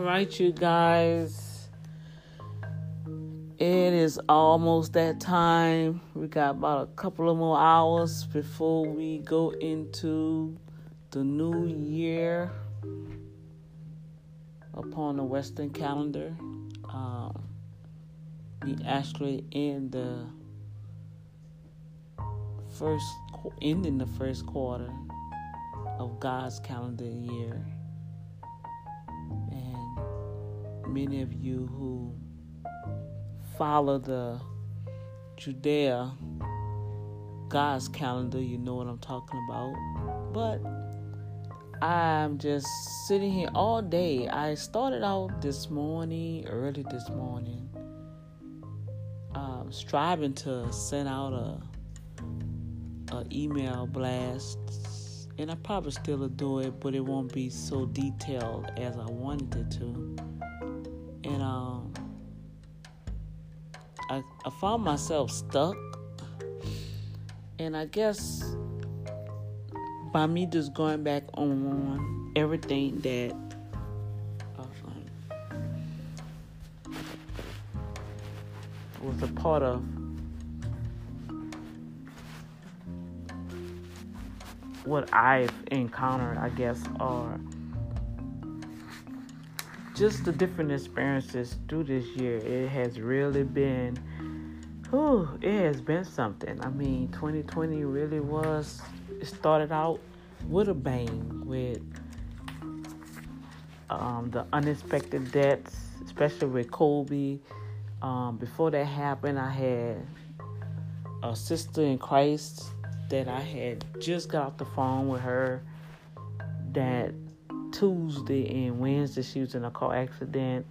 Right, you guys. It is almost that time. We got about a couple of more hours before we go into the new year upon the Western calendar. Um, we actually in the first ending the first quarter of God's calendar year. Many of you who follow the Judea God's calendar, you know what I'm talking about. But I'm just sitting here all day. I started out this morning, early this morning, um, striving to send out a, a email blast, and I probably still do it, but it won't be so detailed as I wanted it to. And um, I, I found myself stuck. And I guess by me just going back on everything that um, was a part of what I've encountered, I guess, are just the different experiences through this year. It has really been, whew, it has been something. I mean, 2020 really was, it started out with a bang, with um, the unexpected deaths, especially with Kobe. Um, before that happened, I had a sister in Christ that I had just got off the phone with her that Tuesday and Wednesday she was in a car accident.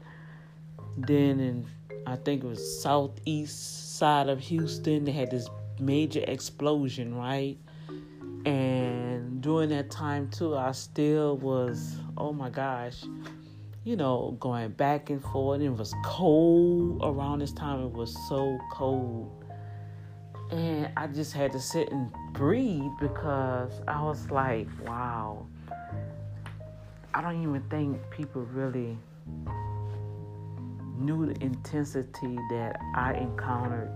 Then in I think it was southeast side of Houston, they had this major explosion, right? And during that time too, I still was oh my gosh, you know, going back and forth. It was cold around this time. It was so cold. And I just had to sit and breathe because I was like, wow. I don't even think people really knew the intensity that I encountered.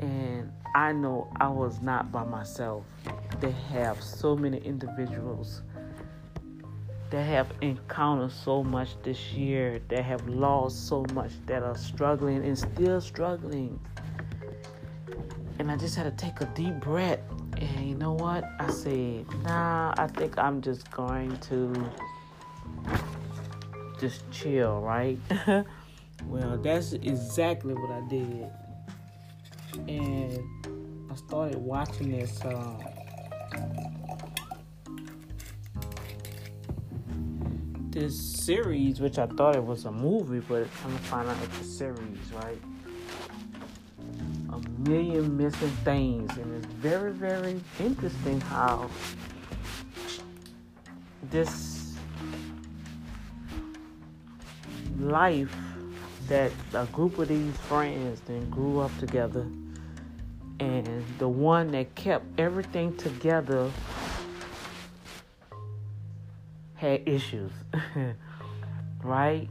And I know I was not by myself. They have so many individuals that have encountered so much this year, that have lost so much, that are struggling and still struggling. And I just had to take a deep breath. And you know what? I said, nah, I think I'm just going to just chill, right? well, that's exactly what I did. And I started watching this um, this series, which I thought it was a movie, but I'm gonna find out it's a series, right? A million missing things, and it's very, very interesting how this life that a group of these friends then grew up together, and the one that kept everything together had issues, right?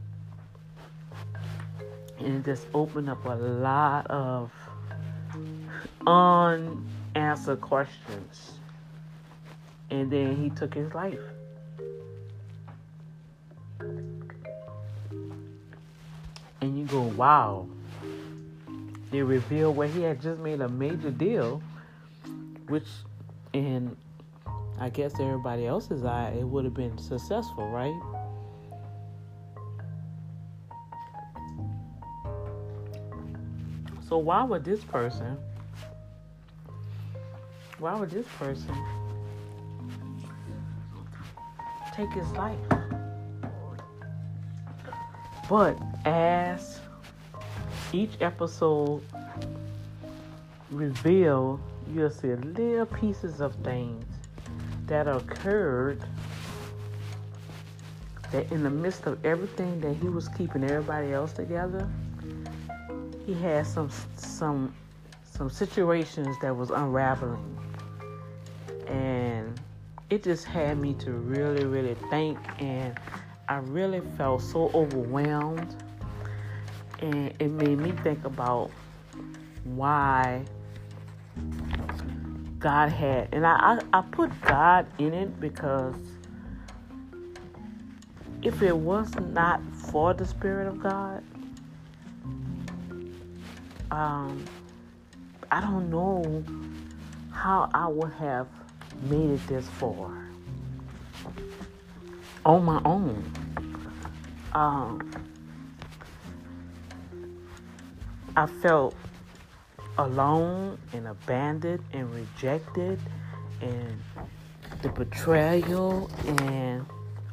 And it just opened up a lot of unanswered questions. And then he took his life. And you go, wow. They reveal where he had just made a major deal, which in I guess everybody else's eye, it would have been successful, right? So why would this person, why would this person take his life? But as each episode reveal, you'll see little pieces of things that occurred that in the midst of everything that he was keeping everybody else together, he had some some some situations that was unraveling. It just had me to really, really think and I really felt so overwhelmed, and it made me think about why God had, and I, I, I put God in it because if it was not for the Spirit of God, um, I don't know how I would have made it this far on my own. Um, I felt alone and abandoned and rejected and the betrayal and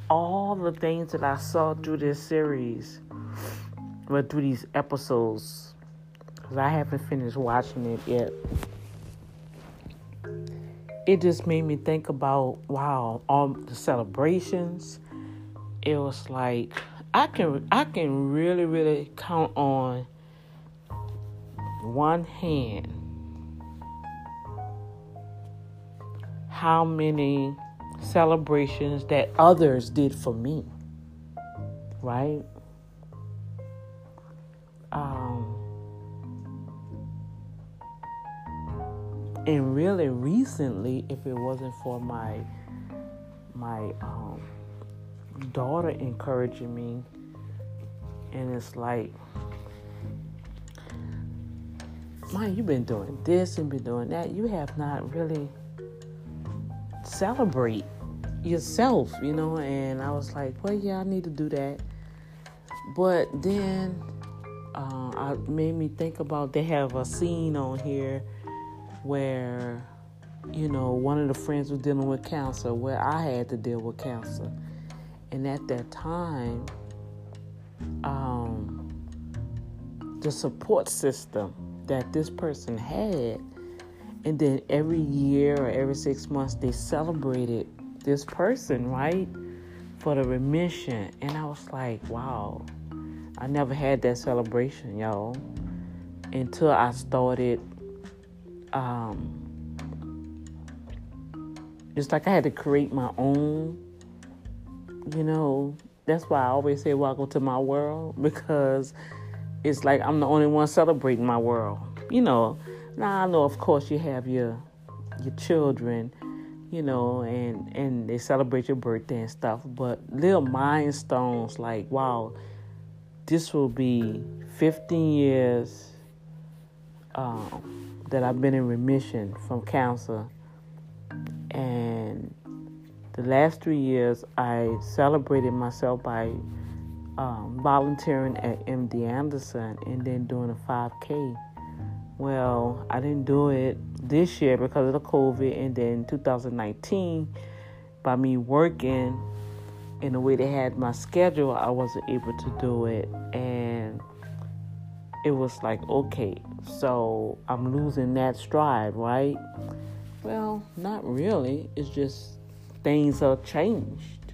all the things that I saw through this series, through these episodes, because I haven't finished watching it yet. It just made me think about wow, all the celebrations. It was like I can I can really really count on one hand how many celebrations that others did for me, right? Um, and really recently, if it wasn't for my my um, daughter encouraging me, and it's like man, you've been doing this and been doing that. You have not really celebrate yourself, you know. And I was like, well, yeah, I need to do that. But then uh, I made me think about they have a scene on here where you know one of the friends was dealing with cancer, where I had to deal with cancer, and at that time, um, the support system that this person had. And then every year or every six months, they celebrated this person, right? For the remission. And I was like, wow, I never had that celebration, y'all. Until I started, um, it's like I had to create my own, you know. That's why I always say, welcome to my world, because it's like I'm the only one celebrating my world. You know, now I know of course you have your your children, you know, and and they celebrate your birthday and stuff, but little milestones like wow, this will be 15 years um, that I've been in remission from cancer, and the last three years I celebrated myself by um, volunteering at MD Anderson and then doing a 5K. Well, I didn't do it this year because of the COVID, and then 2019, by me working in the way they had my schedule, I wasn't able to do it, and it was like, okay, so I'm losing that stride, right? Well, not really. It's just things have changed.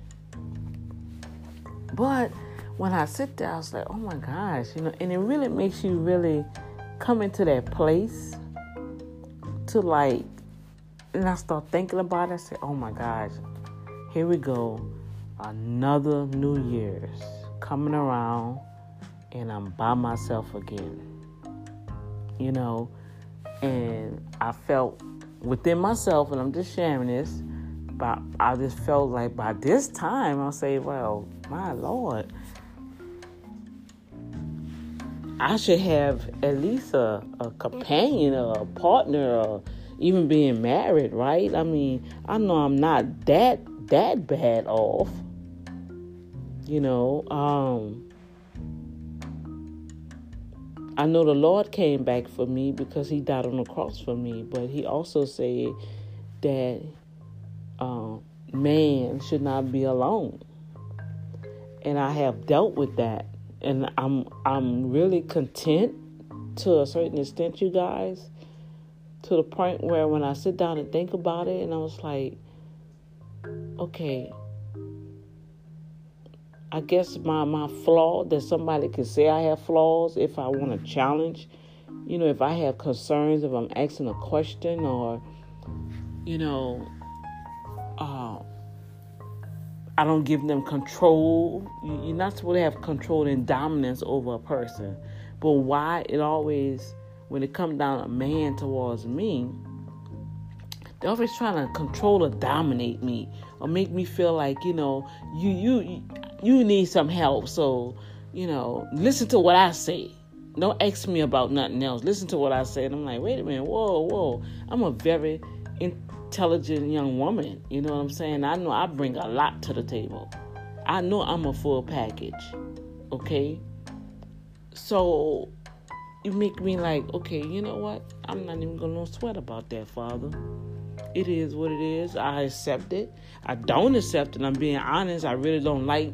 But when I sit there, I was like, oh my gosh, you know, and it really makes you really come into that place to like, and I start thinking about it. I say, oh my gosh, here we go, another New Year's coming around, and I'm by myself again. You know, and I felt within myself, and I'm just sharing this, but I just felt like by this time, I'll say, well, my Lord I should have at least a, a companion or a partner or even being married, right? I mean, I know I'm not that that bad off. You know, um I know the Lord came back for me because he died on the cross for me, but he also said that um, man should not be alone. And I have dealt with that and I'm I'm really content to a certain extent, you guys, to the point where when I sit down and think about it, and I was like, okay, I guess my my flaw that somebody could say I have flaws if I want to challenge, you know, if I have concerns, if I'm asking a question or, you know, uh, I don't give them control. You're not supposed to have control and dominance over a person. But why it always, when it comes down a man towards me, they're always trying to control or dominate me or make me feel like you know you you you need some help. So you know, listen to what I say. Don't ask me about nothing else. Listen to what I say. And I'm like, wait a minute, whoa, whoa. I'm a very intelligent young woman. You know what I'm saying? I know I bring a lot to the table. I know I'm a full package. Okay? So you make me like, okay, you know what? I'm not even gonna sweat about that, Father. It is what it is. I accept it. I don't accept it. I'm being honest. I really don't like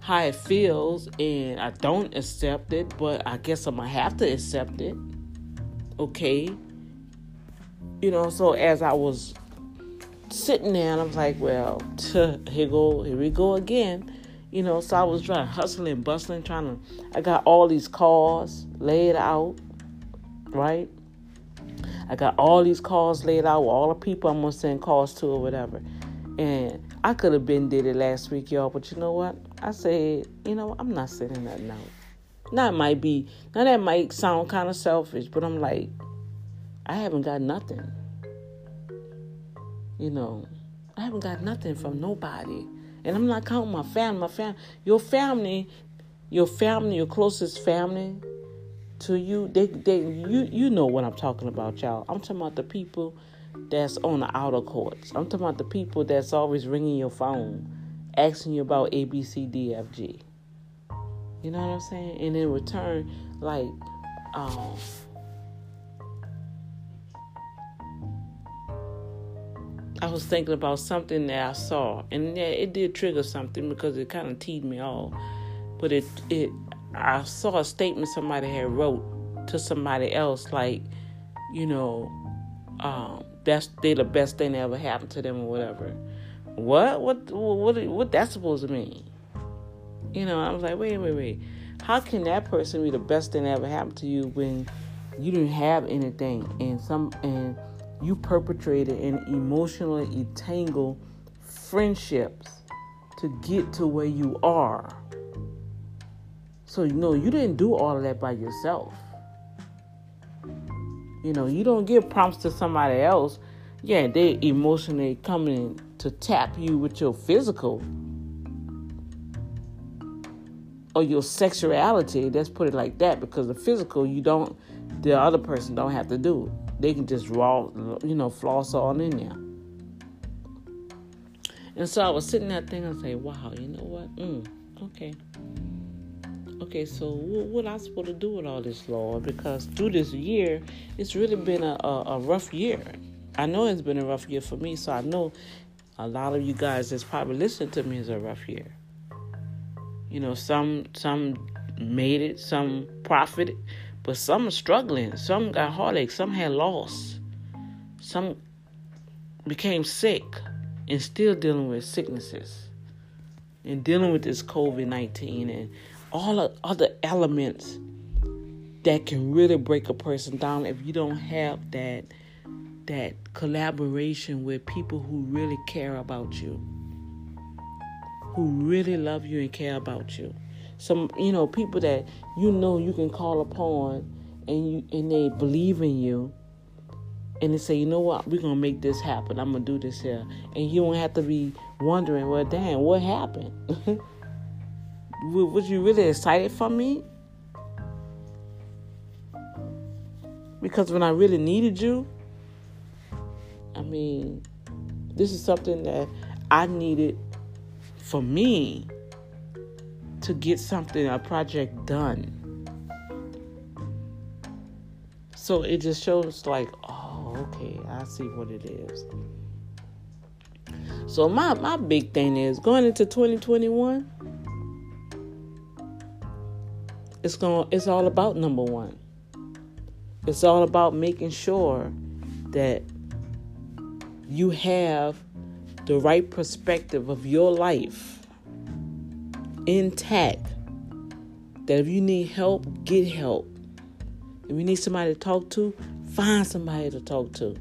how it feels, and I don't accept it, but I guess I'm gonna have to accept it. Okay? you know, so as I was sitting there, I was like, well, here go, here we go again. You know, so I was trying hustling, and bustling, trying to. I got all these cars laid out, right? I got all these calls laid out with all the people I'm gonna send calls to or whatever. And I could have been did it last week, y'all, but you know what? I said, you know, I'm not sending nothing out. Now it might be, now that might sound kind of selfish, but I'm like, I haven't got nothing. You know, I haven't got nothing from nobody. And I'm not counting my family. My family, your family, your family, your closest family to you, they, they, you, you know what I'm talking about, y'all. I'm talking about the people that's on the outer courts. I'm talking about the people that's always ringing your phone, asking you about A, B, C, D, F, G. You know what I'm saying? And in return, like, um, I was thinking about something that I saw, and yeah, it did trigger something because it kind of teed me off. But it it I saw a statement somebody had wrote to somebody else, like, you know, um, that's they the best thing that ever happened to them or whatever. What what what what that's supposed to mean? You know, I was like, wait, wait, wait. How can that person be the best thing that ever happened to you when you didn't have anything and some and you perpetrated and emotionally entangled friendships to get to where you are. So, you know, you didn't do all of that by yourself. You know, you don't give prompts to somebody else. Yeah, they emotionally coming to tap you with your physical or your sexuality. Let's put it like that because the physical, you don't, the other person don't have to do it they can just raw, you know, floss on in there. And so I was sitting there thinking, I say, wow, you know what? Mm, okay. Okay, so what, what I supposed to do with all this, Lord? Because through this year, it's really been a, a, a rough year. I know it's been a rough year for me, so I know a lot of you guys that's probably listening to me is a rough year. You know, some some made it, some profited, but some are struggling. Some got heartache. Some had loss. Some became sick and still dealing with sicknesses and dealing with this COVID 19 and all the other elements that can really break a person down if you don't have that that collaboration with people who really care about you. Who really love you and care about you. Some you know people that you know you can call upon and you and they believe in you and they say you know what? We're gonna make this happen. I'm gonna do this here. And you don't have to be wondering well damn what happened was you really excited for me because when i really needed you i mean this is something that i needed for me to get something, a project done. So it just shows like, oh, okay, I see what it is. So my my big thing is going into 2021. It's going it's all about number 1. It's all about making sure that you have the right perspective of your life intact. That if you need help, get help. If you need somebody to talk to, find somebody to talk to.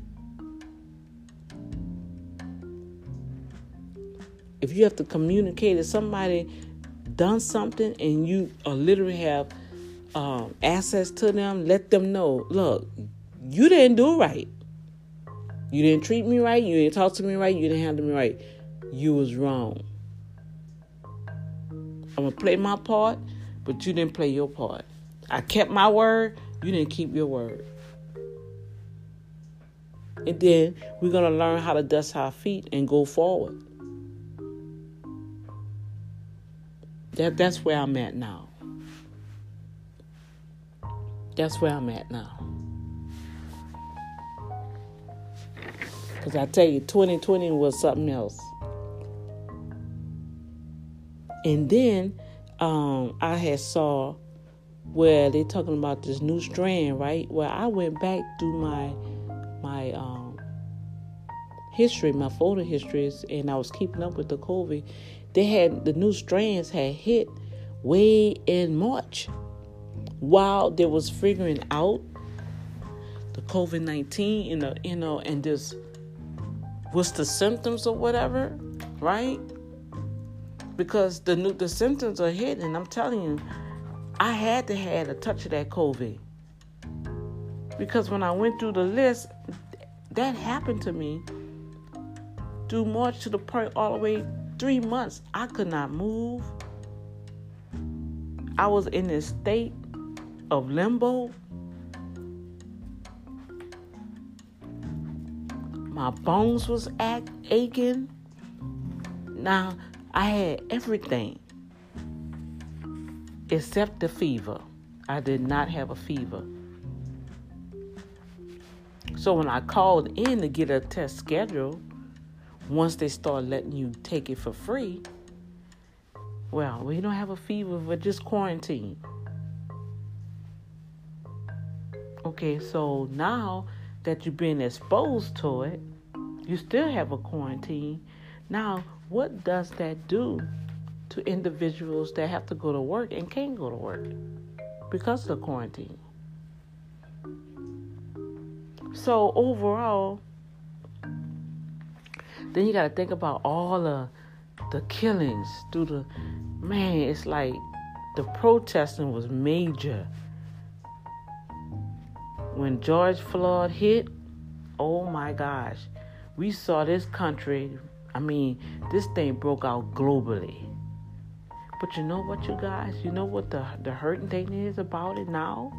if you have to communicate if somebody done something and you uh, literally have um, access to them, let them know, look, you didn't do right. You didn't treat me right. You didn't talk to me right. You didn't handle me right. You was wrong. I'm gonna play my part, but you didn't play your part. I kept my word. You didn't keep your word. And then we're gonna learn how to dust our feet and go forward. That that's where I'm at now. That's where I'm at now. Cause I tell you, 2020 was something else. And then um, I had saw where they talking about this new strand, right? Where I went back through my my um, history, my photo histories, and I was keeping up with the COVID. They had the new strands had hit way in March, while they was figuring out the COVID nineteen, you know, you know, and just what's the symptoms or whatever, right? because the new the symptoms are hitting. I'm telling you, I had to have a touch of that COVID because when I went through the list, that happened to me through March to the point all the way three months. I could not move. I was in this state of limbo. My bones was act, aching. Now I had everything except the fever. I did not have a fever. So when I called in to get a test scheduled, once they start letting you take it for free, well, we don't have a fever, but just quarantine. Okay, so now that you've been exposed to it, you still have a quarantine. Now what does that do to individuals that have to go to work and can't go to work because of the quarantine? So overall, then you got to think about all the the killings through the man. It's like the protesting was major when George Floyd hit. Oh my gosh, we saw this country I mean, this thing broke out globally. But you know what, you guys? You know what the, the hurting thing is about it now?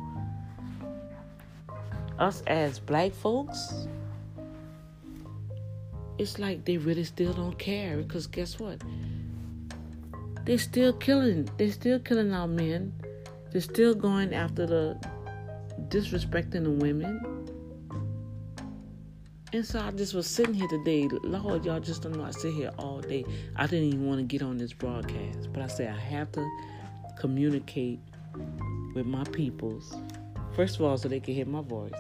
Us as black folks, it's like they really still don't care because guess what? They're still killing. They're still killing our men. They're still going after the disrespecting the women and so I just was sitting here today. Lord, y'all just don't know I sit here all day. I didn't even want to get on this broadcast. But I said I have to communicate with my peoples. First of all, so they can hear my voice.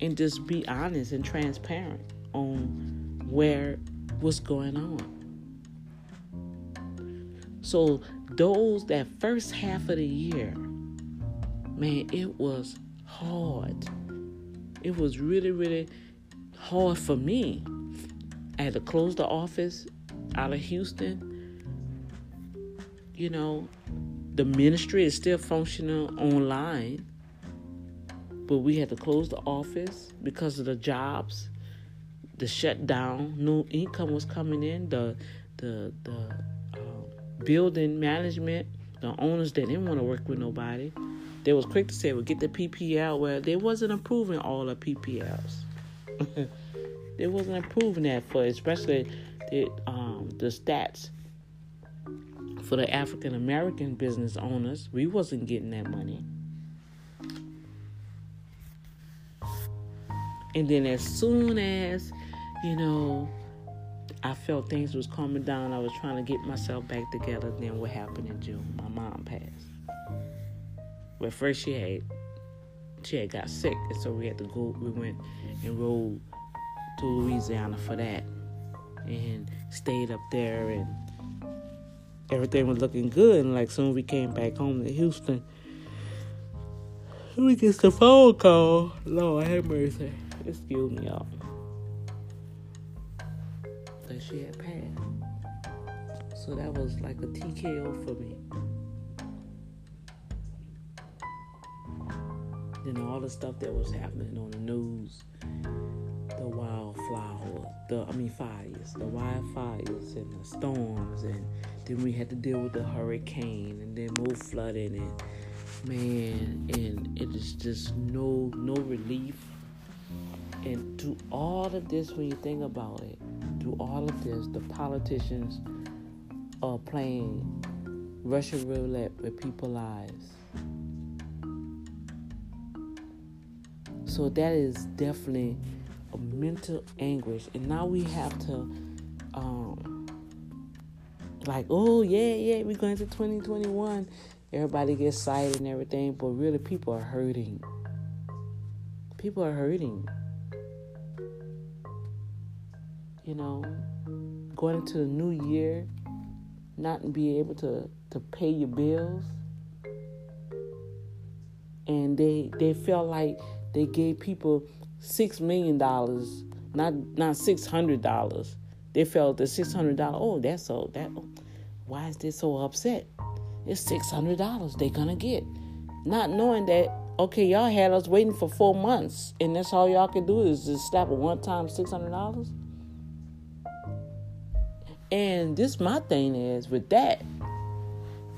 And just be honest and transparent on where what's going on. So those that first half of the year, man, it was hard. It was really, really hard for me. I had to close the office out of Houston. You know, the ministry is still functioning online, but we had to close the office because of the jobs, the shutdown. No income was coming in. The the the uh, building management, the owners, they didn't want to work with nobody. They was quick to say, "Well, get the PPL." Well, they wasn't approving all the PPLs. they wasn't approving that for especially the um, the stats for the African American business owners. We wasn't getting that money. And then as soon as, you know, I felt things was calming down, I was trying to get myself back together. Then what happened in June? My mom passed. Well, first she had she had got sick, and so we had to go. We went and rode to Louisiana for that and stayed up there and everything was looking good and like soon we came back home to Houston we get the phone call Lord have mercy excuse me y'all she had passed So that was like a TKO for me. Then all the stuff that was happening on the news, the wildflower, the I mean fires, the wildfires and the storms, and then we had to deal with the hurricane, and then more flooding, and man, and it is just no no relief. And to all of this, when you think about it, through all of this, the politicians are playing Russian roulette with people's lives. So that is definitely a mental anguish. And now we have to, um, like, oh, yeah, yeah, we're going to 2021. Everybody gets excited and everything, but really, people are hurting. People are hurting. You know, going into the new year, not be able to, to pay your bills. And they they felt like they gave people six million dollars, not not six hundred dollars. They felt the six hundred dollars. Oh, that's so that. Why is they so upset? It's six hundred dollars they're gonna get, not knowing that okay, y'all had us waiting for four months, and that's all y'all can do is just slap a one time six hundred dollars. And this my thing is with that,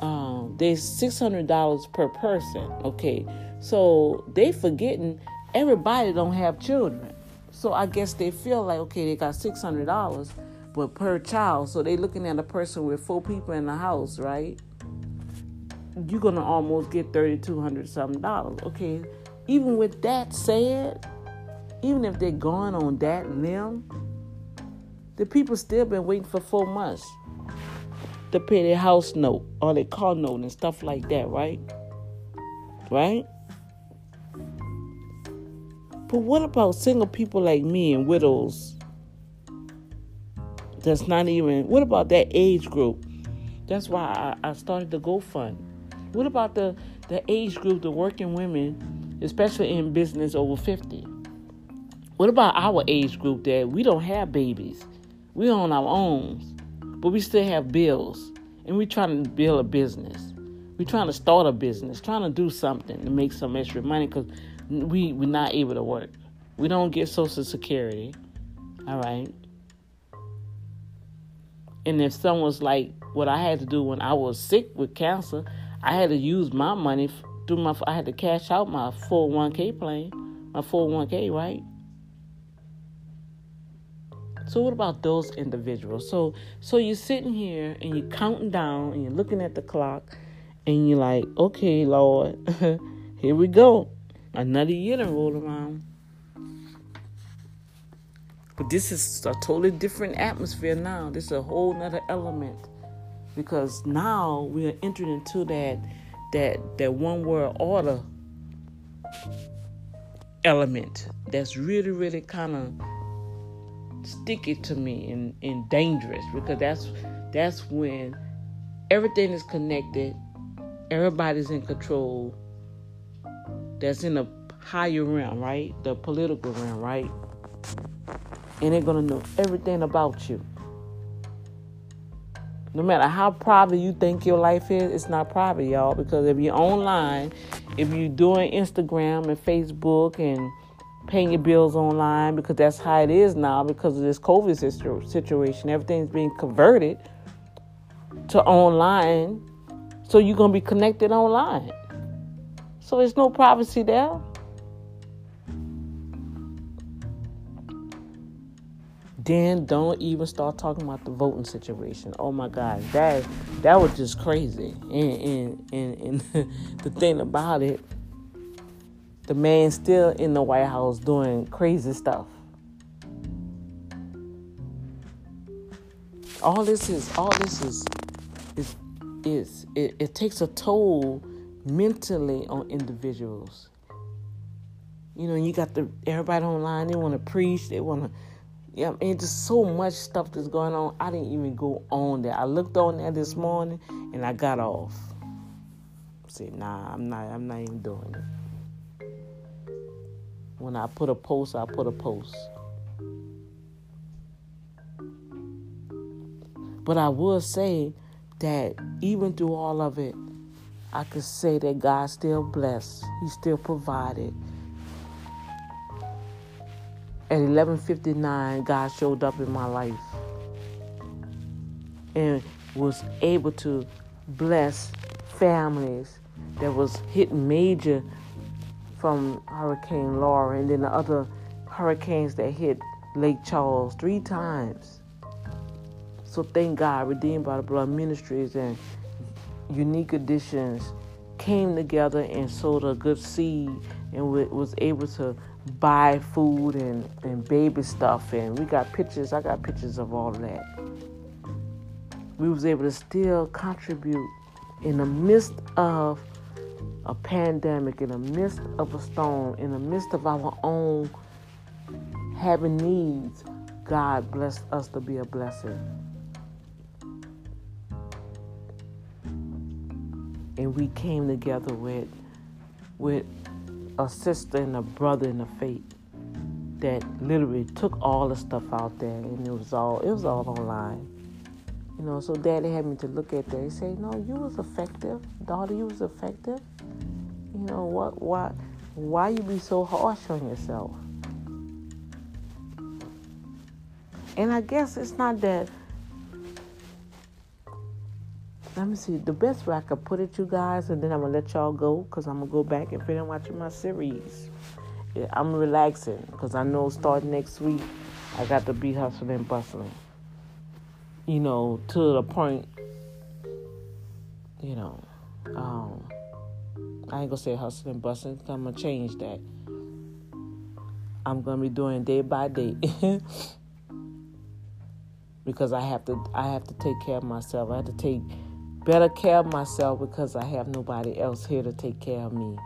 um, there's six hundred dollars per person. Okay, so they forgetting everybody don't have children. So I guess they feel like okay, they got six hundred dollars, but per child. So they looking at a person with four people in the house, right? You're gonna almost get thirty two hundred something dollars. Okay, even with that said, even if they're going on that limb the people still been waiting for four months to pay their house note or their car note and stuff like that, right? Right? But what about single people like me and widows? That's not even. What about that age group? That's why I, I started the GoFund. What about the the age group, the working women, especially in business over fifty? What about our age group that we don't have babies? We on our own, but we still have bills, and we're trying to build a business. We're trying to start a business, trying to do something to make some extra money because we we're not able to work. We don't get Social Security, all right. And if someone's like what I had to do when I was sick with cancer, I had to use my money through my. I had to cash out my 401k plan, my 401k, right? So what about those individuals? So so you're sitting here and you're counting down and you're looking at the clock and you're like, okay, Lord, here we go. Another year to roll around. But this is a totally different atmosphere now. This is a whole nother element. Because now we are entering into that that that one world order element that's really, really kind of sticky to me and, and dangerous because that's that's when everything is connected, everybody's in control. That's in a higher realm, right? The political realm, right? And they're gonna know everything about you. No matter how private you think your life is, it's not private, y'all. Because if you're online, if you're doing Instagram and Facebook and paying your bills online because that's how it is now because of this COVID situation. Everything's being converted to online. So you're going to be connected online. So there's no privacy there. Then don't even start talking about the voting situation. Oh my God, that that was just crazy. And and and, and the thing about it, the man still in the White House doing crazy stuff. All this is all this is is is it, it takes a toll mentally on individuals. You know, you got the everybody online, they want to preach, they want to yeah, and just so much stuff that's going on. I didn't even go on there. I looked on there this morning and I got off. I Said, nah, I'm not I'm not even doing it. When I put a post, I put a post. But I will say that even through all of it, I could say that God still blessed. He still provided. At 11:59, God showed up in my life and was able to bless families that was hit major from Hurricane Laura and then the other hurricanes that hit Lake Charles three times. So thank God, Redeemed by the Blood Ministries and Unique Editions came together and sowed a good seed and was able to buy food and, and baby stuff and we got pictures i got pictures of all of that we was able to still contribute in the midst of a pandemic, in the midst of a storm, in the midst of our own having needs, God blessed us to be a blessing. And we came together with with a sister and a brother in the faith that literally took all the stuff out there and it was all it was all online. You know, so daddy had me to look at that. He said, No, you was effective. Daughter, you was effective. You know, what why why you be so harsh on yourself? And I guess it's not that let me see the best way I could put it, you guys, and then I'm gonna let y'all go because I'm gonna go back and finish watching my series. Yeah, I'm relaxing because I know starting next week I got to be hustling and bustling you know, to the point, you know, um, I ain't gonna say hustling and busting. I'm gonna change that. I'm gonna be doing day by day because I have to. I have to take care of myself. I have to take better care of myself because I have nobody else here to take care of me,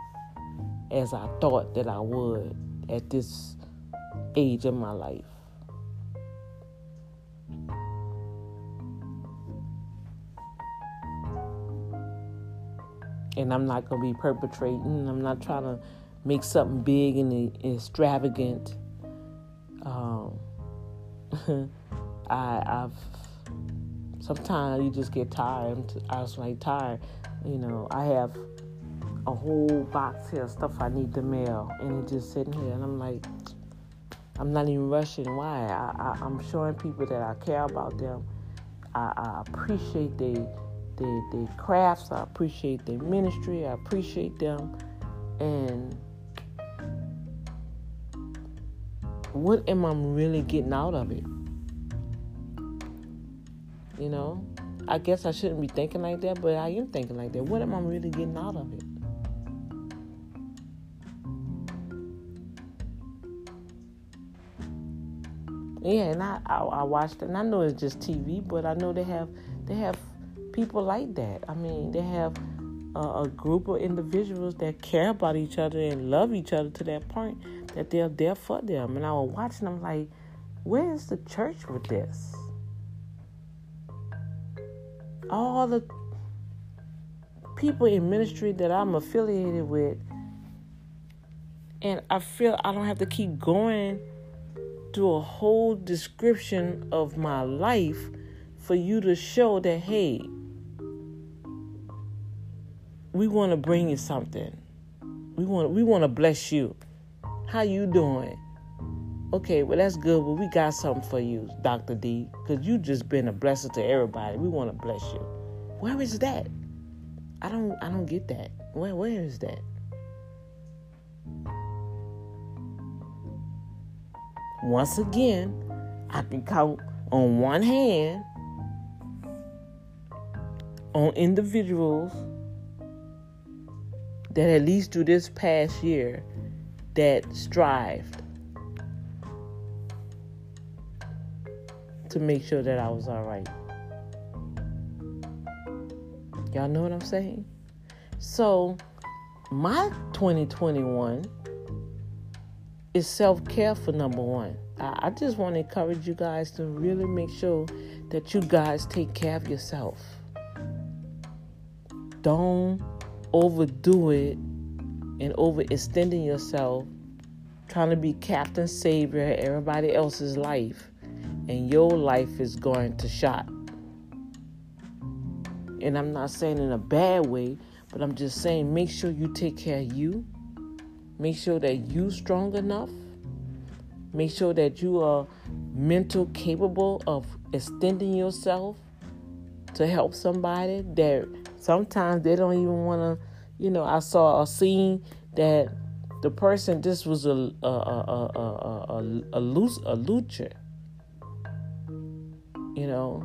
as I thought that I would at this age of my life. And I'm not going to be perpetrating. I'm not trying to make something big and extravagant. Um, I, I've sometimes you just get tired. I was like tired. You know, I have a whole box here of stuff I need to mail, and it's just sitting here, and I'm like, I'm not even rushing. Why? I, I, am showing people that I care about them. I, I appreciate they their, their crafts. I appreciate their ministry. I appreciate them. And what am I really getting out of it? You know, I guess I shouldn't be thinking like that, but I am thinking like that. What am I really getting out of it? Yeah, and I, I, I watched it, and I know it's just TV, but I know they have they have people like that. I mean, they have a, a group of individuals that care about each other and love each other to that point that they're there for them. And I was watching them like, where is the church with this? All the people in ministry that I'm affiliated with, and I feel I don't have to keep going through a whole description of my life for you to show that, hey, we want to bring you something. We want we want to bless you. How you doing? Okay, well that's good, but we got something for you, Dr. D, because you just been a blessing to everybody. We want to bless you. Where is that? I don't I don't get that. Where where is that? Once again, I can count on one hand on individuals that at least through this past year that strived to make sure that I was all right. Y'all know what I'm saying? So, my 2021 is self care for number one. I, I just want to encourage you guys to really make sure that you guys take care of yourself. Don't overdo it and overextending yourself, trying to be captain savior everybody else's life, and your life is going to shot. And I'm not saying in a bad way, but I'm just saying make sure you take care of you. Make sure that you strong enough. Make sure that you are mental capable of extending yourself to help somebody that sometimes they don't even want to you know i saw a scene that the person just was a a a a a, a, a, a lucha you know.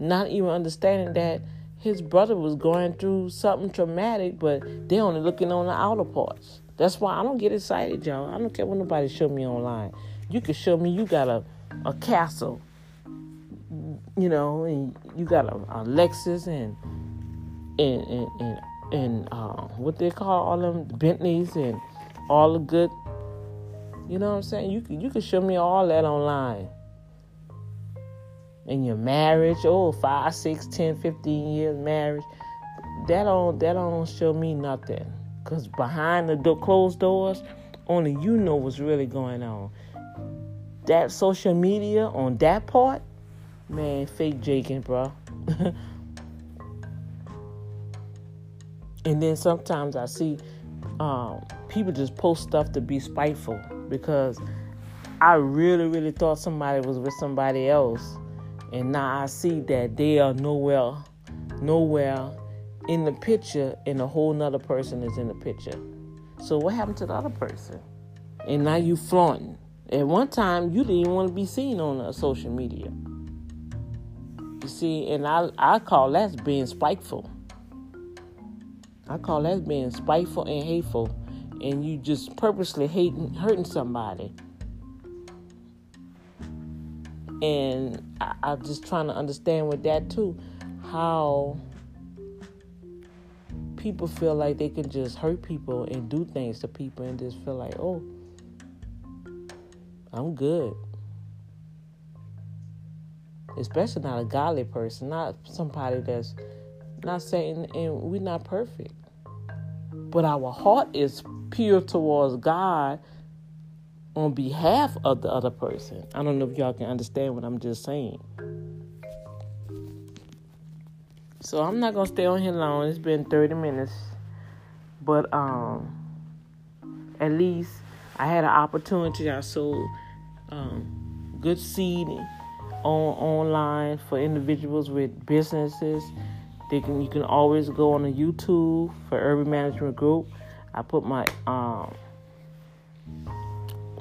Not even understanding that his brother was going through something traumatic but they only looking on the outer parts. That's why i don't get excited y'all. I don't care what nobody show me online. You can show me you got a, a castle you know, and you got a, a Lexus and and and and, and uh, what they call all them Bentleys and all the good. You know what I'm saying? You can you can show me all that online. In your marriage, oh, five, six, ten, fifteen years marriage, that don't that don't show me nothing. Cause behind the closed doors, only you know what's really going on. That social media on that part, Man, fake Jakin, bro. and then sometimes I see um, people just post stuff to be spiteful because I really, really thought somebody was with somebody else, and now I see that they are nowhere, nowhere in the picture, and a whole nother person is in the picture. So what happened to the other person? And now you flaunting. At one time, you didn't even want to be seen on uh, social media. You see, and I I call that being spiteful. I call that being spiteful and hateful, and you just purposely hating hurting somebody. And I, I'm just trying to understand with that too, how people feel like they can just hurt people and do things to people and just feel like, oh, I'm good especially not a godly person, not somebody that's not saying, and we're not perfect, but our heart is pure towards God on behalf of the other person. I don't know if y'all can understand what I'm just saying. So I'm not gonna stay on here long. It's been 30 minutes, but um, at least I had an opportunity. I sowed um, good seed on online for individuals with businesses. They can you can always go on the YouTube for Urban Management Group. I put my um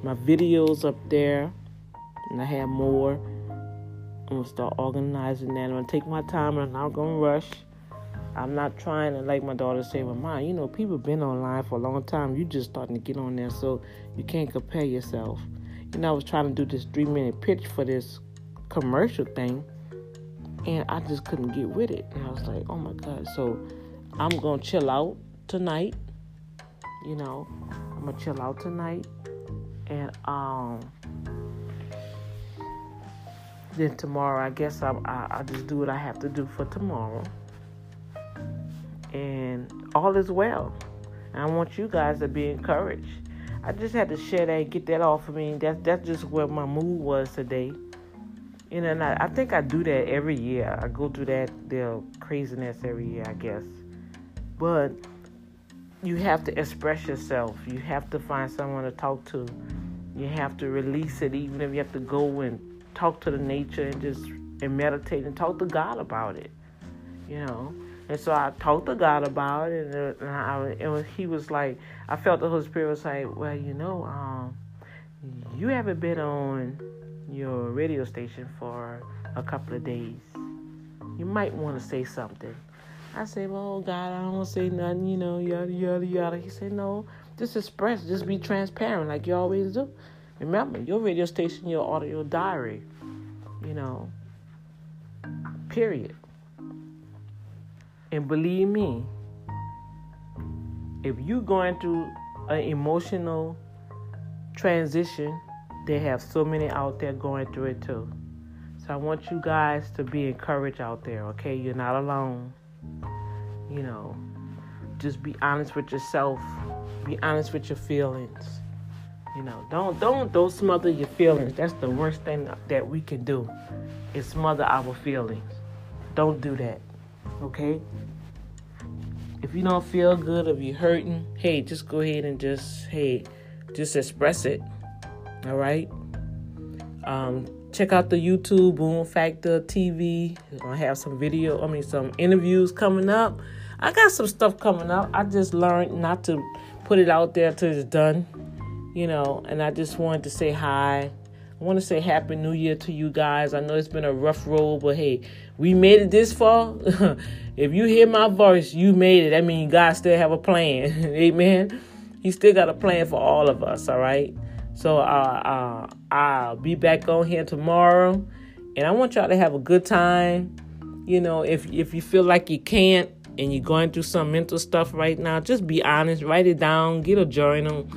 my videos up there, and I have more. I'm gonna start organizing that. I'm gonna take my time, and I'm not gonna rush. I'm not trying to, like my daughter say, well, mom, you know, people been online for a long time. You just starting to get on there, so you can't compare yourself. You know, I was trying to do this three minute pitch for this commercial thing, and I just couldn't get with it. And I was like, oh my god. So I'm gonna chill out tonight. You know, I'm gonna chill out tonight, and um, then tomorrow I guess I I, just do what I have to do for tomorrow, and all is well. I want you guys to be encouraged. I just had to share that and get that off of me. That's that's just where my mood was today. You know, and I, I think I do that every year. I go through that the craziness every year, I guess. But you have to express yourself. You have to find someone to talk to. You have to release it, even if you have to go and talk to the nature and just and meditate and talk to God about it. You know. And so I talked to God about it, and, uh, I, was, he was like, I felt the Holy Spirit was like, well, you know, um, you haven't been on your radio station for a couple of days. You might want to say something. I say, well, oh God, I don't want to say nothing, you know, yada, yada, yada. He said, no, just express, just be transparent like you always do. Remember, your radio station, your audio diary, you know, period. And believe me, if you're going through an emotional transition, they mm-hmm. have so many out there going through it too. So I want you guys to be encouraged out there, okay? You're not alone. You know, just be honest with yourself. Be honest with your feelings. You know, don't don't don't smother your feelings. That's the worst thing that we can do. Is smother our feelings. don't do that. Okay? If you don't feel good, if you're hurting, hey, just go ahead and just, hey, just express it. All right? Um, check out the YouTube Boom Factor TV. I have some video, I mean, some interviews coming up. I got some stuff coming up. I just learned not to put it out there until it's done, you know, and I just wanted to say hi. I want to say Happy New Year to you guys. I know it's been a rough road, but hey, we made it this far. if you hear my voice, you made it. I mean, God still have a plan. Amen. He still got a plan for all of us. All right. So uh, uh, I'll be back on here tomorrow, and I want y'all to have a good time. You know, if if you feel like you can't and you're going through some mental stuff right now, just be honest. Write it down. Get a journal.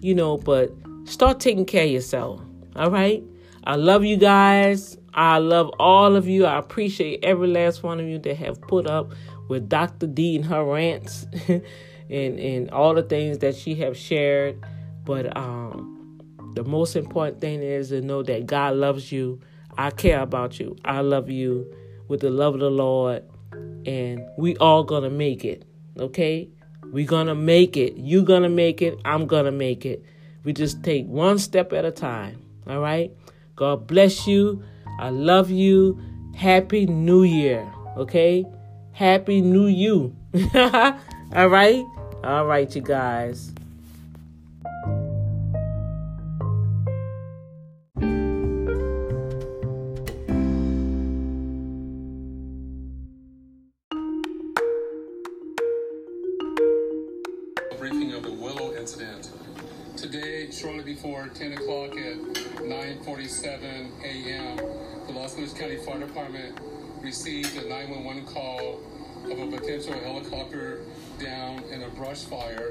You know, but start taking care of yourself. All right. I love you guys. I love all of you. I appreciate every last one of you that have put up with Dr. D and her rants and, and all the things that she have shared. But um, the most important thing is to know that God loves you. I care about you. I love you with the love of the Lord. And we all gonna make it. Okay? we gonna make it. You gonna make it. I'm gonna make it. We just take one step at a time. All right. God bless you. I love you. Happy New Year. Okay. Happy New You. All right. All right, you guys. Fire Department received a 911 call of a potential helicopter down in a brush fire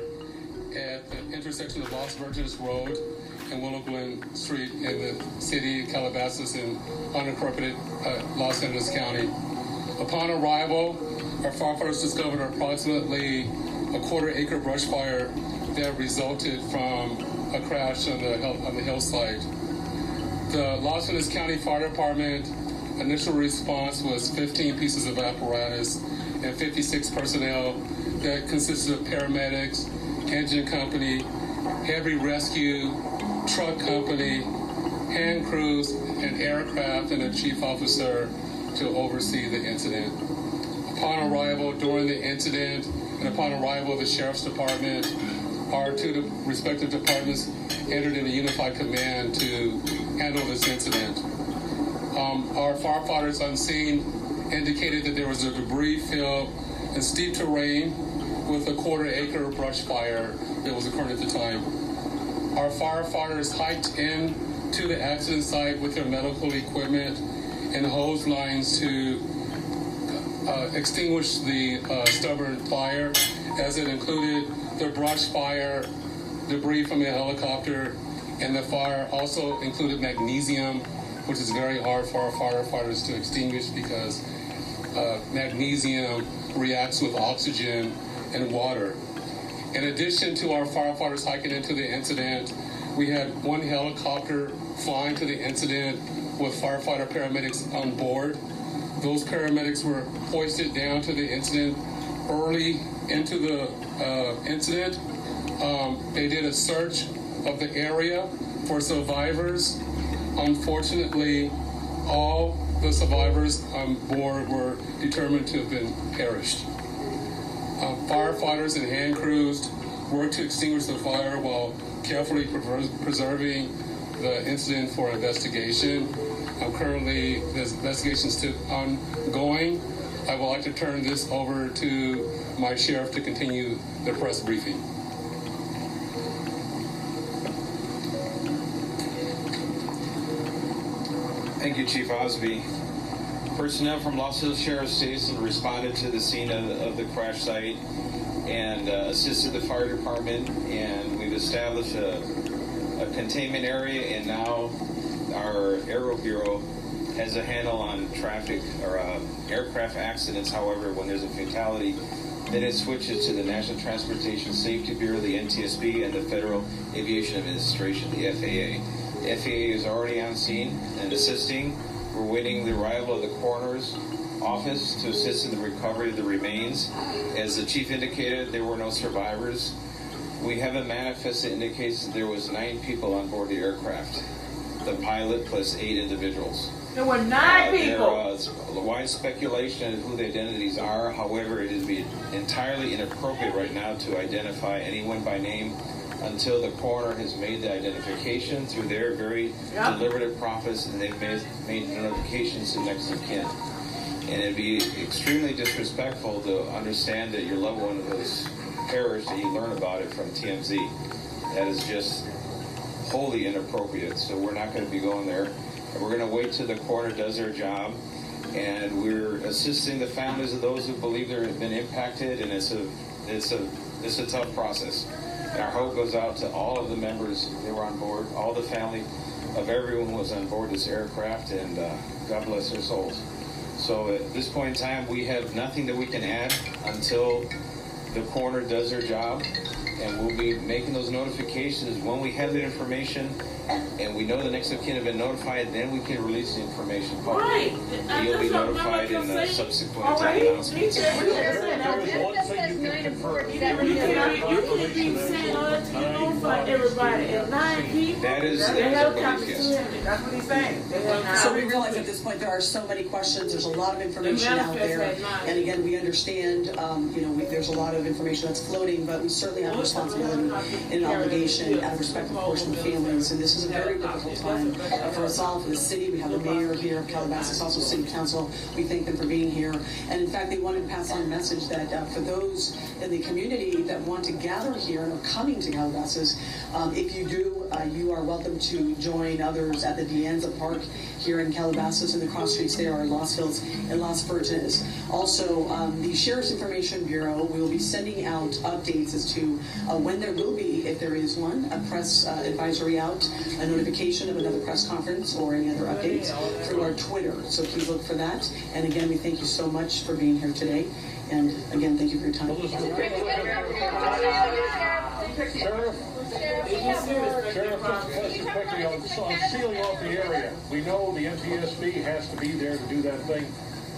at the intersection of Las Virgenes Road and Willow Glen Street in the city of Calabasas in unincorporated uh, Los Angeles County. Upon arrival, our firefighters discovered approximately a quarter acre brush fire that resulted from a crash on the on the hillside. The Los Angeles County Fire Department initial response was 15 pieces of apparatus and 56 personnel that consisted of paramedics, engine company, heavy rescue, truck company, hand crews, and aircraft, and a chief officer to oversee the incident. Upon arrival during the incident and upon arrival of the Sheriff's Department, our two respective departments entered in a unified command to handle this incident. Um, our firefighters on scene indicated that there was a debris field and steep terrain with a quarter acre brush fire that was occurring at the time. Our firefighters hiked in to the accident site with their medical equipment and hose lines to uh, extinguish the uh, stubborn fire, as it included the brush fire, debris from the helicopter, and the fire also included magnesium, which is very hard for our firefighters to extinguish because uh, magnesium reacts with oxygen and water. In addition to our firefighters hiking into the incident, we had one helicopter flying to the incident with firefighter paramedics on board. Those paramedics were hoisted down to the incident early into the uh, incident. Um, they did a search of the area for survivors. Unfortunately, all the survivors on board were determined to have been perished. Uh, firefighters and hand crews worked to extinguish the fire while carefully preserving the incident for investigation. Um, currently, this investigation is still ongoing. I would like to turn this over to my sheriff to continue the press briefing. Thank you, Chief Osby. Personnel from Los Angeles Sheriff's Station responded to the scene of, of the crash site and uh, assisted the fire department, and we've established a, a containment area, and now our Aero Bureau has a handle on traffic or uh, aircraft accidents. However, when there's a fatality, then it switches to the National Transportation Safety Bureau, the NTSB, and the Federal Aviation Administration, the FAA. The FAA is already on scene and assisting. We're waiting the arrival of the coroner's office to assist in the recovery of the remains. As the chief indicated, there were no survivors. We have a manifest that indicates that there was nine people on board the aircraft, the pilot plus eight individuals. There were nine Uh, people. There wide speculation of who the identities are. However, it is be entirely inappropriate right now to identify anyone by name until the coroner has made the identification through their very Yeah. deliberative process and they've made, made notifications to next of kin. And it'd be extremely disrespectful to understand that your loved one was perished and you learn about it from TMZ. That is just wholly inappropriate. So we're not going to be going there. We're going to wait till the coroner does their job. And we're assisting the families of those who believe they've been impacted. And it's a, it's a, it's a tough process. And our hope goes out to all of the members that were on board, all the family of everyone was on board this aircraft. And uh, God bless their souls. So at this point in time, we have nothing that we can add until the coroner does their job, and we'll be making those notifications when we have that information, and we know the next of kin have been notified, then we can release the information Right. publicly. You'll be notified in uh, subsequent right. announcements. He said- he said that. Is one thing you can confirm. You can't, you can't be saying all that to you know for everybody. If nine people, That is- the that is our helicopter belief, yes. still have it. That's what he's saying. They have nine. So we realize at this point, there are so many questions, there's a lot of information out there. And again, we understand, um, you know, we- there's a lot of information that's floating, but we certainly have responsibility and an obligation out of respect, for the families. And this is a very difficult time for us all, for the city. We have the mayor here of Calabasas, also city council. We thank them for being here. And in fact, they wanted to pass on a message that uh, for those in the community that want to gather here and are coming to Calabasas, um, if you do, uh, you are welcome to join others at the De Anza Park here in Calabasas and the cross streets there are Lost Hills and Las Verdes. Also, um, the Sheriff's Information Bureau will be sending out updates as to uh, when there will be, if there is one, a press uh, advisory out, a notification of another press conference or any other updates through our Twitter. So please look for that. And again, we thank you so much for being here today. And again, thank you for your time. Sheriff, Sheriff, just a question quickly on, on sealing off the area. We know the NTSB has to be there to do that thing.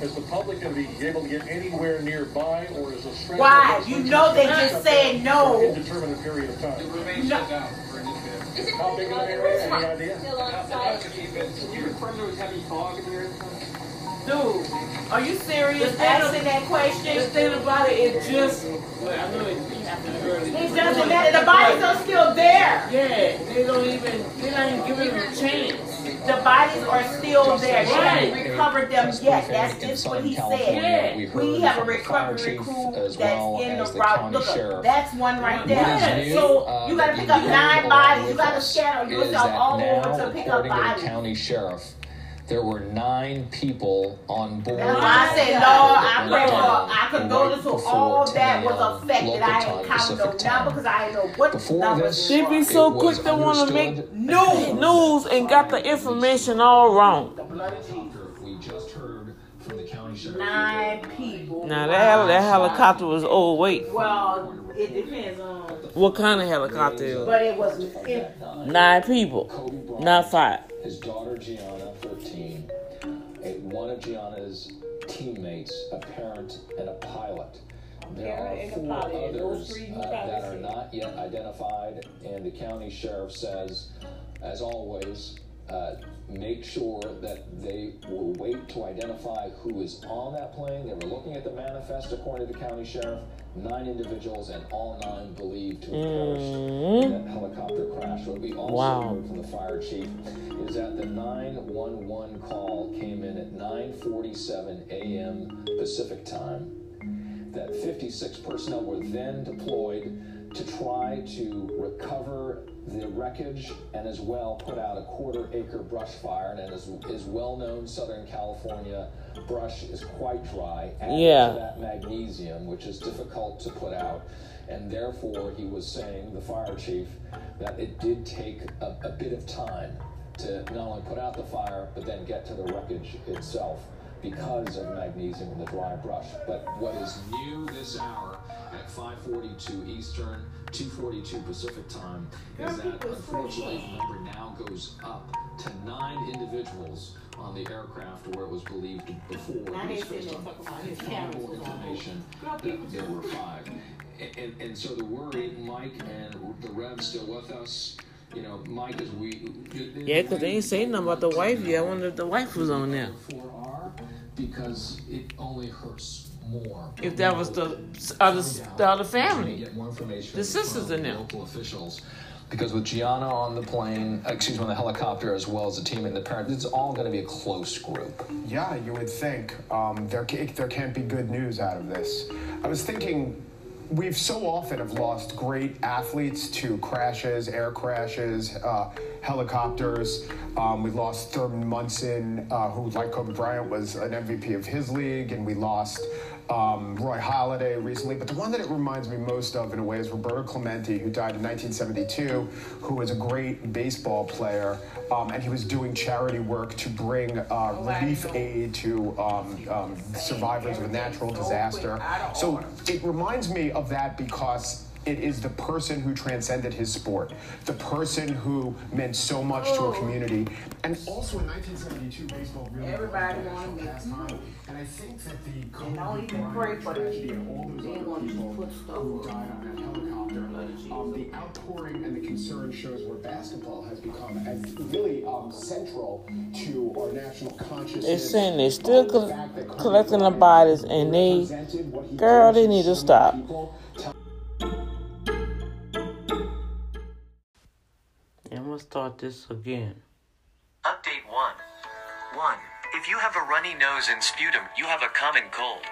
Is the public going to be able to get anywhere nearby, or is a stretch? Why? You know they just said no. For an indeterminate period of time. Remain shut down for an incident. How big of an area? Any idea? Can you confirm there was heavy fog in the area? Dude, are you serious asking that question? The thing about it is just, well, I know it happened early. It doesn't matter. The bodies are still there. Yeah, they don't even, they're not even giving them a chance. The bodies are still there. They Right. haven't recovered them yet. That's just what he said. Yeah. We have a recovery crew that's in the the route. county Look, sheriff. that's one right What there. is new, So uh, you gotta pick up nine bodies. You gotta us scatter is yourself that all now, over to pick up according to the bodies. county sheriff, there were nine people on board. That's why I said, Lord, I pray for, I condolence to all that was affected. I ain't counting no number because I ain't know what Before numbers. this, They be so quick to wanna make news, news and got the information all wrong. We just heard from the county sheriff. Nine people. Now that, that helicopter was old weight. Well, it depends on, What kind of helicopter is it? but it was, Nine people, not five. his daughter Gianna, 13, a, one of Gianna's teammates, a parent, and a pilot. There Parent are four pilot, others uh, that are not yet identified, and the county sheriff says, as always, uh, make sure that they will wait to identify who is on that plane. They were looking at the manifest, according to the county sheriff. Nine individuals, and all nine believed to have perished mm-hmm. in that helicopter crash. What we also Wow. heard from the fire chief is that the 911 call came in at 9:47 a.m. Pacific time. That 56 personnel were then deployed to try to recover the wreckage and as well put out a quarter acre brush fire. And as is well known, Southern California brush is quite dry. Added Yeah. to that magnesium, which is difficult to put out. And therefore, he was saying, the fire chief, that it did take a, a bit of time to not only put out the fire, but then get to the wreckage itself because of magnesium in the dry brush. But what is new this hour 5:42 Eastern, 2:42 Pacific time. Is that unfortunately the number now goes up to nine individuals on the aircraft where it was believed before, Now they based on there talking about his cameras more was on. information, that there were five. And, and, and so the worry, Mike and the Rev still with us. You know, Mike, as we Yeah, 'cause they ain't saying nothing about the wife yet. I wonder if the wife was on there. For R, because it only hurts more. If that was the other the other family. Get more information The sisters from in there. Local officials. Because with Gianna on the plane, excuse me, on the helicopter, as well as the team and the parents, it's all going to be a close group. Yeah, you would think um, there there can't be good news out of this. I was thinking. We've so often have lost great athletes to crashes, air crashes, uh, helicopters. Um, we lost Thurman Munson, uh, who, like Kobe Bryant, was an MVP of his league, and we lost um, Roy Halladay recently. But the one that it reminds me most of, in a way, is Roberto Clemente, who died in 1972, who was a great baseball player, um, and he was doing charity work to bring uh, relief aid to um, um, survivors of a natural disaster. So it reminds me of that because it is the person who transcended his sport, the person who meant so much to a community. And also in 1972, baseball really Everybody wanna meet time. And I think that the And don't even pray for that tragedy and all those They other want to people put stuff who died on that helicopter, um, the outpouring and the concern shows where basketball has become as really um, central to our national consciousness. They're saying they're still Um, the col- fact that Kobe collecting the bodies and they, represented what he girl, they need to stop. people. Gonna start this again. Update 1. 1. If you have a runny nose and sputum, you have a common cold.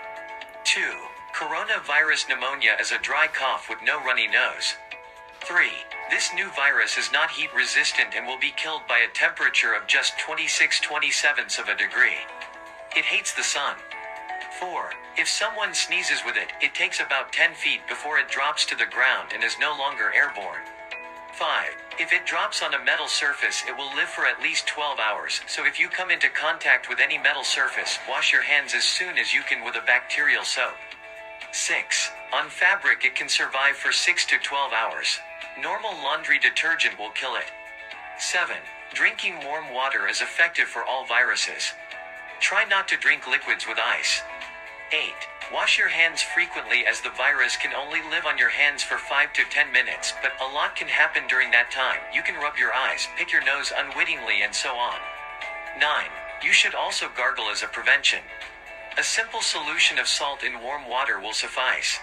2. Coronavirus pneumonia is a dry cough with no runny nose. 3. This new virus is not heat resistant and will be killed by a temperature of just 26 27ths of a degree. It hates the sun. 4. If someone sneezes with it, it takes about 10 feet before it drops to the ground and is no longer airborne. 5. If it drops on a metal surface, it will live for at least 12 hours, so if you come into contact with any metal surface, wash your hands as soon as you can with a bacterial soap. 6. On fabric, it can survive for 6 to 12 hours. Normal laundry detergent will kill it. 7. Drinking warm water is effective for all viruses. Try not to drink liquids with ice. 8. Wash your hands frequently as the virus can only live on your hands for 5 to 10 minutes, but a lot can happen during that time. You can rub your eyes, pick your nose unwittingly, and so on. 9. You should also gargle as a prevention. A simple solution of salt in warm water will suffice.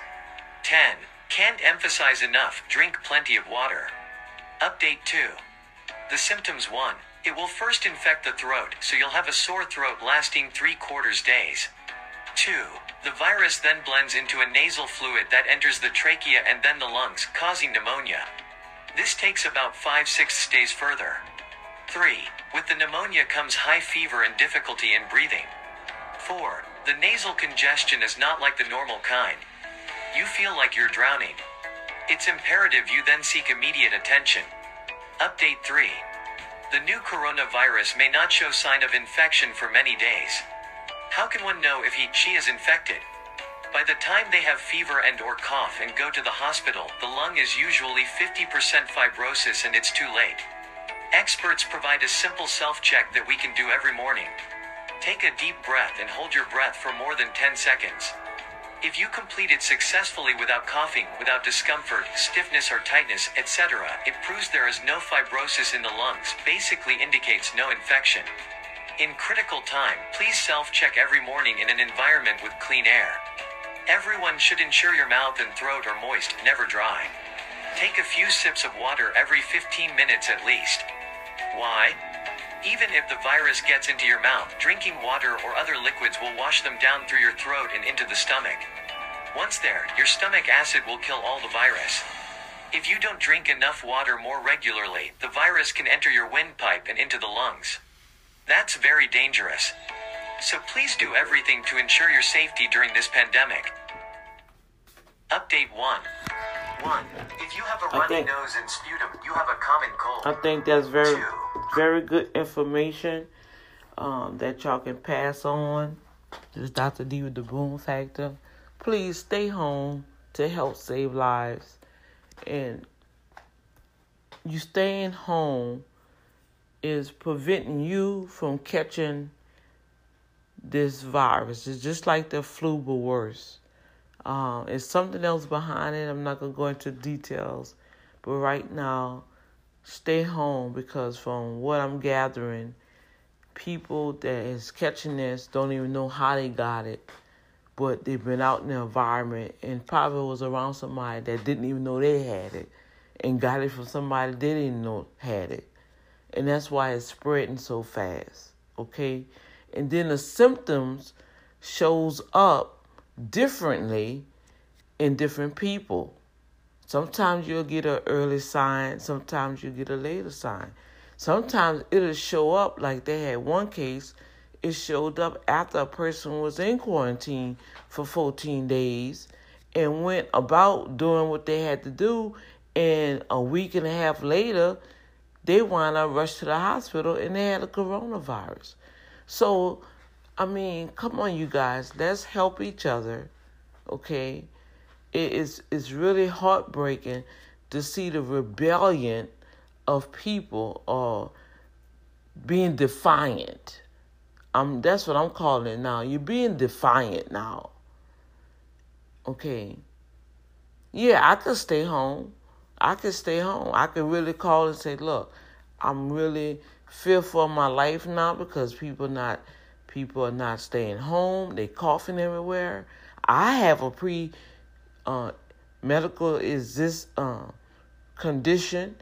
10. Can't emphasize enough, drink plenty of water. Update 2. The symptoms 1. It will first infect the throat, so you'll have a sore throat lasting 3 quarters days. 2. The virus then blends into a nasal fluid that enters the trachea and then the lungs, causing pneumonia. This takes about 5 6 days further. 3. With the pneumonia comes high fever and difficulty in breathing. 4. The nasal congestion is not like the normal kind. You feel like you're drowning. It's imperative you then seek immediate attention. Update 3. The new coronavirus may not show sign of infection for many days. How can one know if he she is infected? By the time they have fever and or cough and go to the hospital, the lung is usually 50% fibrosis and it's too late. Experts provide a simple self-check that we can do every morning. Take a deep breath and hold your breath for more than 10 seconds. If you complete it successfully without coughing, without discomfort, stiffness or tightness, etc., it proves there is no fibrosis in the lungs, basically indicates no infection. In critical time, please self-check every morning in an environment with clean air. Everyone should ensure your mouth and throat are moist, never dry. Take a few sips of water every 15 minutes at least. Why? Even if the virus gets into your mouth, drinking water or other liquids will wash them down through your throat and into the stomach. Once there, your stomach acid will kill all the virus. If you don't drink enough water more regularly, the virus can enter your windpipe and into the lungs. That's very dangerous. So please do everything to ensure your safety during this pandemic. Update 1. 1. If you have a runny think- nose and sputum, you have a common cold. I think that's very, Two. very good information um, that y'all can pass on. This is Dr. D with the Boom Factor. Please stay home, to help save lives. And you staying home is preventing you from catching this virus. It's just like the flu, but worse. Um, it's something else behind it. I'm not going to go into details. But right now, stay home because from what I'm gathering, people that is catching this don't even know how they got it. But they've been out in the environment and probably was around somebody that didn't even know they had it and got it from somebody they didn't know had it. And that's why it's spreading so fast. Okay? And then the symptoms shows up differently in different people. Sometimes you'll get an early sign, sometimes you get a later sign. Sometimes it'll show up like they had one case, it showed up after a person was in quarantine for 14 days and went about doing what they had to do. And a week and a half later, they wound up rushed to the hospital and they had a coronavirus. So, I mean, come on, you guys, let's help each other, okay? It is it's really heartbreaking to see the rebellion of people or being defiant. Um, that's what I'm calling it now. You're being defiant now. Okay. Yeah, I could stay home. I could stay home. I could really call and say, look, I'm really fearful of my life now because people not people are not staying home. They coughing everywhere. I have a pre uh, medical is this uh, condition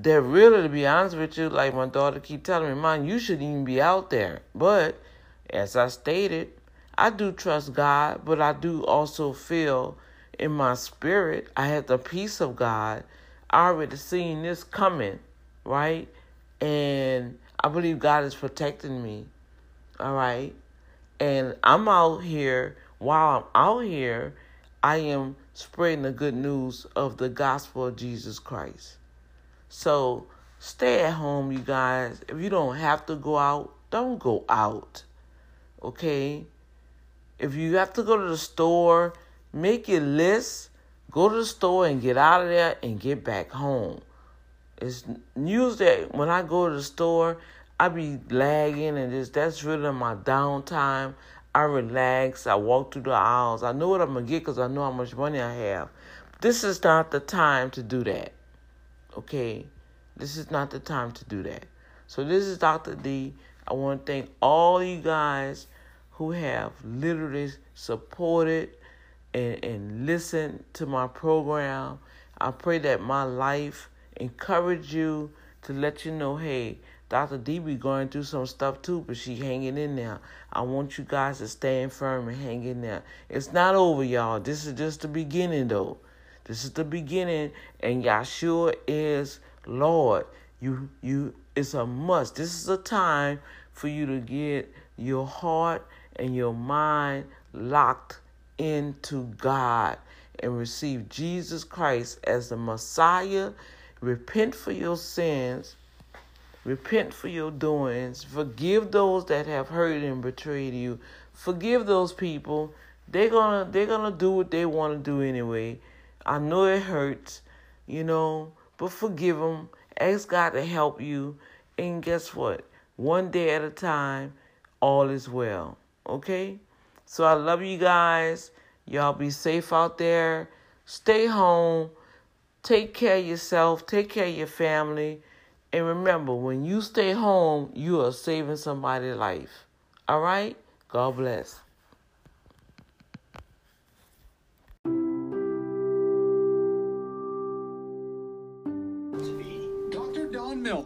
that really, to be honest with you, like my daughter keep telling me, Mom, you shouldn't even be out there. But as I stated, I do trust God, but I do also feel in my spirit I have the peace of God. I already seen this coming, right? And I believe God is protecting me. All right. And I'm out here while I'm out here I am spreading the good news of the gospel of Jesus Christ. So stay at home, you guys. If you don't have to go out, don't go out. Okay? If you have to go to the store, make your list, go to the store and get out of there and get back home. It's that when I go to the store, I be lagging and just that's really my downtime. I relax. I walk through the aisles. I know what I'm to get because I know how much money I have. This is not the time to do that. Okay? This is not the time to do that. So, this is Dr. D. I want to thank all you guys who have literally supported and, and listened to my program. I pray that my life encourage you to let you know, hey, Dr. D be going through some stuff too, but she hanging in there. I want you guys to stand firm and hang in there. It's not over, y'all. This is just the beginning, though. This is the beginning, and Yahshua is Lord. You, you, it's a must. This is a time for you to get your heart and your mind locked into God and receive Jesus Christ as the Messiah. Repent for your sins Repent for your doings. Forgive those that have hurt and betrayed you. Forgive those people. They're gonna they're gonna do what they want to do anyway. I know it hurts, you know, but forgive them. Ask God to help you, and guess what? One day at a time, all is well. Okay? So I love you guys. Y'all be safe out there. Stay home. Take care of yourself. Take care of your family. And remember, when you stay home, you are saving somebody's life. All right? God bless.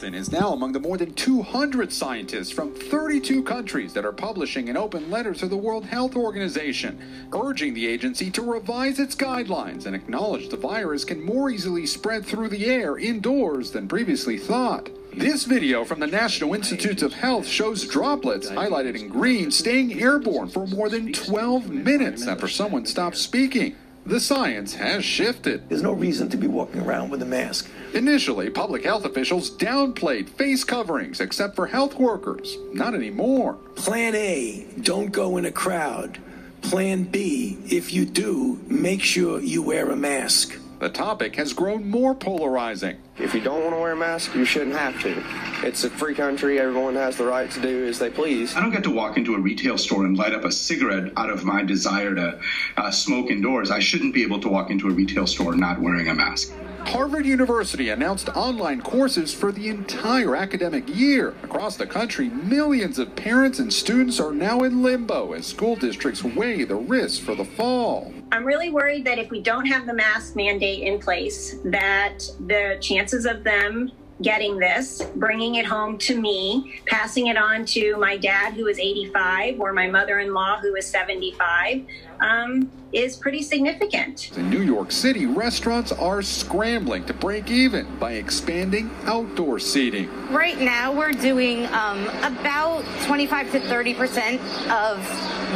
Don Milton is now among the more than 200 scientists from 32 countries that are publishing an open letter to the World Health Organization, urging the agency to revise its guidelines and acknowledge the virus can more easily spread through the air indoors than previously thought. This video from the National Institutes of Health shows droplets highlighted in green staying airborne for more than 12 minutes after someone stopped speaking. The science has shifted. There's no reason to be walking around with a mask. Initially, public health officials downplayed face coverings except for health workers. Not anymore. Plan A don't go in a crowd. Plan B, if you do, make sure you wear a mask. The topic has grown more polarizing. If you don't want to wear a mask, you shouldn't have to. It's a free country. Everyone has the right to do as they please. I don't get to walk into a retail store and light up a cigarette out of my desire to uh, smoke indoors. I shouldn't be able to walk into a retail store not wearing a mask. Harvard University announced online courses for the entire academic year. Across the country, millions of parents and students are now in limbo as school districts weigh the risks for the fall. I'm really worried that if we don't have the mask mandate in place, that the chances of them getting this, bringing it home to me, passing it on to my dad, who is 85, or my mother in law, who is 75, um, is pretty significant. In New York City, restaurants are scrambling to break even by expanding outdoor seating. Right now, we're doing um, about 25 to 30 percent of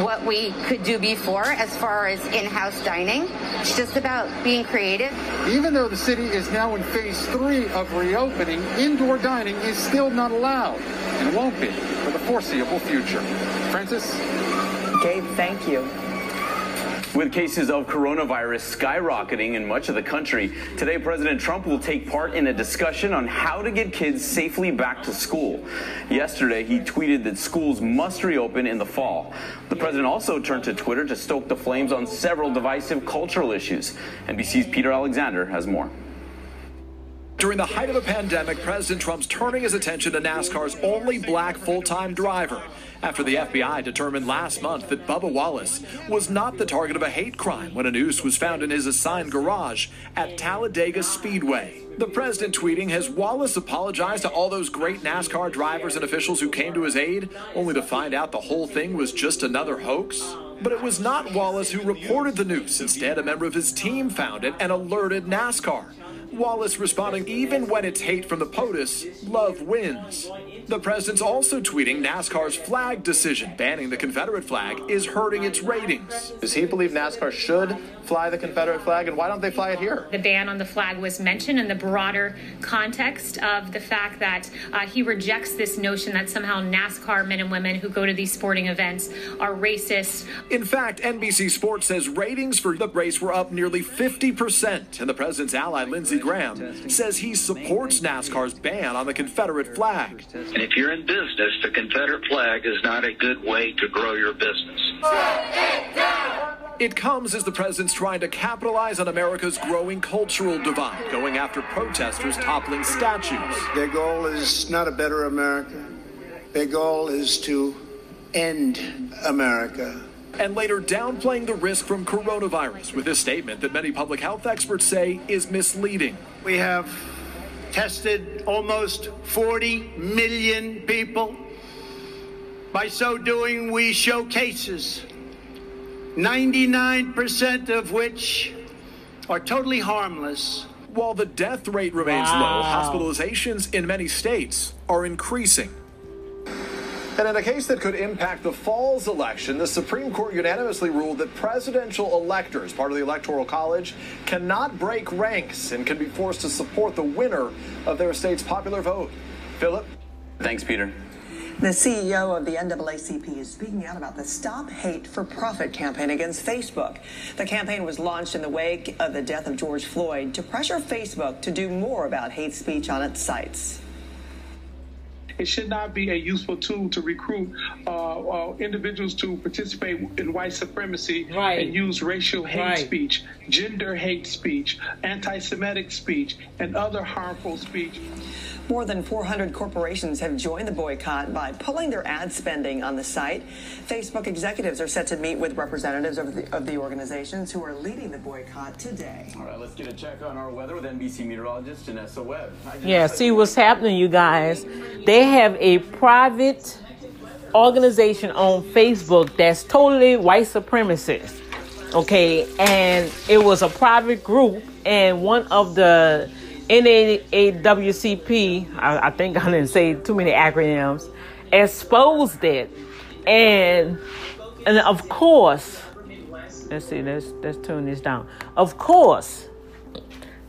what we could do before as far as in house dining. It's just about being creative. Even though the city is now in phase three of reopening, indoor dining is still not allowed and won't be for the foreseeable future. Francis? Gabe, thank you. With cases of coronavirus skyrocketing in much of the country, today President Trump will take part in a discussion on how to get kids safely back to school. Yesterday, he tweeted that schools must reopen in the fall. The president also turned to Twitter to stoke the flames on several divisive cultural issues. NBC's Peter Alexander has more. During the height of the pandemic, President Trump's turning his attention to NASCAR's only black full time driver after the FBI determined last month that Bubba Wallace was not the target of a hate crime when a noose was found in his assigned garage at Talladega Speedway. The president tweeting, Has Wallace apologized to all those great NASCAR drivers and officials who came to his aid, only to find out the whole thing was just another hoax? But it was not Wallace who reported the noose. Instead, a member of his team found it and alerted NASCAR. Wallace responding, even when it's hate from the POTUS, love wins. The president's also tweeting NASCAR's flag decision banning the Confederate flag is hurting its ratings. Does he believe NASCAR should fly the Confederate flag, and why don't they fly it here? The ban on the flag was mentioned in the broader context of the fact that uh, he rejects this notion that somehow NASCAR men and women who go to these sporting events are racist. In fact, NBC Sports says ratings for the race were up nearly 50%, and the president's ally, Lindsey Graham, says he supports NASCAR's ban on the Confederate flag. And if you're in business, the Confederate flag is not a good way to grow your business. It comes as the president's trying to capitalize on America's growing cultural divide, going after protesters toppling statues. Their goal is not a better America. Their goal is to end America. And later downplaying the risk from coronavirus with a statement that many public health experts say is misleading. We have tested almost 40 million people. By so doing, we show cases, 99% of which are totally harmless. While the death rate remains Wow. low, hospitalizations in many states are increasing. And in a case that could impact the fall's election, the Supreme Court unanimously ruled that presidential electors, part of the Electoral College, cannot break ranks and can be forced to support the winner of their state's popular vote. Philip? Thanks, Peter. The CEO of the NAACP is speaking out about the Stop Hate for Profit campaign against Facebook. The campaign was launched in the wake of the death of George Floyd to pressure Facebook to do more about hate speech on its sites. It should not be a useful tool to recruit uh, uh, individuals to participate in white supremacy Right. and use racial hate Right. speech, gender hate speech, anti Semitic speech, and other harmful speech. More than 400 corporations have joined the boycott by pulling their ad spending on the site. Facebook executives are set to meet with representatives of the, of the organizations who are leading the boycott today. All right, let's get a check on our weather with NBC meteorologist Janessa Webb. Yeah, see what's happening, you guys. They have a private organization on Facebook that's totally white supremacist. Okay, and it was a private group, and one of the NAAWCP, I, I think I didn't say too many acronyms, exposed it, and and of course, let's see, let's let's tune this down. Of course,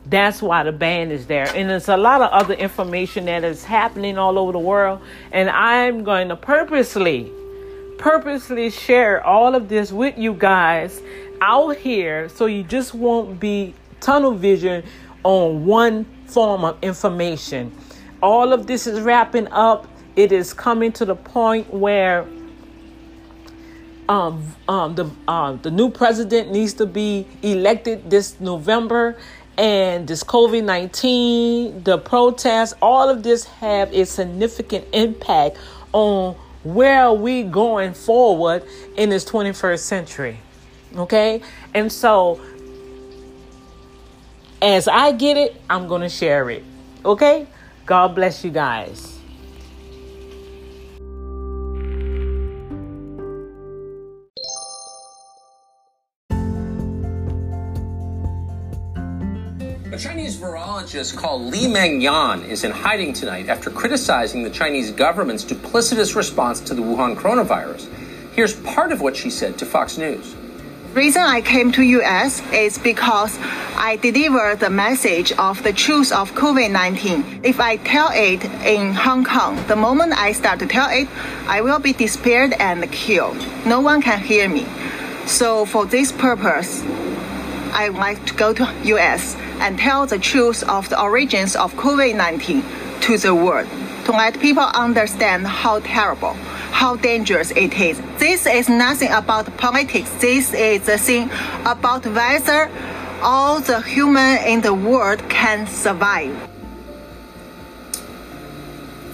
that's why the ban is there. And there's a lot of other information that is happening all over the world. And I'm going to purposely purposely share all of this with you guys out here so you just won't be tunnel vision on one form of information. All of this is wrapping up. It is coming to the point where um, um, the uh, the new president needs to be elected this November, and this COVID nineteen, the protests, all of this have a significant impact on where are we going forward in this twenty first century. Okay, and so as I get it, I'm gonna share it. Okay, God bless you guys. A Chinese virologist called Li-Meng Yan is in hiding tonight after criticizing the Chinese government's duplicitous response to the Wuhan coronavirus. Here's part of what she said to Fox News. Reason I came to US is because I deliver the message of the truth of COVID-19. If I tell it in Hong Kong, the moment I start to tell it, I will be disappeared and killed. No one can hear me. So for this purpose, I like to go to US and tell the truth of the origins of COVID-19 to the world to let people understand how terrible, how dangerous it is. This is nothing about politics. This is the thing about whether all the human in the world can survive.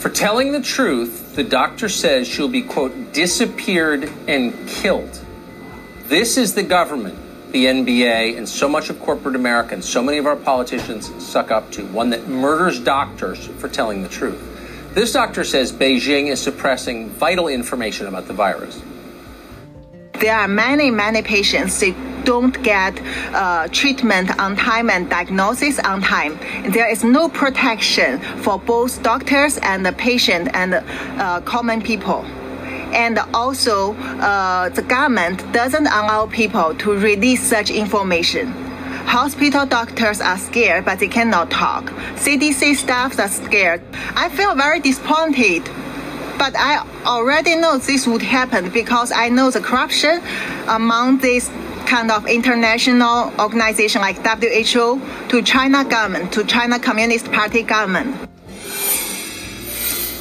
For telling the truth, the doctor says she'll be, quote, disappeared and killed. This is the government the NBA and so much of corporate America and so many of our politicians suck up to one that murders doctors for telling the truth. This doctor says Beijing is suppressing vital information about the virus. There are many, many patients that don't get uh, treatment on time and diagnosis on time. There is no protection for both doctors and the patient and uh, common people and also uh, the government doesn't allow people to release such information. Hospital doctors are scared, but they cannot talk. CDC staffs are scared. I feel very disappointed, but I already know this would happen because I know the corruption among this kind of international organization like WHO to China government to China Communist Party government.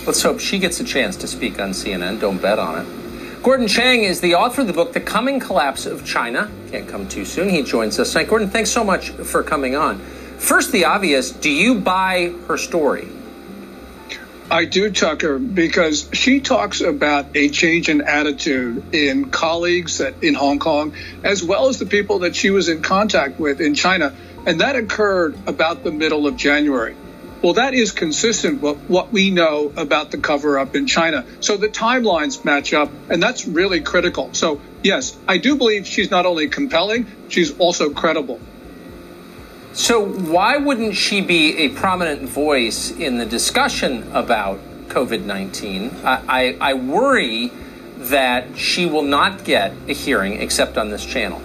Let's hope she gets a chance to speak on CNN. Don't bet on it. Gordon Chang is the author of the book, The Coming Collapse of China. Can't come too soon. He joins us tonight. Gordon, thanks so much for coming on. First, the obvious do you buy her story? I do, Tucker, because she talks about a change in attitude in colleagues in Hong Kong, as well as the people that she was in contact with in China. And that occurred about the middle of January. Well, that is consistent with what we know about the cover up in China. So the timelines match up, and that's really critical. So, yes, I do believe she's not only compelling, she's also credible. So, why wouldn't she be a prominent voice in the discussion about COVID 19? I, I, I worry that she will not get a hearing except on this channel.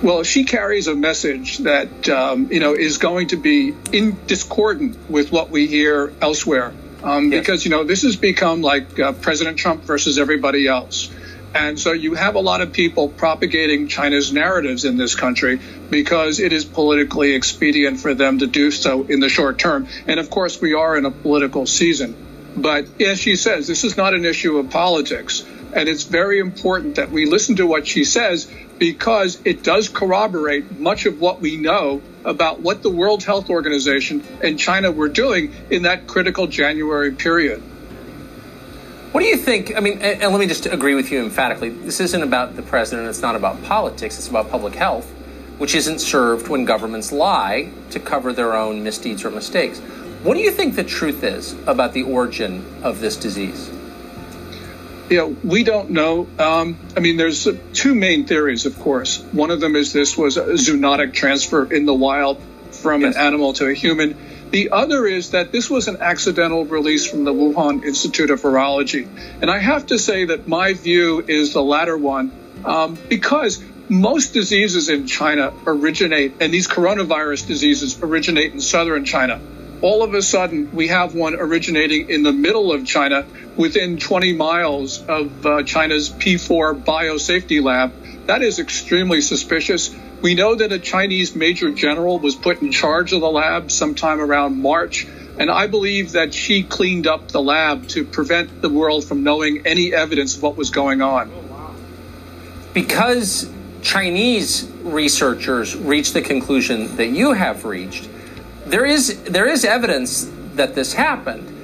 Well, she carries a message that um, you know is going to be in discordant with what we hear elsewhere, um, yes. because you know this has become like uh, President Trump versus everybody else, and so you have a lot of people propagating China's narratives in this country because it is politically expedient for them to do so in the short term, and of course we are in a political season. But as she says, this is not an issue of politics. And it's very important that we listen to what she says because it does corroborate much of what we know about what the World Health Organization and China were doing in that critical January period. What do you think? I mean, and let me just agree with you emphatically. This isn't about the president, it's not about politics, it's about public health, which isn't served when governments lie to cover their own misdeeds or mistakes. What do you think the truth is about the origin of this disease? You know, we don't know. Um, I mean, there's two main theories, of course. One of them is this was a zoonotic transfer in the wild from yes. an animal to a human. The other is that this was an accidental release from the Wuhan Institute of Virology. And I have to say that my view is the latter one um, because most diseases in China originate, and these coronavirus diseases originate in southern China. All of a sudden we have one originating in the middle of China within 20 miles of uh, China's P4 biosafety lab. That is extremely suspicious. We know that a Chinese major general was put in charge of the lab sometime around March, and I believe that she cleaned up the lab to prevent the world from knowing any evidence of what was going on. Because Chinese researchers reached the conclusion that you have reached, there is there is evidence that this happened.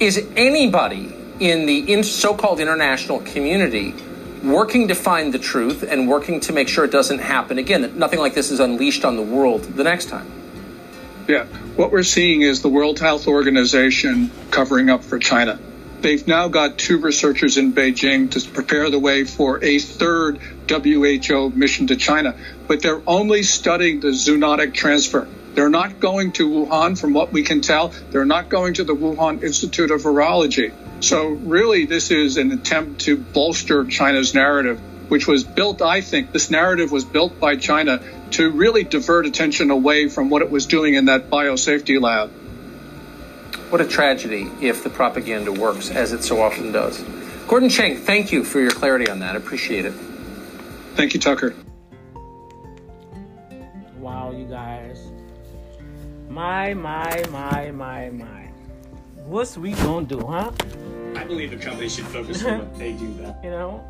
Is anybody in the in so-called international community working to find the truth and working to make sure it doesn't happen again? Nothing like this is unleashed on the world the next time. Yeah, what we're seeing is the World Health Organization covering up for China. They've now got two researchers in Beijing to prepare the way for a third WHO mission to China, but they're only studying the zoonotic transfer. They're not going to Wuhan, from what we can tell. They're not going to the Wuhan Institute of Virology. So, really, this is an attempt to bolster China's narrative, which was built, I think, this narrative was built by China to really divert attention away from what it was doing in that biosafety lab. What a tragedy if the propaganda works, as it so often does. Gordon Chang, thank you for your clarity on that. Appreciate it. Thank you, Tucker. Wow, you guys. My, my, my, my, my. What's we gonna do, huh? I believe the company should focus on what they do best. You know?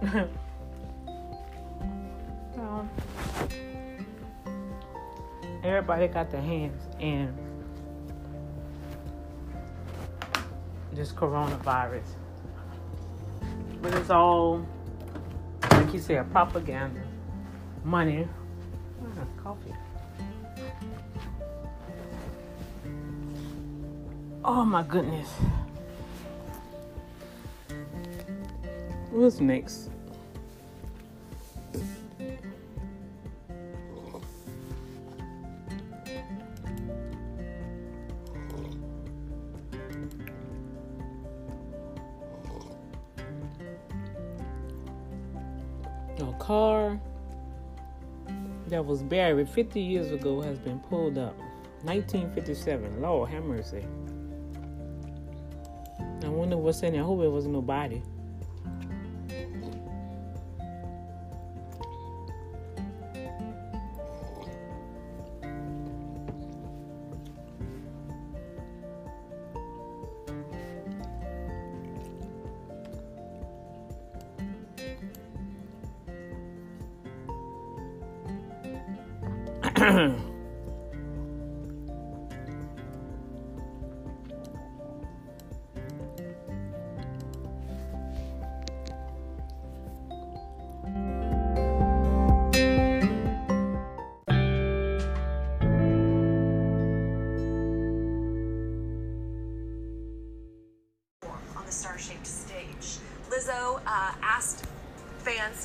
um, everybody got their hands in this coronavirus. But it's all, like you said, propaganda, money. Coffee. Oh my goodness. What's next? A car that was buried 50 years ago has been pulled up. 1957. Lord have mercy. I wonder what's in there. I hope it wasn't nobody.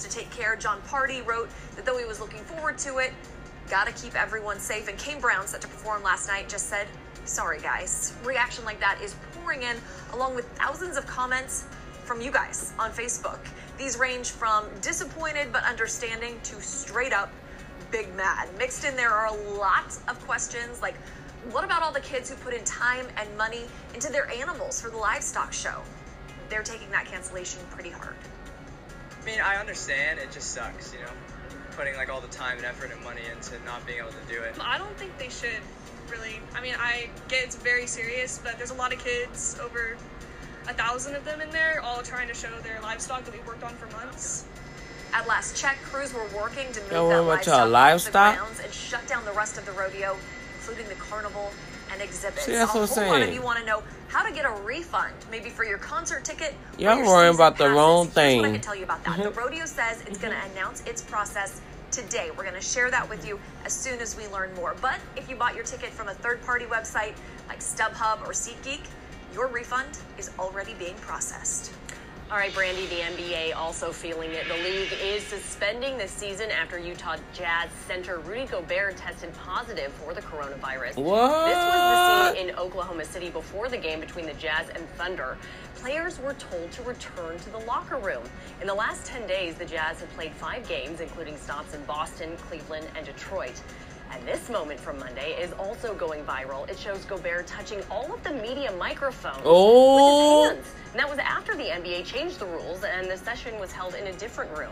to take care. Jon Pardi wrote that though he was looking forward to it, gotta keep everyone safe. And Kane Brown, set to perform last night, just said, sorry guys. Reaction like that is pouring in, along with thousands of comments from you guys on Facebook. These range from disappointed but understanding to straight up big mad. Mixed in there are a lot of questions like, what about all the kids who put in time and money into their animals for the livestock show? They're taking that cancellation pretty hard. I mean, I understand. It just sucks, you know, putting like all the time and effort and money into not being able to do it. I don't think they should really. I mean, I get it's very serious, but there's a lot of kids, over a thousand of them in there, all trying to show their livestock that we worked on for months. At last check, crews were working to move Y'all that went to livestock, a livestock? the grounds and shut down the rest of the rodeo, including the carnival and exhibits. See, that's a what I'm whole lot of you want to know how to get a refund, maybe for your concert ticket. Y'all worrying about the passes. wrong Here's what I can tell you about that. Mm-hmm. The rodeo says it's going to announce its process today. We're going to share that with you as soon as we learn more. But if you bought your ticket from a third-party website like StubHub or SeatGeek, your refund is already being processed. All right, Brandy, the NBA also feeling it. The league is suspending the season after Utah Jazz center Rudy Gobert tested positive for the coronavirus. What? This was the scene in Oklahoma City before the game between the Jazz and Thunder. Players were told to return to the locker room. In the last 10 days, the Jazz have played five games, including stops in Boston, Cleveland, and Detroit. And this moment from Monday is also going viral. It shows Gobert touching all of the media microphones Oh. with his hands. And that was after the NBA changed the rules and the session was held in a different room.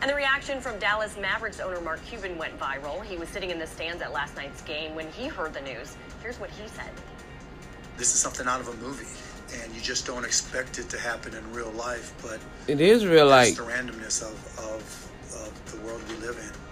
And the reaction from Dallas Mavericks owner Mark Cuban went viral. He was sitting in the stands at last night's game when he heard the news. Here's what he said. This is something out of a movie, and you just don't expect it to happen in real life. But It is real life. the randomness of, of, of the world we live in.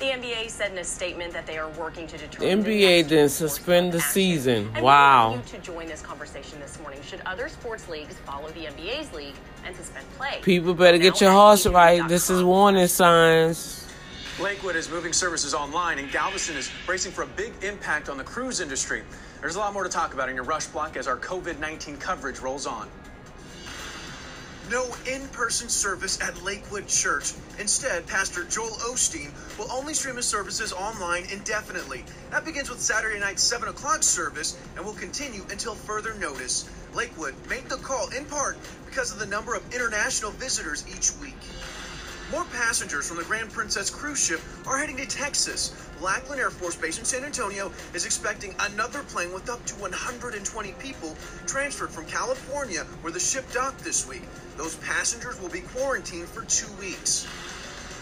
The NBA said in a statement that they are working to determine the NBA didn't suspend the season. And we Wow. want you to join this conversation this morning. Should other sports leagues follow the NBA's league and suspend play? People better get your horse right. This is warning signs. Lakewood is moving services online, and Galveston is bracing for a big impact on the cruise industry. There's a lot more to talk about in your rush block as our COVID 19 coverage rolls on. No in person service at Lakewood Church. Instead, Pastor Joel Osteen will only stream his services online indefinitely. That begins with Saturday night's 7 o'clock service and will continue until further notice. Lakewood made the call in part because of the number of international visitors each week. More passengers from the Grand Princess cruise ship are heading to Texas. Lackland Air Force Base in San Antonio is expecting another plane with up to 120 people transferred from California, where the ship docked this week. Those passengers will be quarantined for two weeks.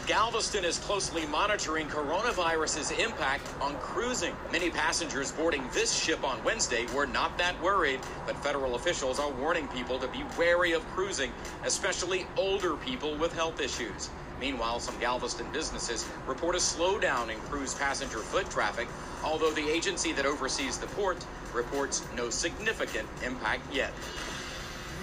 Galveston is closely monitoring coronavirus's impact on cruising. Many passengers boarding this ship on Wednesday were not that worried, but federal officials are warning people to be wary of cruising, especially older people with health issues. Meanwhile, some Galveston businesses report a slowdown in cruise passenger foot traffic, although the agency that oversees the port reports no significant impact yet.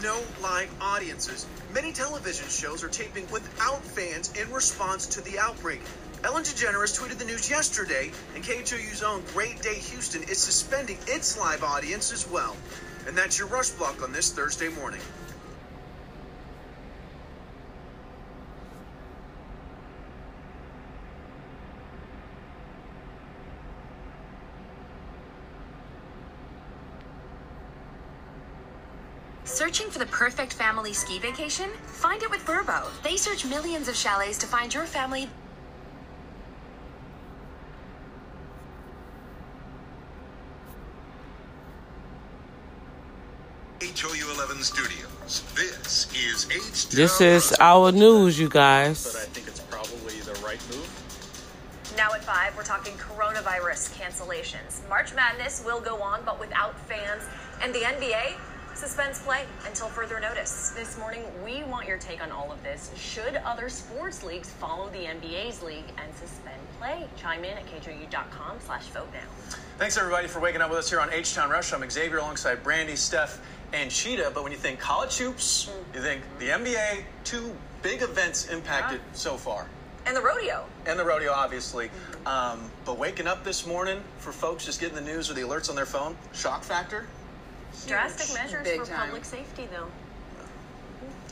No live audiences. Many television shows are taping without fans in response to the outbreak. Ellen DeGeneres tweeted the news yesterday, and KHOU's own Great Day Houston is suspending its live audience as well. And that's your rush block on this Thursday morning. Searching for the perfect family ski vacation? Find it with Vrbo. They search millions of chalets to find your family HOU 11 Studios. This is H This is our news, you guys. But I think it's probably the right move. Now at 5, we're talking coronavirus cancellations. March Madness will go on, but without fans. And the NBA suspends play until further notice. This morning, we want your take on all of this. Should other sports leagues follow the NBA's league and suspend play? Chime in at khou.com slash vote now. Thanks everybody for waking up with us here on H Town Rush. I'm Xavier alongside Brandy, Steph, and Chita. But when you think college hoops, you think the NBA, two big events impacted so far. And the rodeo. And the rodeo, obviously. Um, but waking up this morning for folks just getting the news or the alerts on their phone, shock factor. Drastic measures Big for time. public safety, though.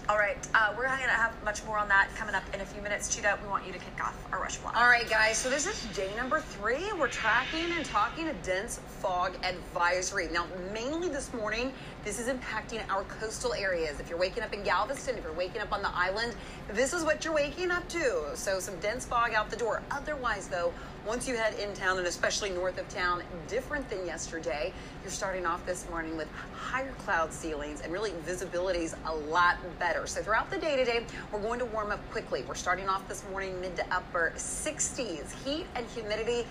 All right, uh, we're going to have much more on that coming up in a few minutes. Chita, we want you to kick off our rush block. All right, guys. So this is day number three. We're tracking and talking a dense fog advisory. Now, mainly this morning, this is impacting our coastal areas. If you're waking up in Galveston, if you're waking up on the island, this is what you're waking up to. So some dense fog out the door. Otherwise, though, once you head in town and especially north of town, different than yesterday. You're starting off this morning with higher cloud ceilings and really visibility's a lot better. So throughout the day today, we're going to warm up quickly. We're starting off this morning mid to upper 60s. Heat and humidity,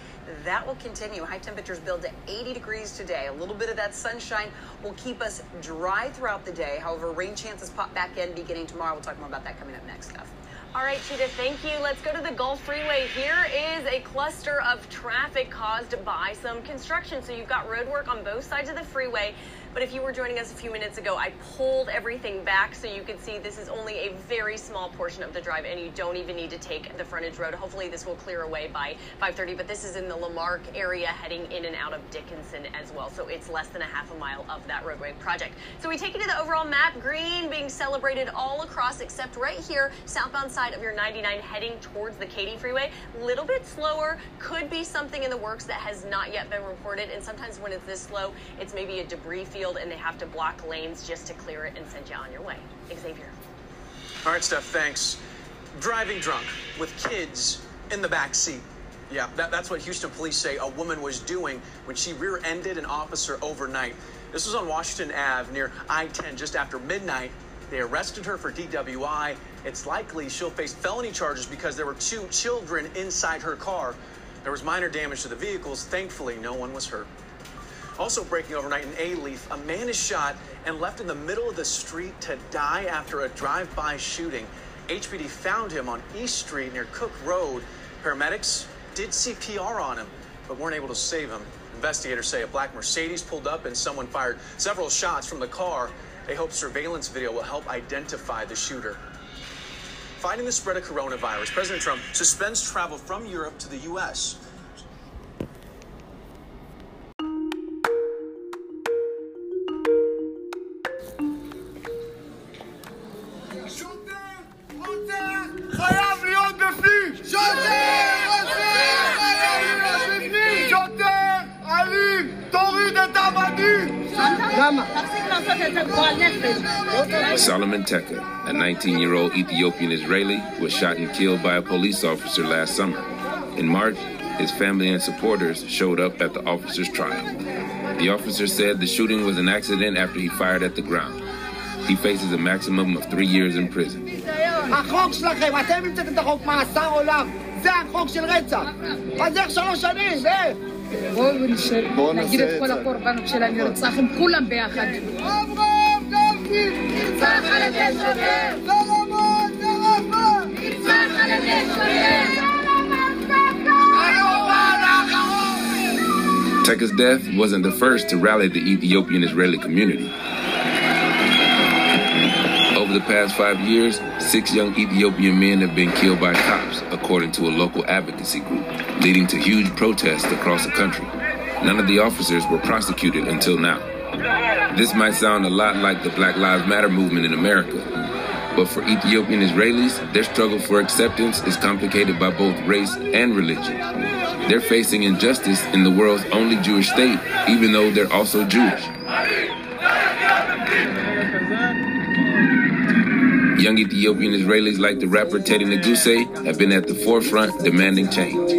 that will continue. High temperatures build to 80 degrees today. A little bit of that sunshine will keep us dry throughout the day. However, rain chances pop back in beginning tomorrow. We'll talk more about that coming up next, Steph. All right, Chita, thank you. Let's go to the Gulf Freeway. Here is a cluster of traffic caused by some construction. So you've got road work on both sides of the freeway. But if you were joining us a few minutes ago, I pulled everything back so you could see this is only a very small portion of the drive, and you don't even need to take the frontage road. Hopefully, this will clear away by 5:30. But this is in the La Marque area, heading in and out of Dickinson as well. So it's less than a half a mile of that roadway project. So we take you to the overall map. Green being celebrated all across, except right here, southbound side of your 99, heading towards the Katy Freeway. A little bit slower. Could be something in the works that has not yet been reported. And sometimes when it's this slow, it's maybe a debris field, and they have to block lanes just to clear it and send you on your way. Xavier. All right, Steph, thanks. Driving drunk with kids in the back seat. Yeah, that, that's what Houston police say a woman was doing when she rear ended an officer overnight. This was on Washington Ave near I 10 just after midnight. They arrested her for DWI. It's likely she'll face felony charges because there were two children inside her car. There was minor damage to the vehicles. Thankfully, no one was hurt. Also breaking overnight in Alief, a man is shot and left in the middle of the street to die after a drive-by shooting. HPD found him on East Street near Cook Road. Paramedics did CPR on him, but weren't able to save him. Investigators say a black Mercedes pulled up and someone fired several shots from the car. They hope surveillance video will help identify the shooter. Fighting the spread of coronavirus, President Trump suspends travel from Europe to the U.S. Solomon Tekah, a 19-year-old Ethiopian Israeli, was shot and killed by a police officer last summer. In March, his family and supporters showed up at the officer's trial. The officer said the shooting was an accident after he fired at the ground. He faces a maximum of three years in prison. החוק שלכם, אתם המצאתם את החוק, מאסר עולם. זה החוק של רצח. אז איך שלוש שנים? איך? בואו נשאר, נגיד את כל הקורבנות של הנרצח עם כולם ביחד. אברהם גפני! נרצח על ידי שוטר! סלומון! סלומון! נרצח על ידי שוטר! Tekah's death wasn't the first to rally the Ethiopian Israeli community. Over the past five years, six young Ethiopian men have been killed by cops, according to a local advocacy group, leading to huge protests across the country. None of the officers were prosecuted until now. This might sound a lot like the Black Lives Matter movement in America, but for Ethiopian Israelis, their struggle for acceptance is complicated by both race and religion. They're facing injustice in the world's only Jewish state, even though they're also Jewish Young Ethiopian Israelis like the rapper Teddy Neguse have been at the forefront demanding change.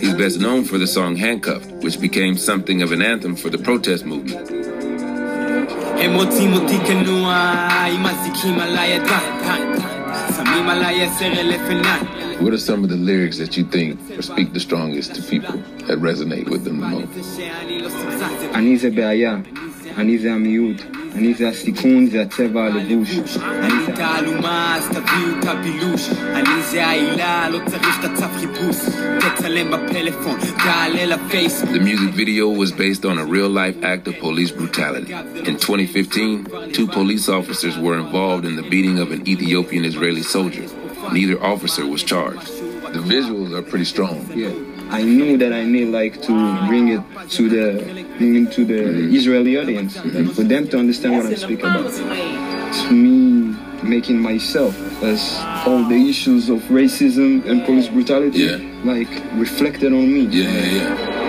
He's best known for the song Handcuffed, which became something of an anthem for the protest movement. הם רוצים אותי כנוע, עם אזיקים עליי ידיים, What are some of the lyrics that you think speak the strongest to people that resonate with them the most? אני זה בעיה, אני זה המיעוט, אני זה הסיכון, זה הצבע הלבוש. אני תעלומה, אז תביאו את הבילוש. אני זה העילה, לא צריך את הצו חיפוש. תצלם בפלאפון, תעלה לפייסבוק. The music video was based on a real life act of police brutality. In 2015, two police officers were involved in the beating of an Ethiopian Israeli soldier. Neither officer was charged. The visuals are pretty strong. Yeah. I knew that I need like to bring it to the bring it to the Israeli audience, like for them to understand what I'm speaking about. It's me making myself as all the issues of racism and police brutality like reflected on me. Yeah, yeah.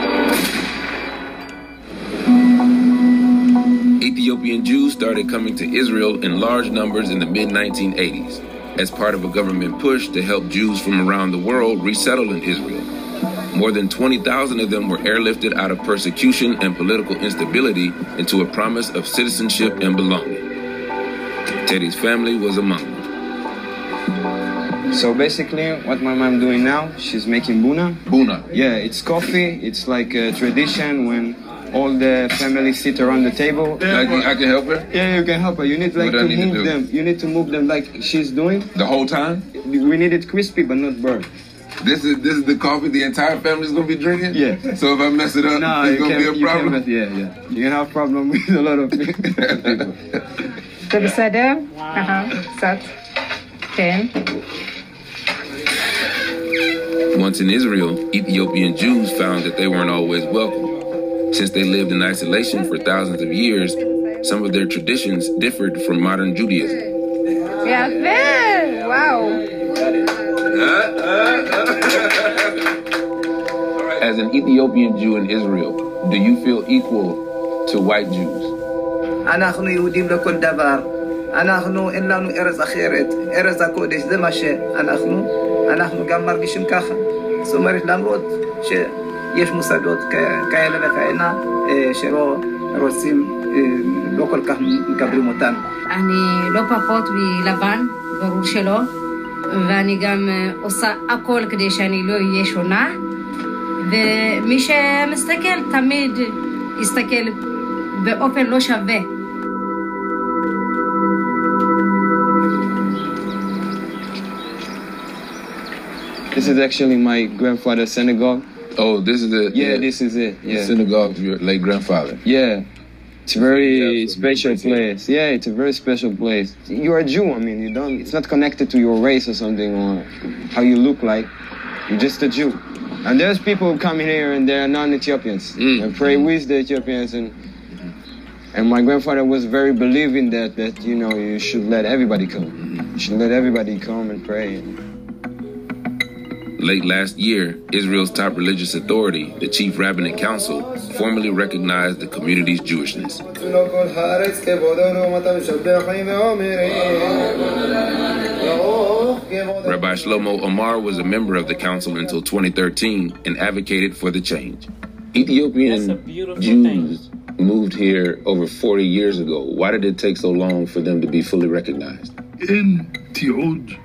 Ethiopian Jews started coming to Israel in large numbers in the mid 1980s as part of a government push to help Jews from around the world resettle in Israel. More than 20,000 of them were airlifted out of persecution and political instability into a promise of citizenship and belonging. Teddy's family was among them. So basically, what my mom doing now, she's making buna. Buna. Yeah, it's coffee. It's like a tradition when all the family sit around the table. I can- I can help her? Yeah, you can help her. You need like What to need move do? them. You need to move them like she's doing. The whole time? We need it crispy but not burnt. This is this is the coffee the entire family is gonna be drinking. Yeah. So if I mess it up, no, it's gonna be a problem. Mess, yeah, yeah. You're gonna have a problem with a lot of people. Good set there. Uh huh. Set. Ten. Once in Israel, Ethiopian Jews found that they weren't always welcome. Since they lived in isolation for thousands of years, some of their traditions differed from modern Judaism. Yeah, wow. Uh, uh, uh. As an Ethiopian Jew in Israel, do you feel equal to white Jews? אנחנו יהודים לכל דבר, אנחנו, אין לנו ארץ אחרת, ארץ הקודש, זה מה שאנחנו, אנחנו גם מרגישים ככה. זאת אומרת, למרות שיש מוסדות כאלה וכהנה אה, שלא רוצים, אה, לא כל כך מקבלים אותנו. אני לא פחות מלבן, ברור שלא, ואני גם אה, עושה הכל כדי שאני לא אהיה שונה, ומי שמסתכל תמיד יסתכל באופן לא שווה. This is actually my grandfather's synagogue. Oh, this is the Yeah, this is it. the Yeah. synagogue of your late grandfather. Yeah. It's a very special place. Yeah, it's a very special place. You're a Jew. I mean, you don't. It's not connected to your race or something or how you look like. You're just a Jew. And there's people coming here and they're non-Ethiopians. Mm. And pray with the Ethiopians and and my grandfather was very believing that that you know you should let everybody come. You should let everybody come and pray. Late last year, Israel's top religious authority, the Chief Rabbinic Council, formally recognized the community's Jewishness. Rabbi Shlomo Amar was a member of the council until 2013 and advocated for the change. Ethiopian Jews thing. moved here over 40 years ago. Why did it take so long for them to be fully recognized? In Tiud,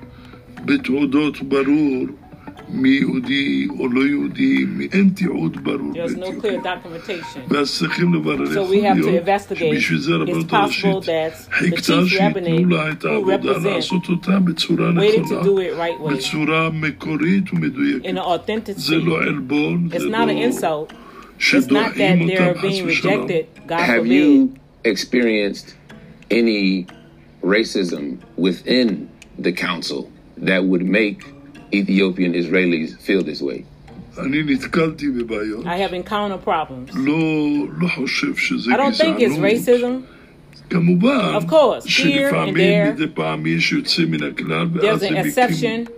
מי יהודי או לא יהודי, מי- אין תיעוד ברור. There's no clear documentation. ואז צריכים לברר So איך we have to להיות investigate. שבשביל זה It's הרבנות possible הראשית that the חיכתה chief שייתנו rabbinate לה את who העבודה represent לעשות אותה בצורה waited to נכונה, do it right way. בצורה מקורית ומדויקת. in an authentic זה לא city. עלבון, It's זה not an לא insult. It's not that שדוחים they're אותם חס being ושלום. rejected. God Have forbid. you experienced any racism within the council that would make Ethiopian Israelis feel this way? אני נתקלתי בבעיות. I have encountered problems. לא, לא חושב שזה I don't think it's גזענות. racism. כמובן, Of course, here and שלפעמים there, מדי פעם יש יוצא מן הכלל, There's ואז an הם exception.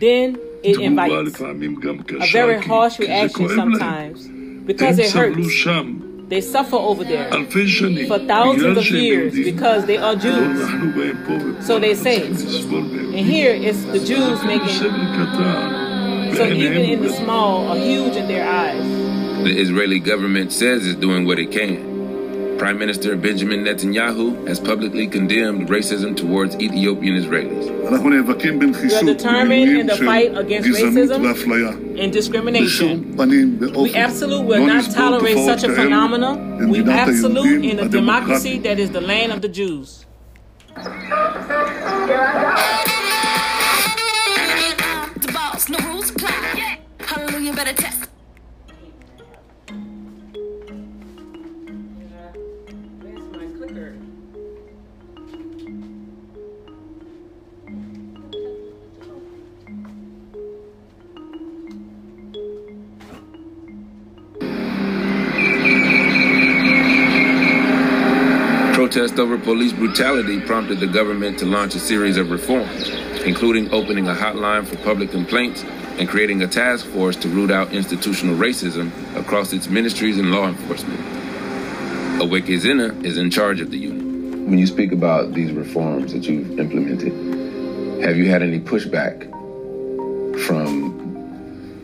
Then it תגובה invites לפעמים גם a קשה, very כי- harsh כי זה reaction כואב להם. sometimes because הם it סבלו hurts. שם They suffer over there for thousands of years because they are Jews. So they say. And here it's the Jews making. So even in the small are huge in their eyes. The Israeli government says it's doing what it can. Prime Minister Benjamin Netanyahu has publicly condemned racism towards Ethiopian Israelis. We are determined in the fight against racism and discrimination. We absolutely will not tolerate such a phenomenon. We absolute in a democracy that is the land of the Jews. Better test. Protest over police brutality prompted the government to launch a series of reforms, including opening a hotline for public complaints and creating a task force to root out institutional racism across its ministries and law enforcement. Aweke Zena is in charge of the unit. When you speak about these reforms that you've implemented, have you had any pushback from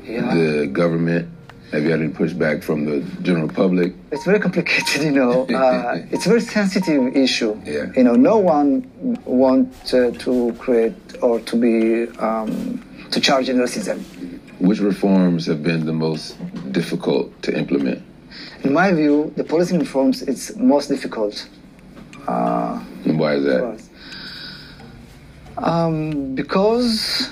the government? Have you had any pushback from the general public? It's very complicated, you know. Uh, it's a very sensitive issue. Yeah. You know, no one wants uh, to create or to be um, to charge in racism. Which reforms have been the most difficult to implement? In my view, the policing reforms it's most difficult. Uh, And why is that? um, because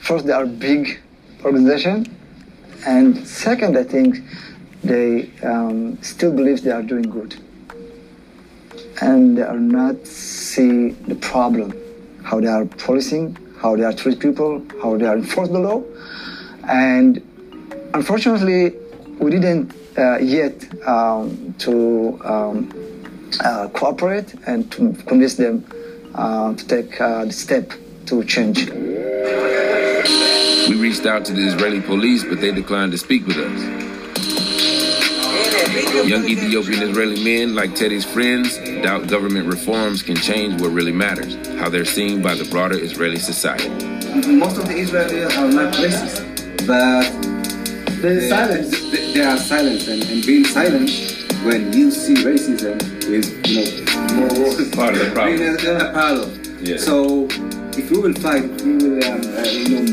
first they are big organization, and second, I think they um, still believe they are doing good, and they are not see the problem, how they are policing, how they are treat people, how they are enforce the law, and unfortunately, we didn't uh, yet um, to um, uh, cooperate and to convince them uh, to take uh, the step to change. We reached out to the Israeli police, but they declined to speak with us. Young Ethiopian Israeli men, like Teddy's friends, doubt government reforms can change what really matters, how they're seen by the broader Israeli society. Most of the Israelis are not racist, but They're silent. They, they are silent, and, and being silent when you see racism is, you know, more part of the problem. Being a, a part of. Yeah. So if we will fight, if we will, um, uh, you know,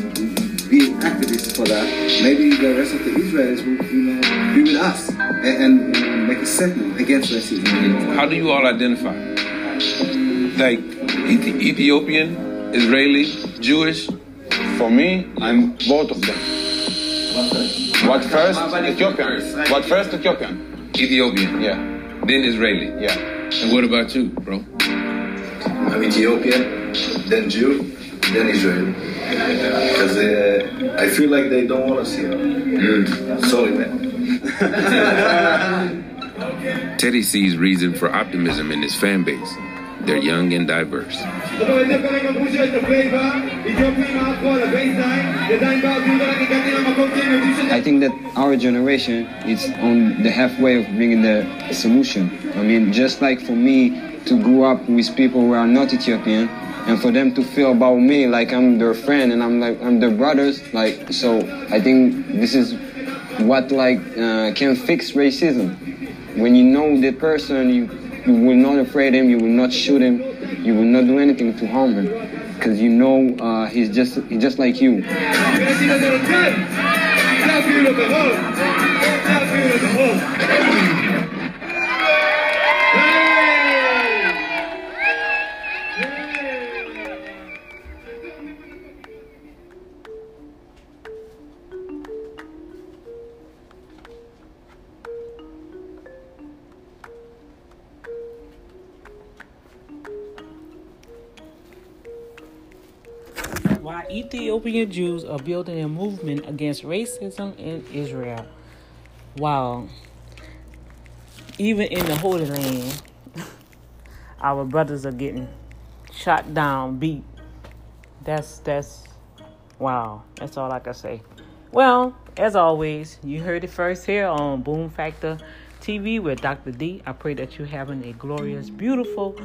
be activists for that, maybe the rest of the Israelis will, you know, be with us and, and you know, make a statement against racism. How do you all identify? Like Ethi- Ethiopian, Israeli, Jewish? For me, I'm both of them. What first? Ethiopian. What first? Ethiopian. Ethiopian. Yeah. Then Israeli. Yeah. And what about you, bro? I'm Ethiopian, then Jew, then Israeli. Because uh, I feel like they don't want us here. Sorry, man. Teddy sees reason for optimism in his fan base. They're young and diverse. I think that our generation is on the halfway of bringing the solution. I mean, just like for me to grow up with people who are not Ethiopian, and for them to feel about me like I'm their friend and I'm like I'm their brothers. Like so, I think this is what like uh, can fix racism. When you know the person, you you will not afraid him, you will not shoot him, you will not do anything to harm him, because you know uh, he's just he's just like you. Ethiopian Jews are building a movement against racism in Israel. Wow. Even in the Holy Land, our brothers are getting shot down, beat. That's that's wow. That's all I can say. Well, as always, you heard it first here on Boom Factor TV with Dr. D. I pray that you're having a glorious, beautiful,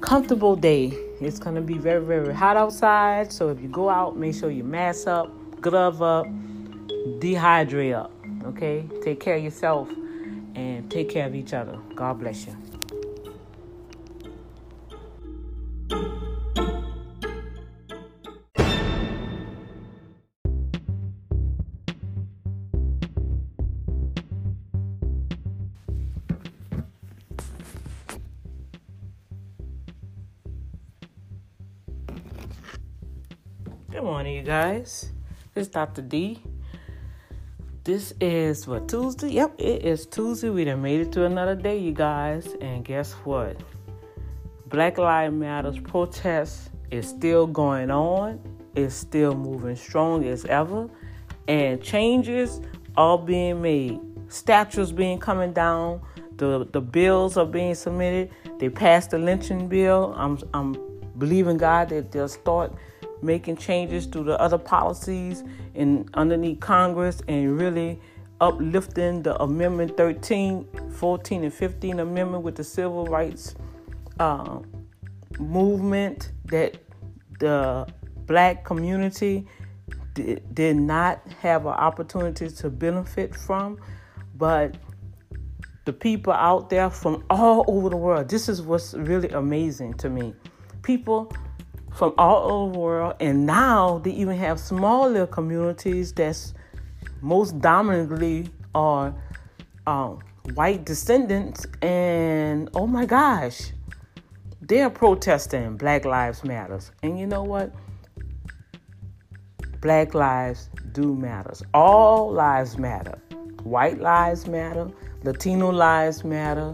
comfortable day. It's gonna be very, very hot outside. So if you go out, make sure you mask up, glove up, dehydrate up. Okay? Take care of yourself and take care of each other. God bless you. Is Dr. D. This is what Tuesday? Yep, it is Tuesday. We done made it to another day, you guys. And guess what? Black Lives Matters protest is still going on. It's still moving strong as ever. And changes are being made. Statues being coming down. The the bills are being submitted. They passed the lynching bill. I'm I'm believing God that they'll start making changes to the other policies and underneath Congress and really uplifting the Amendment 13, 14, and 15 Amendment with the civil rights uh, movement that the black community did not have an opportunity to benefit from, but the people out there from all over the world. This is what's really amazing to me. People from all over the world, and now they even have small little communities that's most dominantly are um, white descendants, and oh my gosh, they're protesting Black Lives Matters. And you know what? Black lives do matters. All lives matter. White lives matter. Latino lives matter.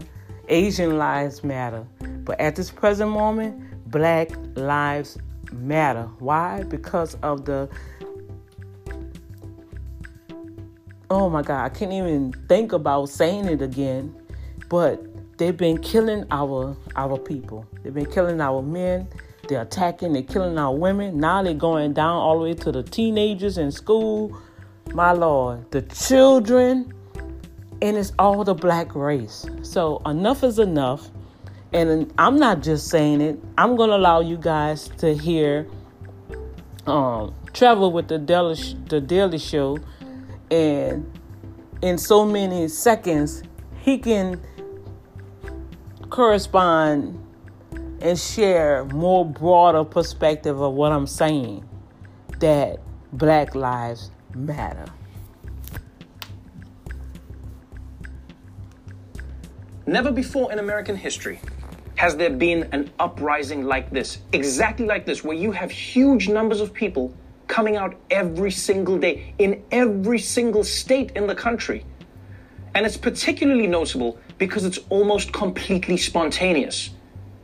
Asian lives matter. But at this present moment, Black lives matter. Why? Because of the oh my God, I can't even think about saying it again. But they've been killing our our people. They've been killing our men. They're attacking. They're killing our women. Now they're going down all the way to the teenagers in school. My Lord, the children. and it's all the black race. So enough is enough. And I'm not just saying it. I'm gonna allow you guys to hear um, travel with the Daily, the Daily Show, and in so many seconds, he can correspond and share more broader perspective of what I'm saying that black lives matter. Never before in American history has there been an uprising like this, exactly like this, where you have huge numbers of people coming out every single day in every single state in the country. And it's particularly notable because it's almost completely spontaneous.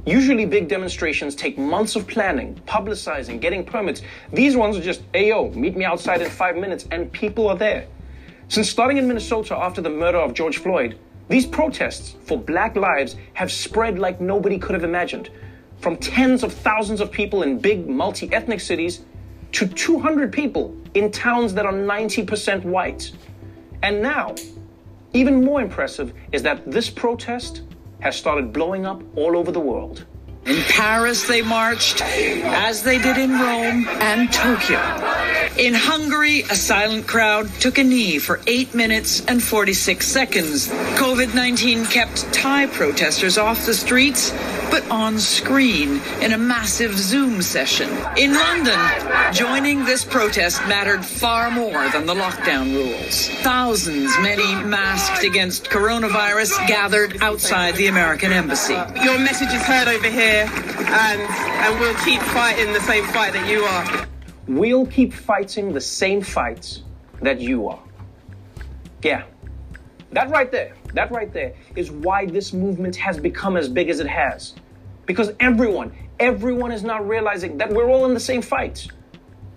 Usually, big demonstrations take months of planning, publicizing, getting permits. These ones are just, hey meet me outside in five minutes, and people are there. Since starting in Minnesota after the murder of George Floyd, these protests for black lives have spread like nobody could have imagined. From tens of thousands of people in big multi ethnic cities to 200 people in towns that are 90% white. And now, even more impressive is that this protest has started blowing up all over the world. In Paris, they marched, as they did in Rome and Tokyo. In Hungary, a silent crowd took a knee for 8 minutes and 46 seconds. COVID 19 kept Thai protesters off the streets, but on screen in a massive Zoom session. In London, joining this protest mattered far more than the lockdown rules. Thousands, many masked against coronavirus, gathered outside the American embassy. Your message is heard over here, and, and we'll keep fighting the same fight that you are. We'll keep fighting the same fights that you are. Yeah. That right there, that right there is why this movement has become as big as it has. Because everyone, everyone is now realizing that we're all in the same fight.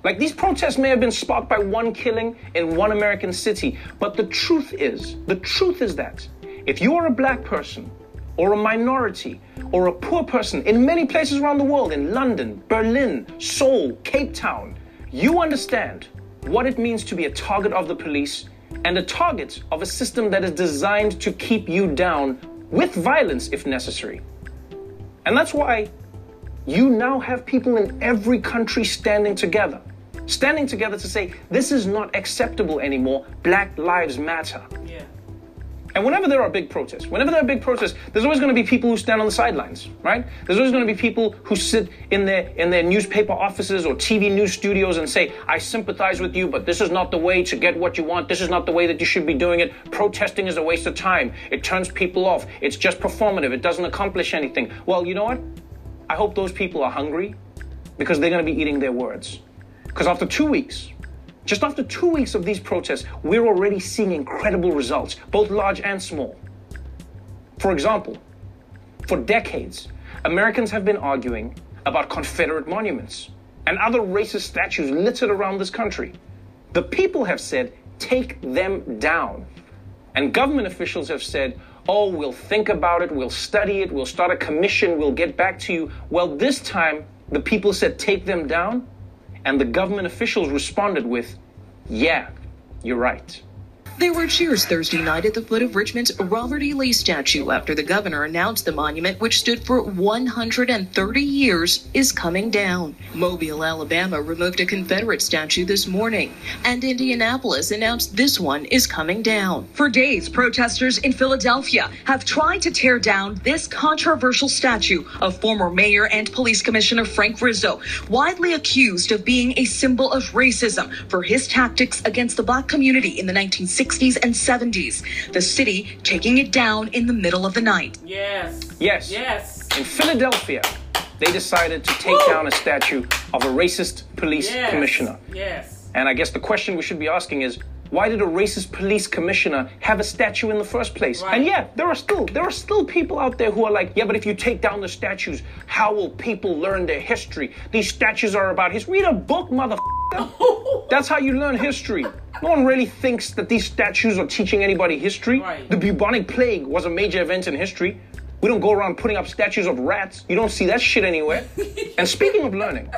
Like these protests may have been sparked by one killing in one American city, but the truth is, the truth is that if you are a black person or a minority or a poor person in many places around the world, in London, Berlin, Seoul, Cape Town, you understand what it means to be a target of the police and a target of a system that is designed to keep you down with violence if necessary. And that's why you now have people in every country standing together. Standing together to say, this is not acceptable anymore. Black lives matter. Yeah. And whenever there are big protests, whenever there are big protests, there's always going to be people who stand on the sidelines, right? There's always going to be people who sit in their in their newspaper offices or TV news studios and say, "I sympathize with you, but this is not the way to get what you want. This is not the way that you should be doing it. Protesting is a waste of time. It turns people off. It's just performative. It doesn't accomplish anything." Well, you know what? I hope those people are hungry because they're going to be eating their words. Because after 2 weeks, just after two weeks of these protests, we're already seeing incredible results, both large and small. For example, for decades, Americans have been arguing about Confederate monuments and other racist statues littered around this country. The people have said, take them down. And government officials have said, oh, we'll think about it, we'll study it, we'll start a commission, we'll get back to you. Well, this time, the people said, take them down. And the government officials responded with, yeah, you're right. There were cheers Thursday night at the foot of Richmond's Robert E. Lee statue after the governor announced the monument, which stood for 130 years, is coming down. Mobile, Alabama removed a Confederate statue this morning, and Indianapolis announced this one is coming down. For days, protesters in Philadelphia have tried to tear down this controversial statue of former mayor and police commissioner Frank Rizzo, widely accused of being a symbol of racism for his tactics against the black community in the 1960s. 60s and 70s. The city taking it down in the middle of the night. Yes. Yes. Yes. In Philadelphia, they decided to take Woo! down a statue of a racist police yes. commissioner. Yes. And I guess the question we should be asking is why did a racist police commissioner have a statue in the first place? Right. And yeah, there are still there are still people out there who are like, yeah, but if you take down the statues, how will people learn their history? These statues are about history. Read a book, motherfucker. That's how you learn history. No one really thinks that these statues are teaching anybody history. Right. The bubonic plague was a major event in history. We don't go around putting up statues of rats. You don't see that shit anywhere. and speaking of learning,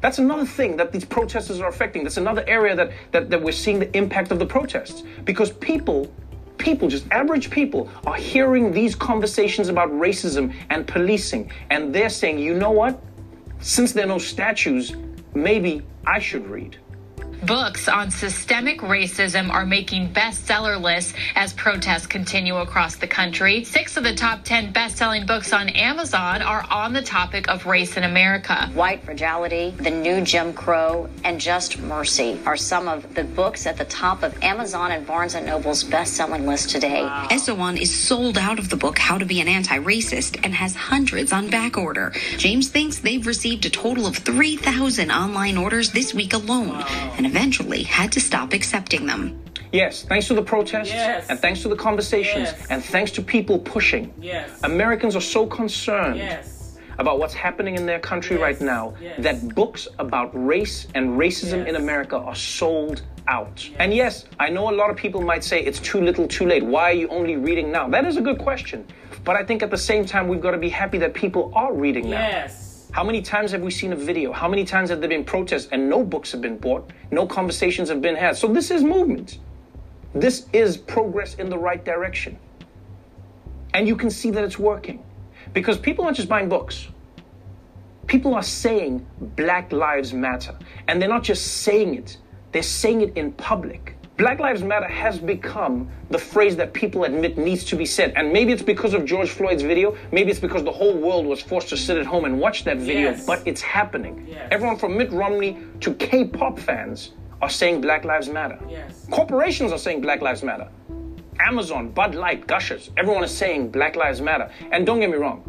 that's another thing that these protesters are affecting. That's another area that, that, that we're seeing the impact of the protests. Because people people, just average people, are hearing these conversations about racism and policing, and they're saying, you know what? Since there are no statues, maybe I should read. Books on systemic racism are making bestseller lists as protests continue across the country. Six of the top 10 best-selling books on Amazon are on the topic of race in America. White Fragility, The New Jim Crow, and Just Mercy are some of the books at the top of Amazon and Barnes & Noble's best-selling list today. Eso Won is sold out of the book How to Be an Anti-Racist and has hundreds on back order. James thinks they've received a total of 3,000 online orders this week alone and eventually had to stop accepting them. Yes, thanks to the protests Yes. and thanks to the conversations Yes. and thanks to people pushing. Yes. Americans are so concerned Yes. about what's happening in their country right now that books about race and racism in America are sold out. And yes, I know a lot of people might say it's too little, too late. Why are you only reading now? That is a good question. But I think at the same time, we've got to be happy that people are reading now. How many times have we seen a video? How many times have there been protests and no books have been bought? No conversations have been had. So this is movement. This is progress in the right direction. And you can see that it's working. Because people aren't just buying books. People are saying Black Lives Matter. And they're not just saying it, they're saying it in public. Black Lives Matter has become the phrase that people admit needs to be said. And maybe it's because of George Floyd's video. Maybe it's because the whole world was forced to sit at home and watch that video. Yes. But it's happening. Everyone from Mitt Romney to K pop fans are saying Black Lives Matter. Yes. Corporations are saying Black Lives Matter. Amazon, Bud Light, Gushers, everyone is saying Black Lives Matter. And don't get me wrong,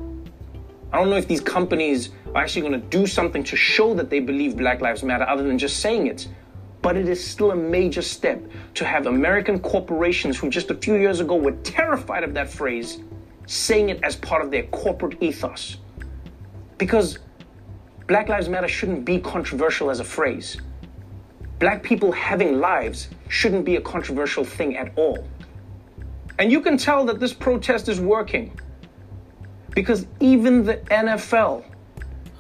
I don't know if these companies are actually going to do something to show that they believe Black Lives Matter other than just saying it. But it is still a major step to have American corporations who just a few years ago were terrified of that phrase saying it as part of their corporate ethos. Because Black Lives Matter shouldn't be controversial as a phrase. Black people having lives shouldn't be a controversial thing at all. And you can tell that this protest is working because even the NFL,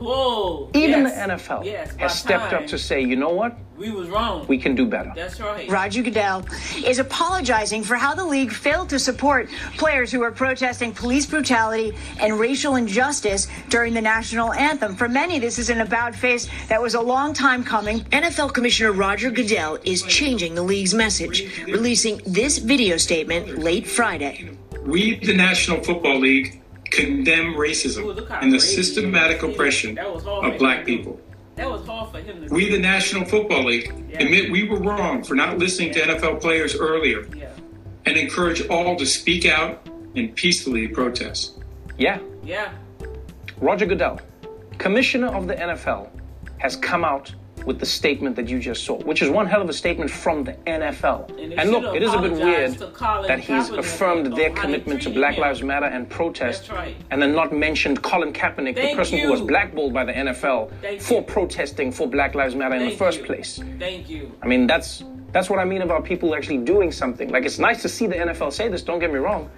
Whoa. even yes. the NFL Yes, has stepped time. up to say, you know what? We was wrong. We can do better. That's right. Roger Goodell is apologizing for how the league failed to support players who were protesting police brutality and racial injustice during the national anthem. For many, this is an about face that was a long time coming. NFL Commissioner Roger Goodell is changing the league's message, releasing this video statement late Friday. We, the National Football League, condemn racism and the systematic oppression of black people. That was hard for him to We, the National Football League, admit we were wrong for not listening to NFL players earlier and encourage all to speak out and peacefully protest. Yeah. Yeah. Roger Goodell, commissioner of the NFL, has come out with the statement that you just saw, which is one hell of a statement from the NFL. And And look, it is a bit weird that he's affirmed their commitment to Black him. Lives Matter and protest, right. and then not mentioned Colin Kaepernick, the Thank person who was blackballed by the NFL Thank for protesting for Black Lives Matter in the first you. place. Thank you. I mean, that's that's what I mean about people actually doing something. Like it's nice to see the NFL say this. Don't get me wrong,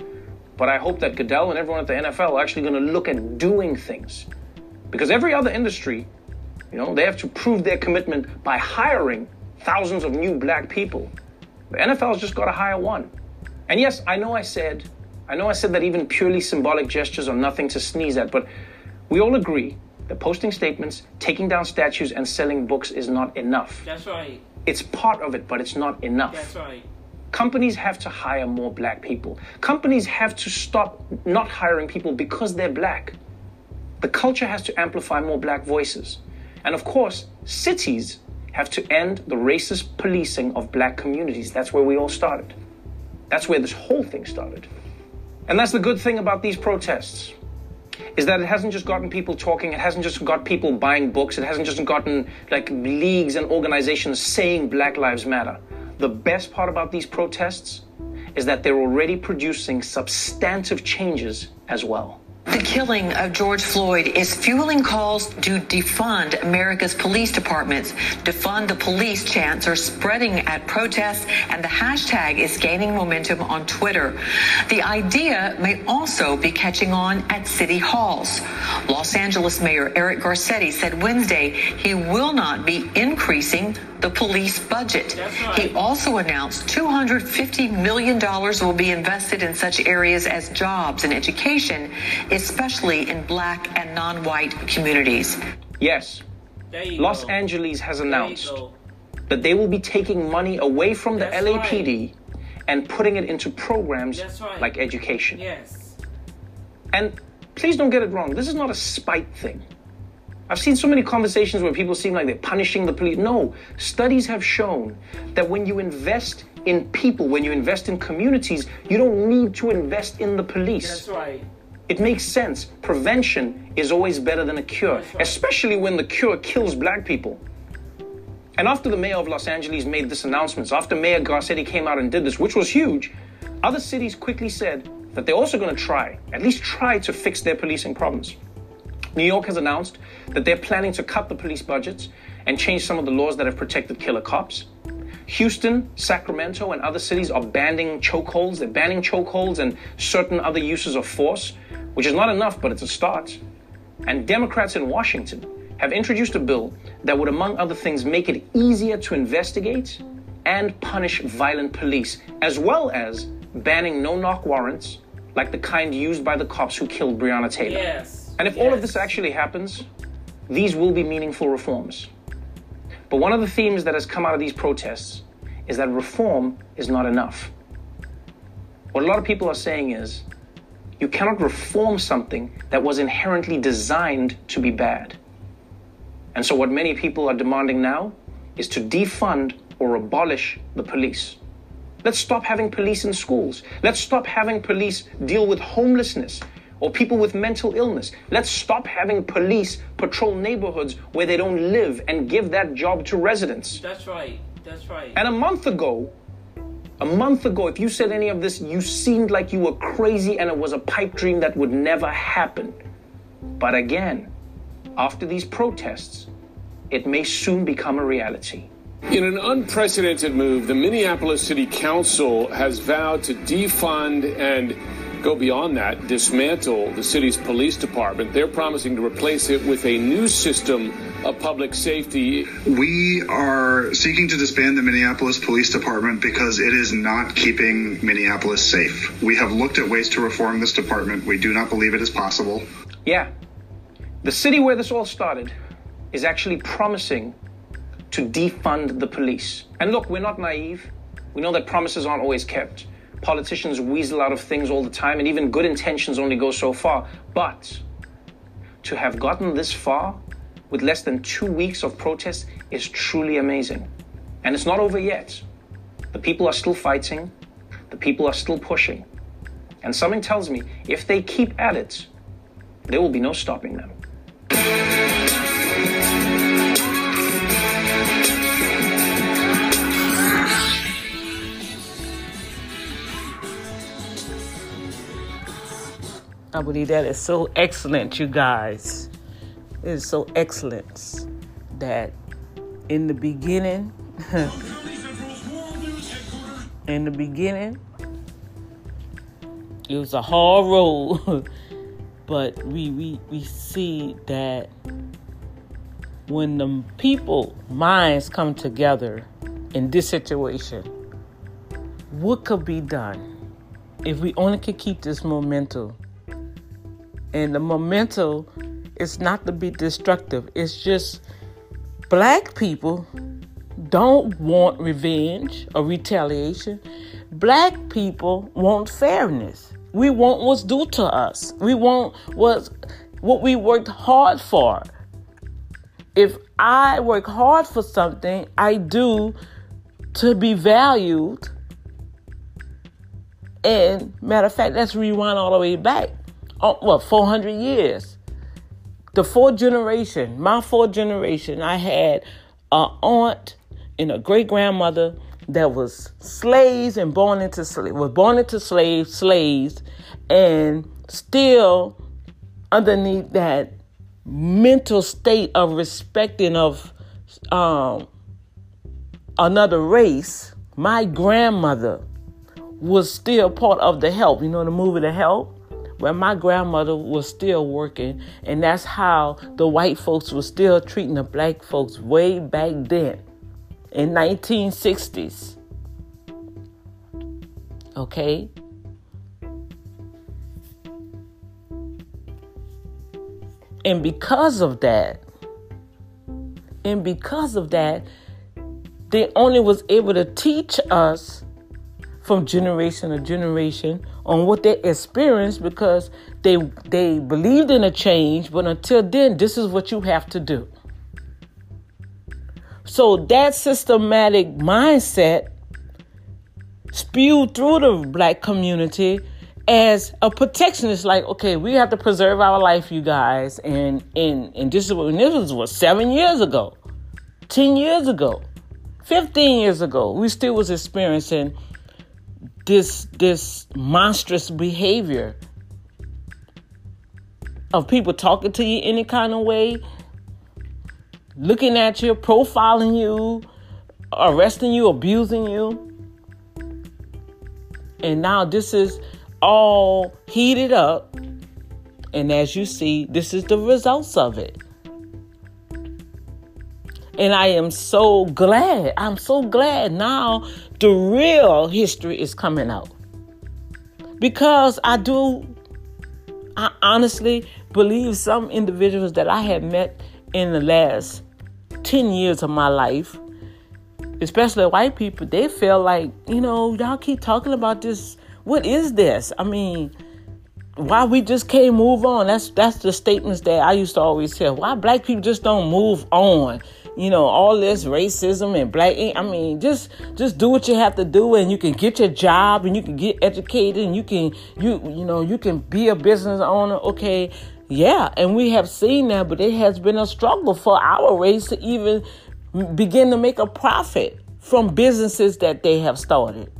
but I hope that Goodell and everyone at the NFL are actually going to look at doing things, because every other industry, you know, they have to prove their commitment by hiring thousands of new black people. The NFL's just got to hire one. And yes, I know I said, I know I said that even purely symbolic gestures are nothing to sneeze at, but we all agree that posting statements, taking down statues, and selling books is not enough. That's right. It's part of it, but it's not enough. That's right. Companies have to hire more black people. Companies have to stop not hiring people because they're black. The culture has to amplify more black voices. And of course, cities have to end the racist policing of black communities. That's where we all started. That's where this whole thing started. And that's the good thing about these protests is that it hasn't just gotten people talking, it hasn't just got people buying books, it hasn't just gotten like leagues and organizations saying Black Lives Matter. The best part about these protests is that they're already producing substantive changes as well. The killing of George Floyd is fueling calls to defund America's police departments. Defund the police chants are spreading at protests, and the hashtag is gaining momentum on Twitter. The idea may also be catching on at city halls. Los Angeles Mayor Eric Garcetti said Wednesday he will not be increasing the the police budget. He also announced $250 million will be invested in such areas as jobs and education, especially in black and non white communities. Yes, Los go. Angeles has announced that they will be taking money away from the LAPD right. and putting it into programs right. like education. Yes. And please don't get it wrong, this is not a spite thing. I've seen so many conversations where people seem like they're punishing the police. No, studies have shown that when you invest in people, when you invest in communities, you don't need to invest in the police. That's right. It makes sense. Prevention is always better than a cure, right. especially when the cure kills black people. And after the mayor of Los Angeles made this announcement, after Mayor Garcetti came out and did this, which was huge, other cities quickly said that they're also going to try, at least try to fix their policing problems. New York has announced that they're planning to cut the police budgets and change some of the laws that have protected killer cops. Houston, Sacramento, and other cities are banning chokeholds. They're banning chokeholds and certain other uses of force, which is not enough, but it's a start. And Democrats in Washington have introduced a bill that would, among other things, make it easier to investigate and punish violent police, as well as banning no knock warrants like the kind used by the cops who killed Breonna Taylor. Yes. And if yes. all of this actually happens, these will be meaningful reforms. But one of the themes that has come out of these protests is that reform is not enough. What a lot of people are saying is you cannot reform something that was inherently designed to be bad. And so, what many people are demanding now is to defund or abolish the police. Let's stop having police in schools. Let's stop having police deal with homelessness, or people with mental illness. Let's stop having police patrol neighborhoods where they don't live and give that job to residents. That's right. That's right. And a month ago, a month ago, if you said any of this, you seemed like you were crazy and it was a pipe dream that would never happen. But again, after these protests, it may soon become a reality. In an unprecedented move, the Minneapolis City Council has vowed to defund and go beyond that, dismantle the city's police department. They're promising to replace it with a new system of public safety. We are seeking to disband the Minneapolis Police Department because it is not keeping Minneapolis safe. We have looked at ways to reform this department. We do not believe it is possible. Yeah. The city where this all started is actually promising to defund the police. And look, we're not naive. We know that promises aren't always kept. Politicians weasel out of things all the time, and even good intentions only go so far. But to have gotten this far with less than two weeks of protest is truly amazing. And it's not over yet. The people are still fighting, the people are still pushing. And something tells me if they keep at it, there will be no stopping them. I believe that is so excellent, you guys. It is so excellent that in the beginning, in the beginning, it was a hard road, but we, we, we see that when the people minds come together in this situation, what could be done if we only could keep this momentum and the memento is not to be destructive. It's just black people don't want revenge or retaliation. Black people want fairness. We want what's due to us. We want what's what we worked hard for. If I work hard for something, I do to be valued. And matter of fact, let's rewind all the way back oh, what 400 years? The fourth generation my fourth generation i had an aunt and a great grandmother that was slaves and born into slave was born into slaves slaves and still underneath that mental state of respecting of um, another race my grandmother was still part of the help. You know the movie the help where my grandmother was still working, and that's how the white folks were still treating the black folks way back then. in 1960s. Okay? And because of that, and because of that, they only was able to teach us from generation to generation on what they experienced because they they believed in a change, but until then, this is what you have to do. So that systematic mindset spewed through the black community as a protection. It's like, okay, we have to preserve our life, you guys, and and and this is what this was what seven years ago, ten years ago, fifteen years ago. We still was experiencing this this monstrous behavior of people talking to you any kind of way, looking at you, profiling you, arresting you, abusing you. And now this is all heated up. And as you see, this is the results of it. And I am so glad. I'm so glad now the real history is coming out. Because I do, I honestly believe some individuals that I have met in the last 10 years of my life, especially white people, they feel like, you know, y'all keep talking about this. What is this? I mean, why we just can't move on? That's that's the statements that I used to always tell. Why black people just don't move on? You know all this racism and black i mean just just do what you have to do and you can get your job and you can get educated and you can you you know you can be a business owner okay? Yeah and we have seen that but it has been a struggle for our race to even begin to make a profit from businesses that they have started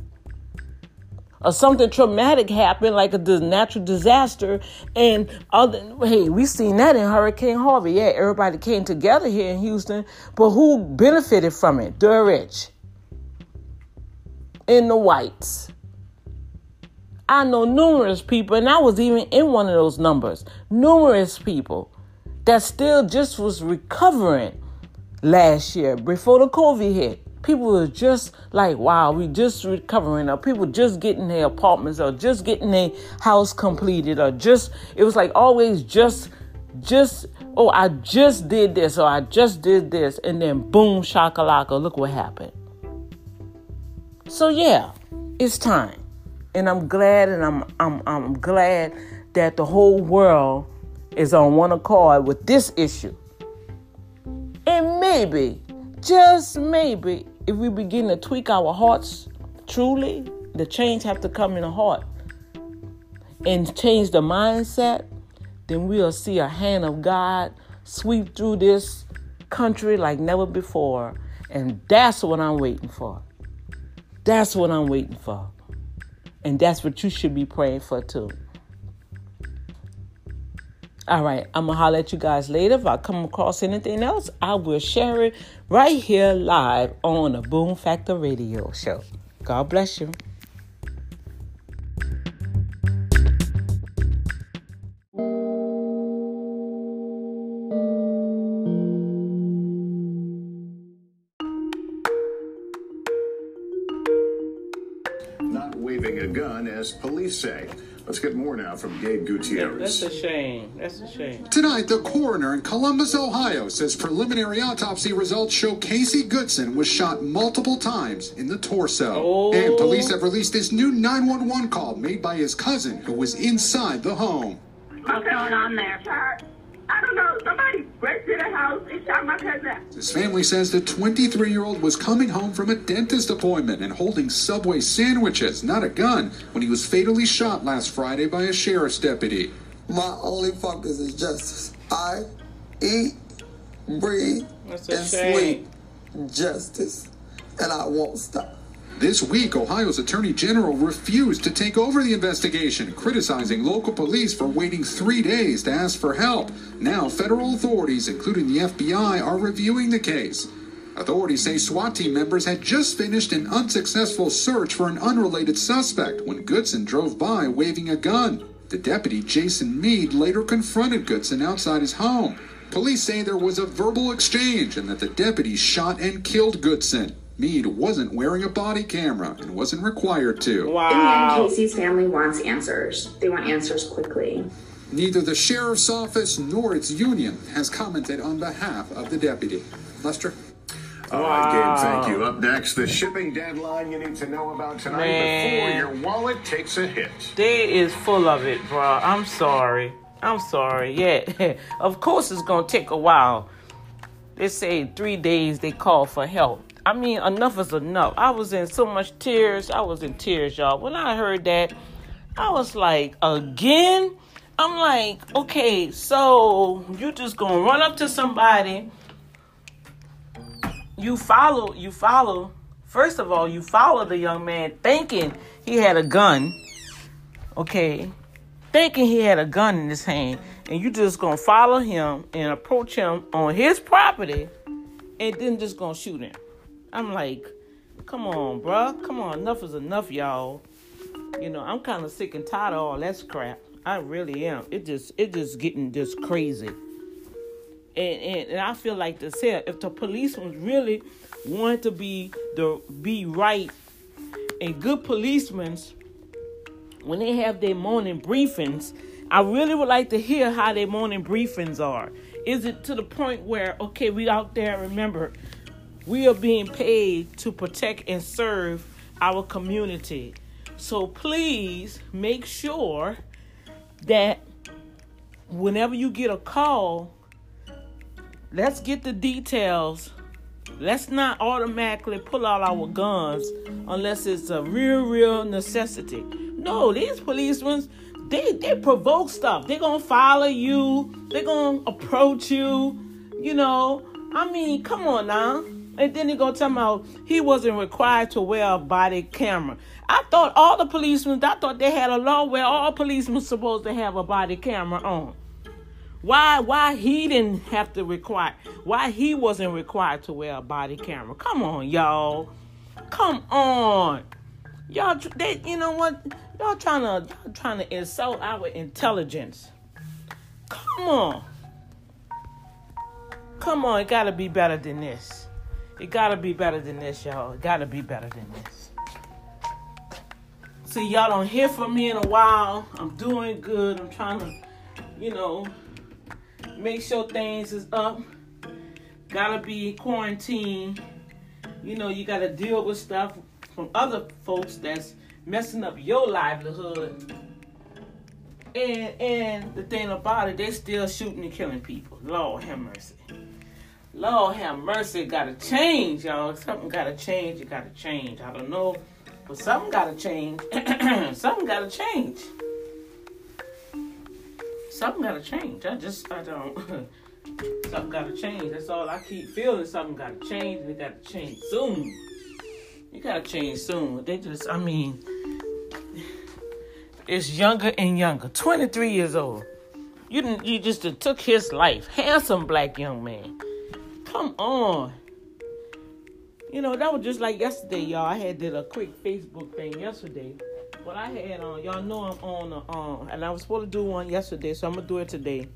or something traumatic happened, like a natural disaster, and other. Hey, we seen that in Hurricane Harvey. Yeah, everybody came together here in Houston, but who benefited from it? The rich and the whites. I know numerous people, and I was even in one of those numbers. Numerous people that still just was recovering last year before the COVID hit people were just like, wow, we just recovering, or people just getting their apartments, or just getting their house completed, or just, it was like always just, just, oh, I just did this, or I just did this, and then boom, shakalaka, look what happened. So yeah, it's time. And I'm glad and I'm I'm I'm glad that the whole world is on one accord with this issue. And maybe, just maybe, if we begin to tweak our hearts truly, the change have to come in the heart and change the mindset, then we'll see a hand of God sweep through this country like never before. And that's what I'm waiting for. That's what I'm waiting for. And that's what you should be praying for too. All right, I'm gonna holler at you guys later. If I come across anything else, I will share it right here live on the Boom Factor Radio Show. God bless you. Not waving a gun, as police say. Let's get more now from Gabe Gutierrez. That's a shame. That's a shame. Tonight, the coroner in Columbus, Ohio says preliminary autopsy results show Casey Goodson was shot multiple times in the torso. Oh. And police have released this new 911 call made by his cousin who was inside the home. What's going on there? Sir, I don't know. Somebody breaks into the house and shot my cousin. His family says the 23 year old was coming home from a dentist appointment and holding Subway sandwiches, not a gun, when he was fatally shot last Friday by a sheriff's deputy. My only focus is justice. I eat, breathe, and shame. sleep justice, and I won't stop. This week, Ohio's Attorney General refused to take over the investigation, criticizing local police for waiting three days to ask for help. Now, federal authorities, including the FBI, are reviewing the case. Authorities say SWAT team members had just finished an unsuccessful search for an unrelated suspect when Goodson drove by waving a gun. The deputy, Jason Meade, later confronted Goodson outside his home. Police say there was a verbal exchange and that the deputy shot and killed Goodson. Meade wasn't wearing a body camera and wasn't required to. Wow. In the end, Casey's family wants answers. They want answers quickly. Neither the sheriff's office nor its union has commented on behalf of the deputy. Lester? All right, Gabe, thank you. Up next, the shipping deadline you need to know about tonight Man. before your wallet takes a hit. They is full of it, bro. I'm sorry. I'm sorry. Yeah, of course it's gonna take a while. They say three days. They call for help. I mean, enough is enough. I was in so much tears. I was in tears, y'all. When I heard that, I was like, again. I'm like, okay, so you just gonna run up to somebody. You follow. You follow. First of all, you follow the young man thinking he had a gun. Okay, thinking he had a gun in his hand, and you just gonna follow him and approach him on his property, and then just gonna shoot him. I'm like, come on, bruh. Come on, enough is enough, y'all. You know, I'm kind of sick and tired of all that crap. I really am. It just, it just getting just crazy. And, and, and I feel like this here, if the policemen really want to be the be right and good policemen when they have their morning briefings, I really would like to hear how their morning briefings are. Is it to the point where, okay, we out there, remember, we are being paid to protect and serve our community. So please make sure that whenever you get a call, let's get the details. Let's not automatically pull out our guns unless it's a real, real necessity. No, these policemen, they they provoke stuff. They're gonna follow you. They're gonna approach you. You know, I mean, come on now. And then he gonna tell me how he wasn't required to wear a body camera. I thought all the policemen, I thought they had a law where all policemen supposed to have a body camera on. Why why he didn't have to require why he wasn't required to wear a body camera. Come on, y'all. Come on. Y'all they you know what? Y'all trying to y'all trying to insult our intelligence. Come on. Come on, it gotta be better than this. It gotta be better than this, y'all. It gotta be better than this. See, y'all don't hear from me in a while. I'm doing good. I'm trying to, you know, make sure things is up. Gotta be quarantined. You know, you gotta deal with stuff from other folks that's messing up your livelihood. And and the thing about it, they still shooting and killing people. Lord have mercy. Lord have mercy. Gotta change, y'all. Something gotta change. It gotta change. I don't know, but something gotta change. something gotta change. Something gotta change. I just I don't. something gotta change. That's all I keep feeling. Something gotta change, and it gotta change soon. You gotta change soon. They just, I mean, it's younger and younger. 23 years old. You didn't, you just took his life. Handsome black young man. Come on. You know, that was just like yesterday, y'all. I had did a quick Facebook thing yesterday. But I had on, y'all know I'm on, uh, um, and I was supposed to do one yesterday, so I'm gonna do it today.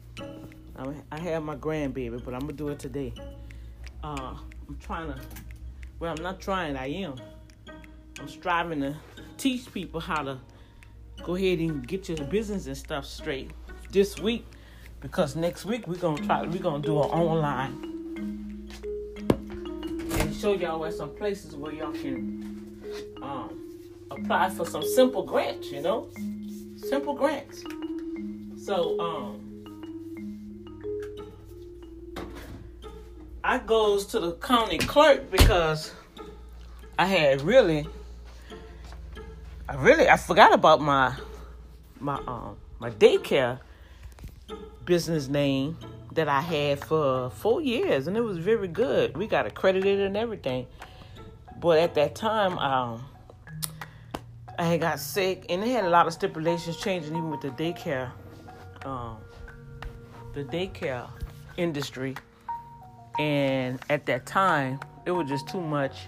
I, I have my grandbaby, but I'm gonna do it today. Uh, I'm trying to, well, I'm not trying, I am. I'm striving to teach people how to go ahead and get your business and stuff straight this week because next week we're gonna try we're gonna do it online show y'all where some places where y'all can um, apply for some simple grants you know? Simple grants. So um I goes to the county clerk because I had really I really I forgot about my my um my daycare business name that I had for four years and it was very good. We got accredited and everything. But at that time, um I had got sick and they had a lot of stipulations changing even with the daycare um the daycare industry. And at that time, it was just too much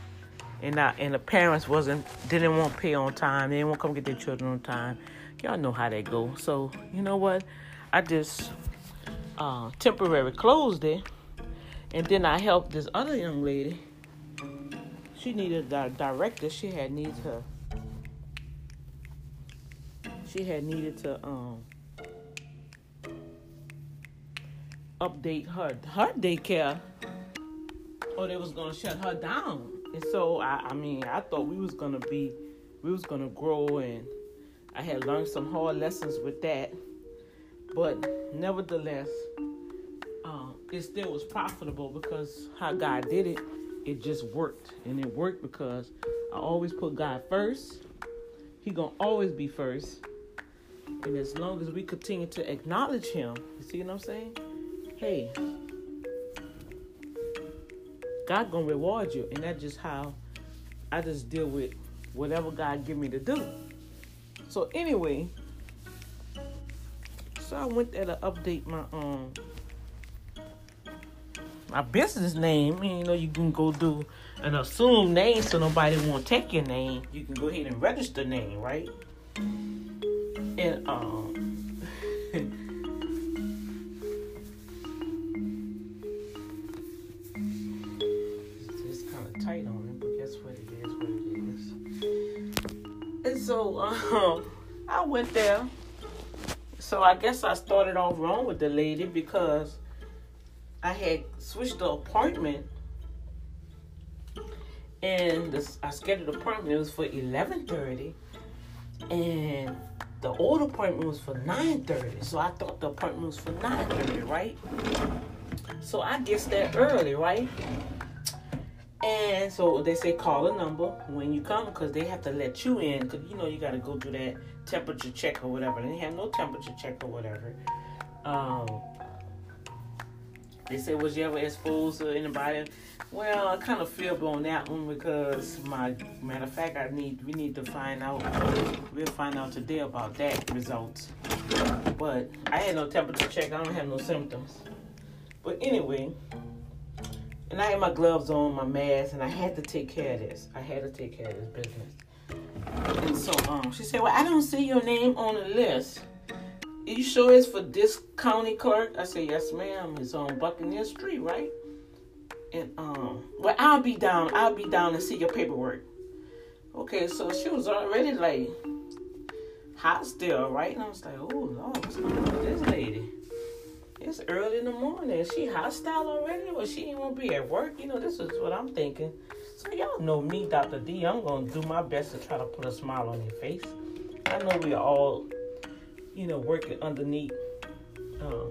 and I, and the parents wasn't didn't want to pay on time. They didn't want to come get their children on time. Y'all know how they go. So you know what? I just uh, temporarily closed it, and then I helped this other young lady. she needed a director. She had needed her. She had needed to um update her her daycare, or they was gonna shut her down. And so I, I mean, I thought we was gonna be, we was gonna grow, and I had learned some hard lessons with that. But nevertheless, um, it still was profitable because how God did it, it just worked, and it worked because I always put God first. He gonna always be first, and as long as we continue to acknowledge Him, you see what I'm saying? Hey, God gonna reward you, and that's just how I just deal with whatever God give me to do. So anyway, so I went there to update my um my business name. You know, you can go do an assumed name so nobody won't take your name. You can go ahead and register name, right? And um it's kind of tight on it, but guess what? It is what it is. And so um, I went there. So I guess I started off wrong with the lady because I had switched the appointment, and I scheduled the appointment. It was for eleven thirty, and the old appointment was for nine thirty. So I thought the appointment was for nine thirty, right? So I get there early, right? And so they say call a number when you come because they have to let you in because you know you got to go through that temperature check or whatever. And they have no temperature check or whatever. Um, they said, was you ever exposed to anybody? Well, I kind of feel on that one because my matter of fact, I need we need to find out. We'll find out today about that results. But I had no temperature check. I don't have no symptoms. But anyway, and I had my gloves on, my mask, and I had to take care of this. I had to take care of this business. And so um, she said, Well, I don't see your name on the list. You sure it's for this county clerk? I said, Yes, ma'am. It's on Buccaneer Street, right? And um, well, I'll be down. I'll be down and see your paperwork. Okay, so she was already like hot still, right? And I was like, Oh Lord, what's going on with this lady? It's early in the morning. She hostile already? Well, she ain't gonna be at work. You know, this is what I'm thinking. So y'all know me, Dr. D. I'm gonna do my best to try to put a smile on your face. I know we are all, you know, working underneath um,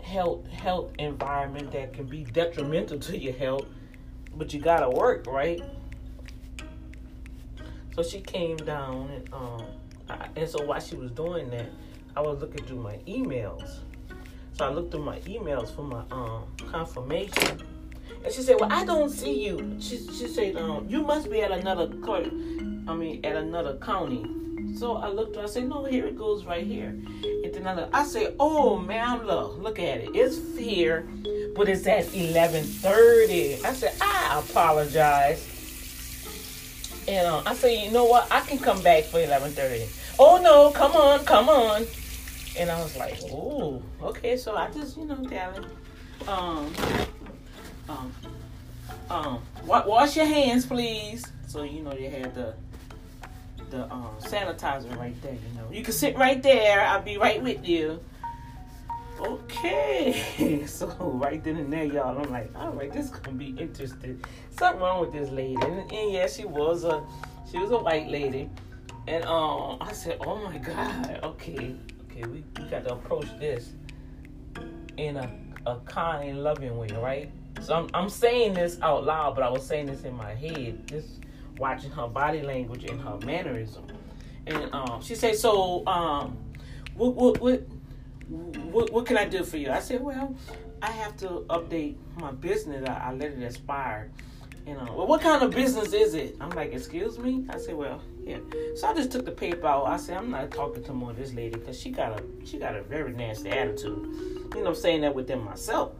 health health environment that can be detrimental to your health, but you gotta work, right? So she came down and um, I, and so while she was doing that, I was looking through my emails. So I looked through my emails for my um, confirmation. And she said, Well, I don't see you. She, she said, um, You must be at another court. I mean, at another county. So I looked, I said, No, here it goes right here. And then I, I said, Oh, ma'am, look, look at it. It's here, but it's at 11.30. I said, I apologize. And uh, I said, You know what? I can come back for 11.30. Oh, no, come on, come on. And I was like, oh, okay. So I just, you know, darling, um, um, um, wash your hands, please. So you know they had the the um, sanitizer right there. You know, you can sit right there. I'll be right with you. Okay, so right then and there, y'all, I'm like, all right, this is gonna be interesting. Something wrong with this lady, and, and yeah, she was a she was a white lady, and um, I said, oh my god, okay okay, we, we got to approach this in a, a kind loving way, right? So I'm, I'm saying this out loud, but I was saying this in my head, just watching her body language and her mannerism. And um, she said, so um, what, what, what, what, what can I do for you? I said, well, I have to update my business. I, I let it expire. You know, well, what kind of business is it? I'm like, excuse me? I said, well, yeah. So I just took the paper out. I said, I'm not talking to more of this lady because she got a she got a very nasty attitude. You know, I'm saying that within myself.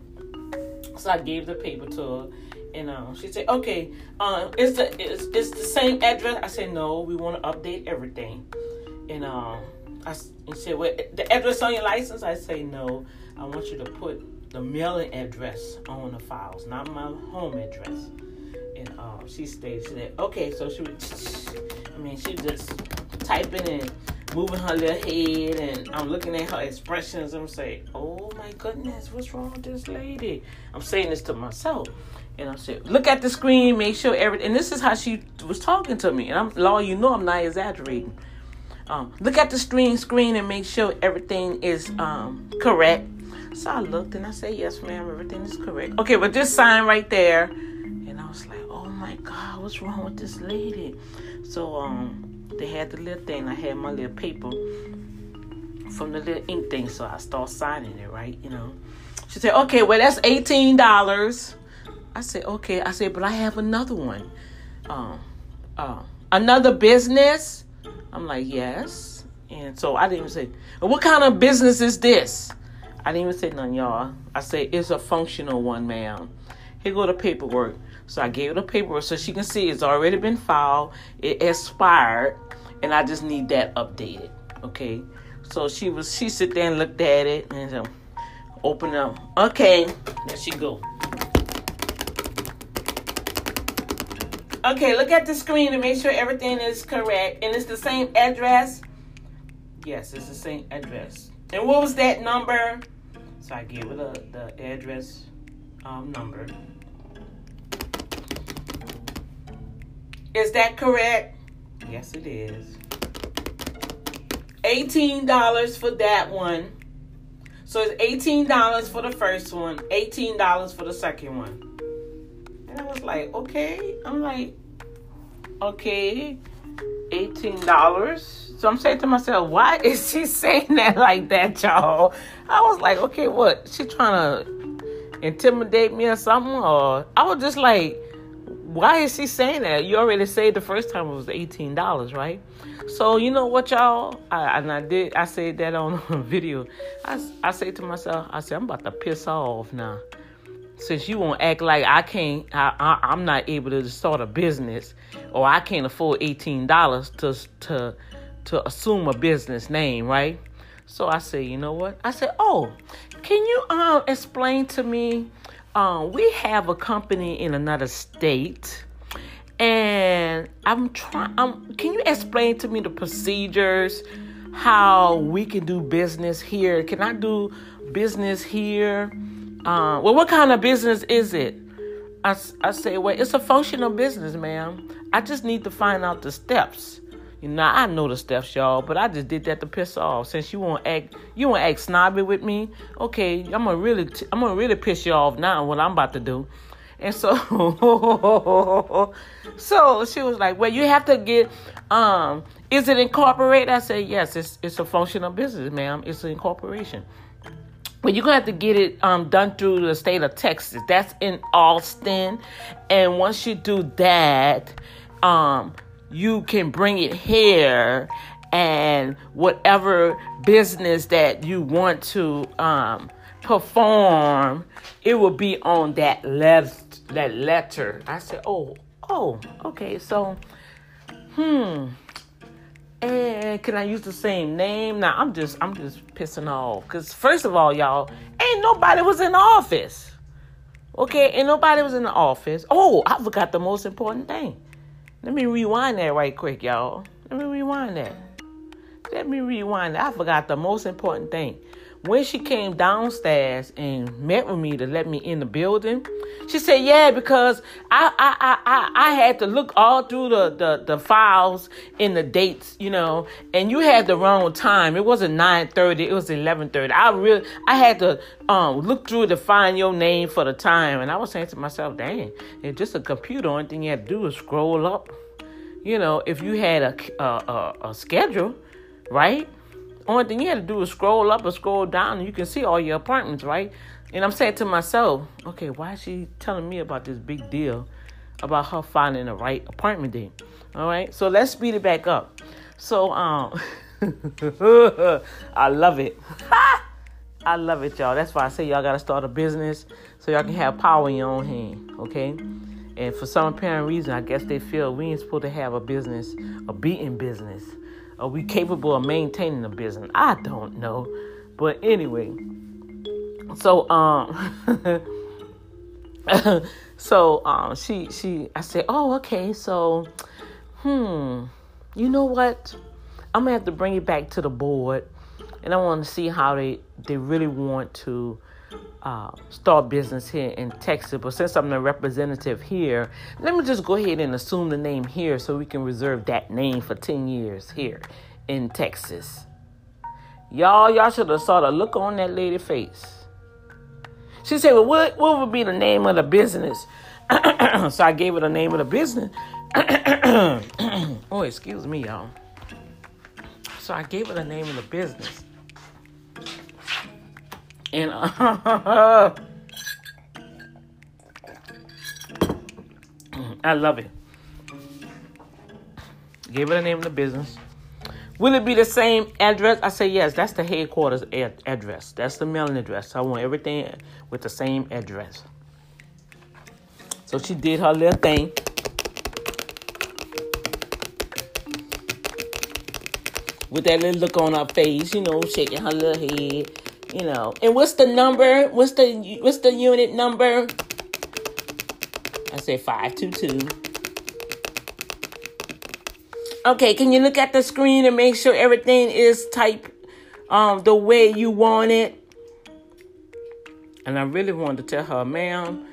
So I gave the paper to her, and uh, she said, okay, uh, is the is, is the same address? I said, no, we want to update everything. And um, I and said, well, the address on your license? I say, no. I want you to put the mailing address on the files, not my home address. And uh, she stayed. She said, okay, so she was, I mean, she just typing and moving her little head, and I'm looking at her expressions. I'm saying, oh my goodness, what's wrong with this lady? I'm saying this to myself. And I said, look at the screen, make sure everything. And this is how she was talking to me. And I'm, Law, you know I'm not exaggerating. Um, look at the screen, screen, and make sure everything is um, correct. So I looked and I said, yes, ma'am, everything is correct. Okay, but this sign right there. And I was like, oh my God, what's wrong with this lady? So um, they had the little thing. I had my little paper from the little ink thing. So I start signing it, right? You know. She said, okay, well, that's $18. I said, okay. I said, but I have another one. Um, uh, another business? I'm like, yes. And so I didn't even say, what kind of business is this? I didn't even say none, y'all. I said, it's a functional one, ma'am. Here go the paperwork. So I gave her the paperwork so she can see it's already been filed. It expired. And I just need that updated. Okay. So she was, she sit there and looked at it and um, opened up. Okay. There she go. Okay, look at the screen to make sure everything is correct. And it's the same address? Yes, it's the same address. And what was that number? So I gave her the, the address um, number. Is that correct? Yes, it is. $18 for that one. So it's $18 for the first one, $18 for the second one. And I was like, okay. I'm like, okay, $18. So I'm saying to myself, why is she saying that like that, y'all? I was like, okay, what? She trying to intimidate me or something? Or I was just like, why is she saying that? You already said the first time it was $18, right? So you know what, y'all? I, and I did. I said that on a video. I, I say to myself, I said, I'm about to piss off now since you won't act like I can't, I, I, am not able to start a business, or I can't afford eighteen dollars to to to assume a business name, right? So I said, you know what? I said, oh, can you um explain to me? Um, we have a company in another state, and I'm trying. Um, can you explain to me the procedures? How we can do business here? Can I do business here? Uh, well, what kind of business is it? I, I say, well, it's a functional business, ma'am. I just need to find out the steps. You know, I know the steps, y'all, but I just did that to piss off. Since you won't act, you won't act snobby with me. Okay, I'm gonna really, I'm gonna really piss you off now. What I'm about to do, and so, so she was like, "Well, you have to get, um, is it incorporated?" I said, "Yes, it's it's a functional business, ma'am. It's an incorporation." But you're gonna have to get it um, done through the state of Texas. That's in Austin, and once you do that, um, you can bring it here, and whatever business that you want to um, perform, it will be on that left that letter. I said, oh, oh, okay, so, hmm. And can I use the same name? Now I'm just I'm just pissing off. Cause first of all, y'all, ain't nobody was in the office. Okay, ain't nobody was in the office. Oh, I forgot the most important thing. Let me rewind that right quick, y'all. Let me rewind that. Let me rewind that. I forgot the most important thing when she came downstairs and met with me to let me in the building, she said, "Yeah, because I I I I, I had to look all through the, the the files and the dates, you know, and you had the wrong time. It wasn't nine thirty, it was eleven thirty. I really I had to um look through to find your name for the time, and I was saying to myself, "Dang, it's just a computer. Only thing you had to do is scroll up. You know, if you had a a, a, a schedule, right?" Only thing you had to do is scroll up or scroll down, and you can see all your apartments, right? And I'm saying to myself, okay, why is she telling me about this big deal about her finding the right apartment date? All right, so let's speed it back up. So, um, I love it. I love it, y'all. That's why I say y'all gotta start a business so y'all can have power in your own hand, okay? And for some apparent reason, I guess they feel we ain't supposed to have a business, a beating business. Are we capable of maintaining a business? I don't know. But anyway, so um so um, she she I said, oh okay, so hmm, you know what? I'm gonna have to bring it back to the board, and I want to see how they they really want to uh, start business here in Texas. But since I'm the representative here, let me just go ahead and assume the name here so we can reserve that name for 10 years here in Texas. Y'all, y'all should have saw the look on that lady face. She said, Well, what, what would be the name of the business? so I gave her the name of the business. oh, excuse me, y'all. So I gave her the name of the business. And uh, I love it. Gave her the name of the business. Will it be the same address? I say yes. That's the headquarters ad- address. That's the mailing address. I want everything with the same address. So she did her little thing. With that little look on her face, you know, shaking her little head you know. And what's the number? What's the what's the unit number? I say 522. Okay, can you look at the screen and make sure everything is typed um, the way you want it? And I really wanted to tell her, ma'am,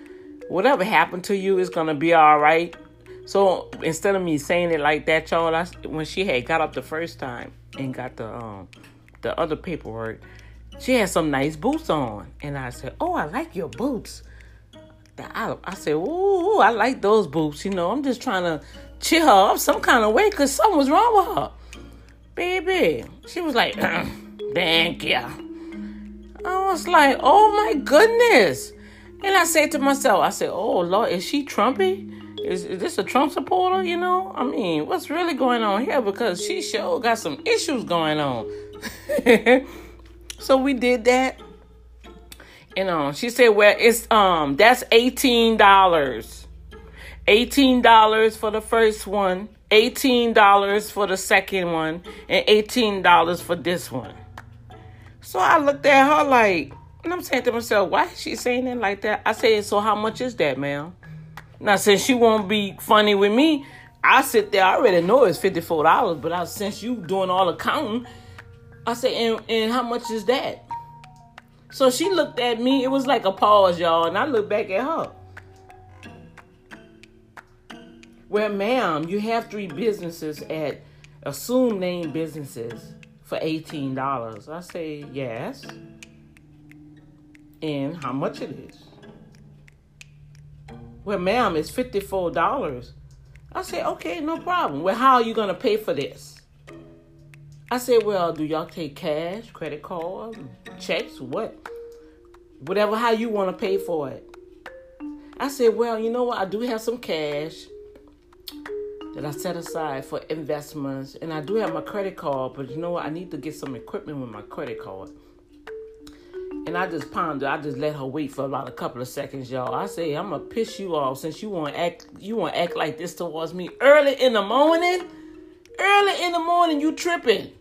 whatever happened to you is gonna be all right. So instead of me saying it like that, y'all, I, when she had got up the first time and got the um, the other paperwork, she had some nice boots on. And I said, Oh, I like your boots. I, I said, Ooh, I like those boots. You know, I'm just trying to cheer her up some kind of way because something was wrong with her. Baby. She was like, Thank you. I was like, Oh my goodness. And I said to myself, I said, Oh Lord, is she Trumpy? Is, is this a Trump supporter? You know, I mean, what's really going on here? Because she sure got some issues going on. So we did that. And um, she said, "Well, it's um, that's eighteen dollars. Eighteen dollars for the first one, eighteen dollars for the second one, and eighteen dollars for this one." So I looked at her like, and I'm saying to myself, "Why is she saying it like that?" I said, "So how much is that, ma'am?" Now, since she won't be funny with me, I sit there. I already know it's fifty four dollars, but I, since you doing all the counting I said, and, and how much is that? So she looked at me. It was like a pause, y'all, and I looked back at her. Well, ma'am, you have three businesses at assume name businesses for $18. I say, yes. And how much it is? Well, ma'am, it's $54. I say, okay, no problem. Well, how are you going to pay for this? I said, well, do y'all take cash, credit card, checks, what? Whatever, how you want to pay for it. I said, well, you know what? I do have some cash that I set aside for investments, and I do have my credit card, but you know what? I need to get some equipment with my credit card. And I just pondered. I just let her wait for about a couple of seconds, y'all. I say, I'm gonna piss you off since you want act. You want act like this towards me early in the morning. Early in the morning, you tripping.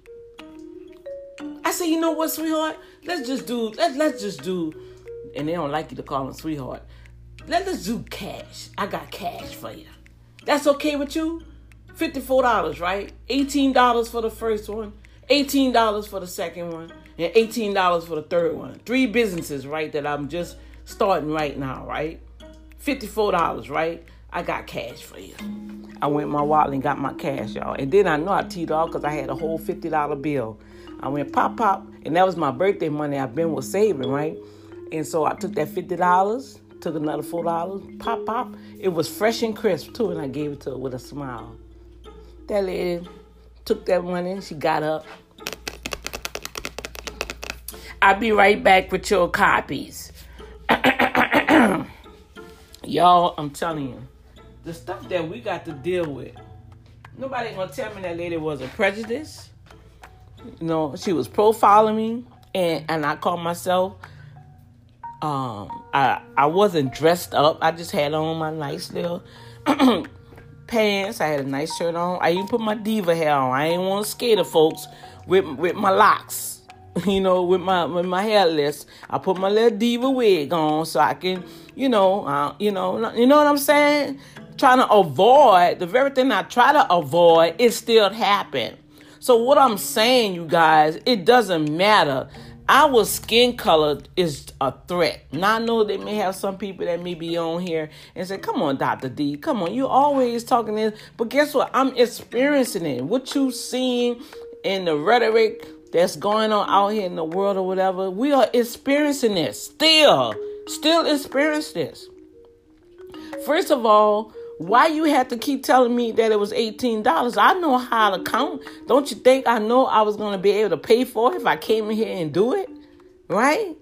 I said, you know what, sweetheart? Let's just do, let, let's just do, and they don't like you to call them sweetheart. Let us do cash. I got cash for you. That's okay with you? $54, right? $18 for the first one, $18 for the second one, and $18 for the third one. Three businesses, right, that I'm just starting right now, right? $54, right? I got cash for you. I went my wallet and got my cash, y'all. And then I know I teed off because I had a whole $50 bill. I went pop pop, and that was my birthday money I've been was saving, right? And so I took that $50, took another $4, pop pop. It was fresh and crisp too, and I gave it to her with a smile. That lady took that money, she got up. I'll be right back with your copies. Y'all, I'm telling you the stuff that we got to deal with. Nobody gonna tell me that lady was a prejudice. You know, she was profiling me, and and I called myself. Um, I I wasn't dressed up. I just had on my nice little pants. I had a nice shirt on. I even put my diva hair on. I ain't want to scare the folks with with my locks. you know, with my with my hairless. I put my little diva wig on so I can, you know, uh, you know, you know what I'm saying? Trying to avoid the very thing I try to avoid, it still happened. So what I'm saying, you guys, it doesn't matter. Our skin color is a threat. Now I know they may have some people that may be on here and say, "Come on, Doctor D, come on, you always talking this." But guess what? I'm experiencing it. What you seeing in the rhetoric that's going on out here in the world or whatever, we are experiencing this still, still experience this. First of all, why you have to keep telling me that it was $18? I know how to count. Don't you think I know I was going to be able to pay for it if I came in here and do it? Right?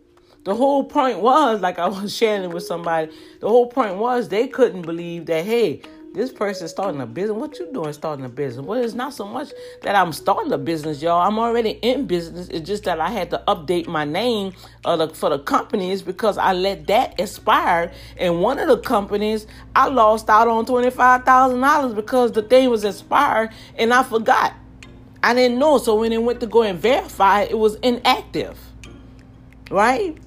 The whole point was, like I was sharing with somebody, the whole point was they couldn't believe that, hey, this person starting a business. What you doing starting a business? Well, it's not so much that I'm starting a business, y'all. I'm already in business. It's just that I had to update my name uh, the, for the companies because I let that expire. And one of the companies, I lost out on $25,000 because the thing was expired and I forgot. I didn't know. So when it went to go and verify, it was inactive. Right?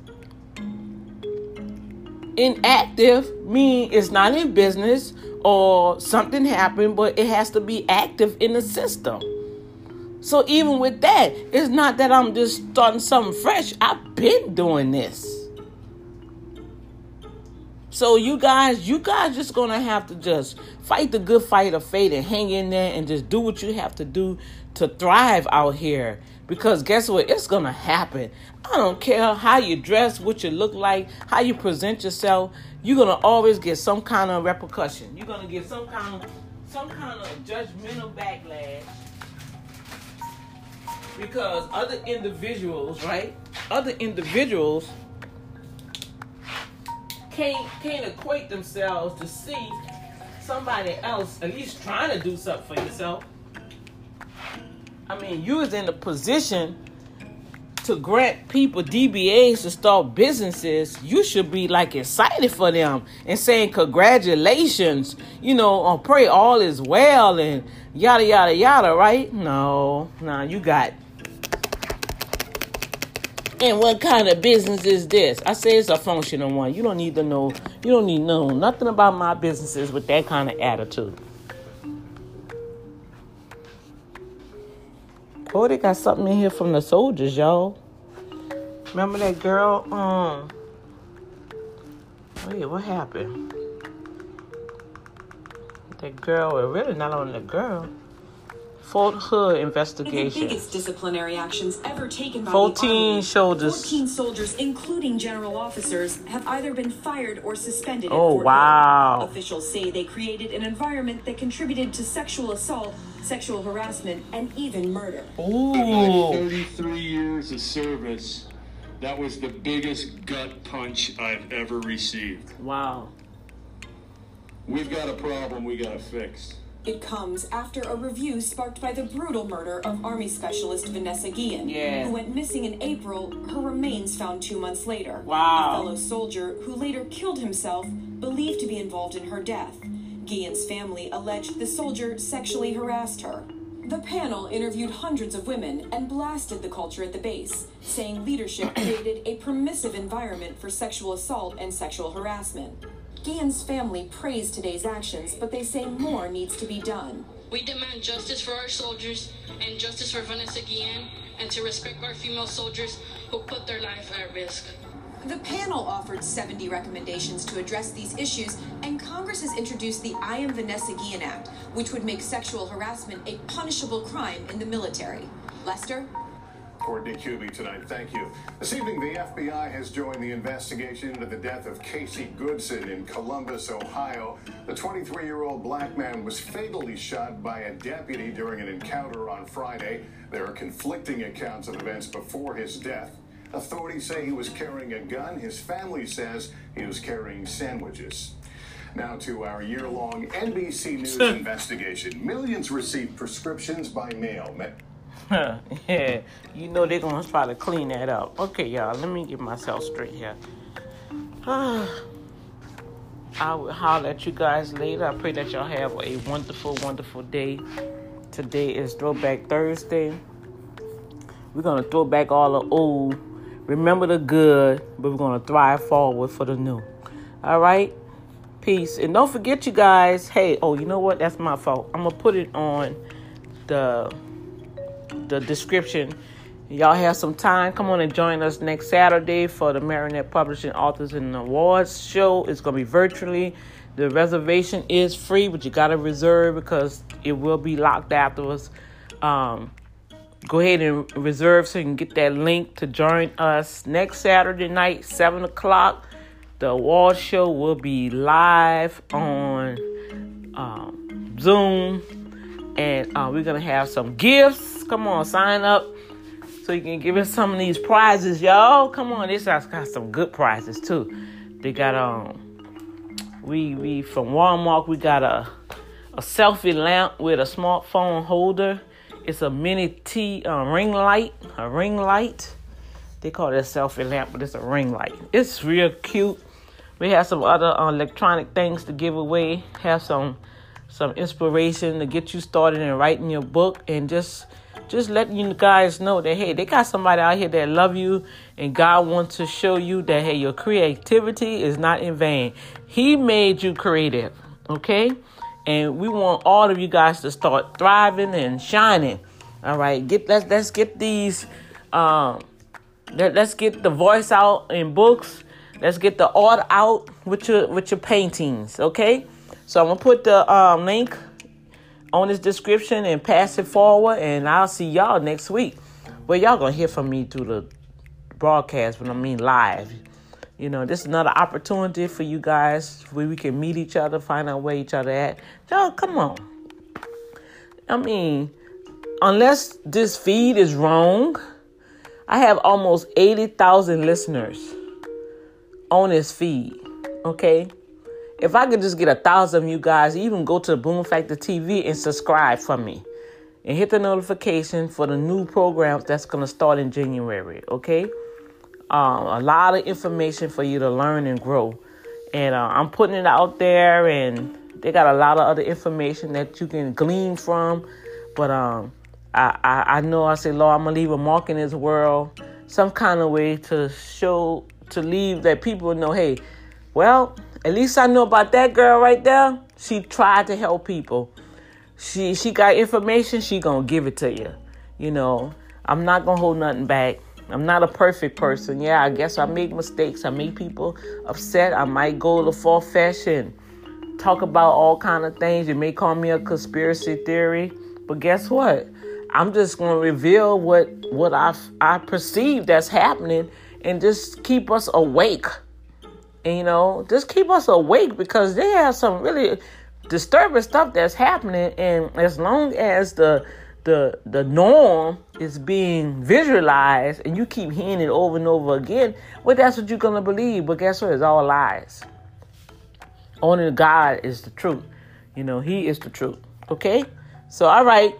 Inactive mean it's not in business or something happened, but it has to be active in the system. So even with that, it's not that I'm just starting something fresh. I've been doing this. So you guys, you guys just gonna have to just fight the good fight of faith and hang in there and just do what you have to do to thrive out here. Because guess what? It's gonna happen. I don't care how you dress, what you look like, how you present yourself you're gonna always get some kind of repercussion. You're gonna get some kind of some kind of judgmental backlash because other individuals, right? Other individuals can't can't equate themselves to see somebody else at least trying to do something for yourself. I mean, you was in a position to grant people DBAs to start businesses, you should be like excited for them and saying congratulations, you know, or pray all is well and yada yada yada, right? No, no, you got. And what kind of business is this? I say it's a functional one. You don't need to know. You don't need to know nothing about my businesses with that kind of attitude. Oh, they got something in here from the soldiers, y'all. Remember that girl? Um. Wait, what happened? That girl, well, really not only the girl. Fort Hood investigation. The biggest disciplinary actions ever taken by 14 soldiers. 14 soldiers, including general officers, have either been fired or suspended. Oh, wow. Hood. Officials say they created an environment that contributed to sexual assault sexual harassment, and even murder. Ooh. 33 years of service. That was the biggest gut punch I've ever received. Wow. We've got a problem we got to fix. It comes after a review sparked by the brutal murder of Army Specialist Vanessa Guillen, yeah. who went missing in April, her remains found two months later. Wow. A fellow soldier who later killed himself, believed to be involved in her death. Guillen's family alleged the soldier sexually harassed her. The panel interviewed hundreds of women and blasted the culture at the base, saying leadership created a permissive environment for sexual assault and sexual harassment. Guillen's family praised today's actions, but they say more needs to be done. We demand justice for our soldiers and justice for Vanessa Guillen and to respect our female soldiers who put their life at risk. The panel offered 70 recommendations to address these issues, and Congress has introduced the I Am Vanessa Guillen Act, which would make sexual harassment a punishable crime in the military. Lester? Courtney Kube tonight. Thank you. This evening, the FBI has joined the investigation into the death of Casey Goodson in Columbus, Ohio. The 23 year old black man was fatally shot by a deputy during an encounter on Friday. There are conflicting accounts of events before his death. Authorities say he was carrying a gun. His family says he was carrying sandwiches. Now to our year-long NBC News investigation. Millions received prescriptions by mail. yeah, you know they're gonna try to clean that up. Okay, y'all, let me get myself straight here. I will holler at you guys later. I pray that y'all have a wonderful, wonderful day. Today is Throwback Thursday. We're gonna throw back all the old, remember the good, but we're gonna thrive forward for the new. All right. Peace. And don't forget, you guys. Hey, oh, you know what? That's my fault. I'm gonna put it on the the description. Y'all have some time. Come on and join us next Saturday for the Marinette Publishing Authors and Awards show. It's gonna be virtually. The reservation is free, but you gotta reserve because it will be locked afterwards. Um, go ahead and reserve so you can get that link to join us next Saturday night, seven o'clock. The award show will be live on um, Zoom, and uh, we're gonna have some gifts. Come on, sign up so you can give us some of these prizes, y'all. Come on, this has got some good prizes too. They got um, we we from Walmart. We got a a selfie lamp with a smartphone holder. It's a mini T uh, ring light, a ring light. They call it a selfie lamp, but it's a ring light. It's real cute. We have some other uh, electronic things to give away. Have some some inspiration to get you started in writing your book, and just just letting you guys know that hey, they got somebody out here that love you, and God wants to show you that hey, your creativity is not in vain. He made you creative, okay? And we want all of you guys to start thriving and shining. All right, get let's let's get these um let, let's get the voice out in books Let's get the art out with your with your paintings, okay? So I'm gonna put the um, link on this description and pass it forward, and I'll see y'all next week. But y'all gonna hear from me through the broadcast but I mean live. You know, this is another opportunity for you guys where we can meet each other, find out where each other at. Y'all, come on. I mean, unless this feed is wrong, I have almost 80,000 listeners on this feed. Okay? If I could just get a thousand of you guys, even go to Boom Factor TV and subscribe for me. And hit the notification for the new programs that's to start in January. Okay? Um, a lot of information for you to learn and grow. And uh, I'm putting it out there, and they got a lot of other information that you can glean from. But um, I, I, I know I say, Lord, I'm to leave a mark in this world some kind of way to show to leave that people know, hey, well, at least I know about that girl right there. She tried to help people. She she got information, she gonna give it to you. You know, I'm not gonna hold nothing back. I'm not a perfect person. Yeah, I guess I make mistakes. I make people upset. I might go to far fashion, talk about all kind of things. You may call me a conspiracy theory, but guess what? I'm just gonna reveal what what I I perceive that's happening and just keep us awake. And, you know, just keep us awake because they have some really disturbing stuff that's happening. And as long as the the the norm is being visualized and you keep hearing it over and over again, well, that's what you're gonna believe. But guess what? It's all lies. Only God is the truth. You know, He is the truth. Okay? So, all right.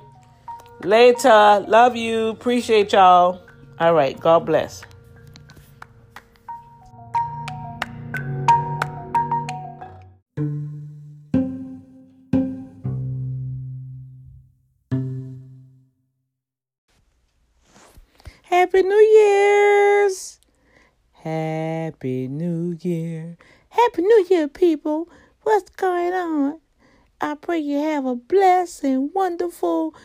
Later. Love you. Appreciate y'all. All right. God bless. Happy New Year's! Happy New Year. Happy New Year, people. What's going on? I pray you have a blessed and wonderful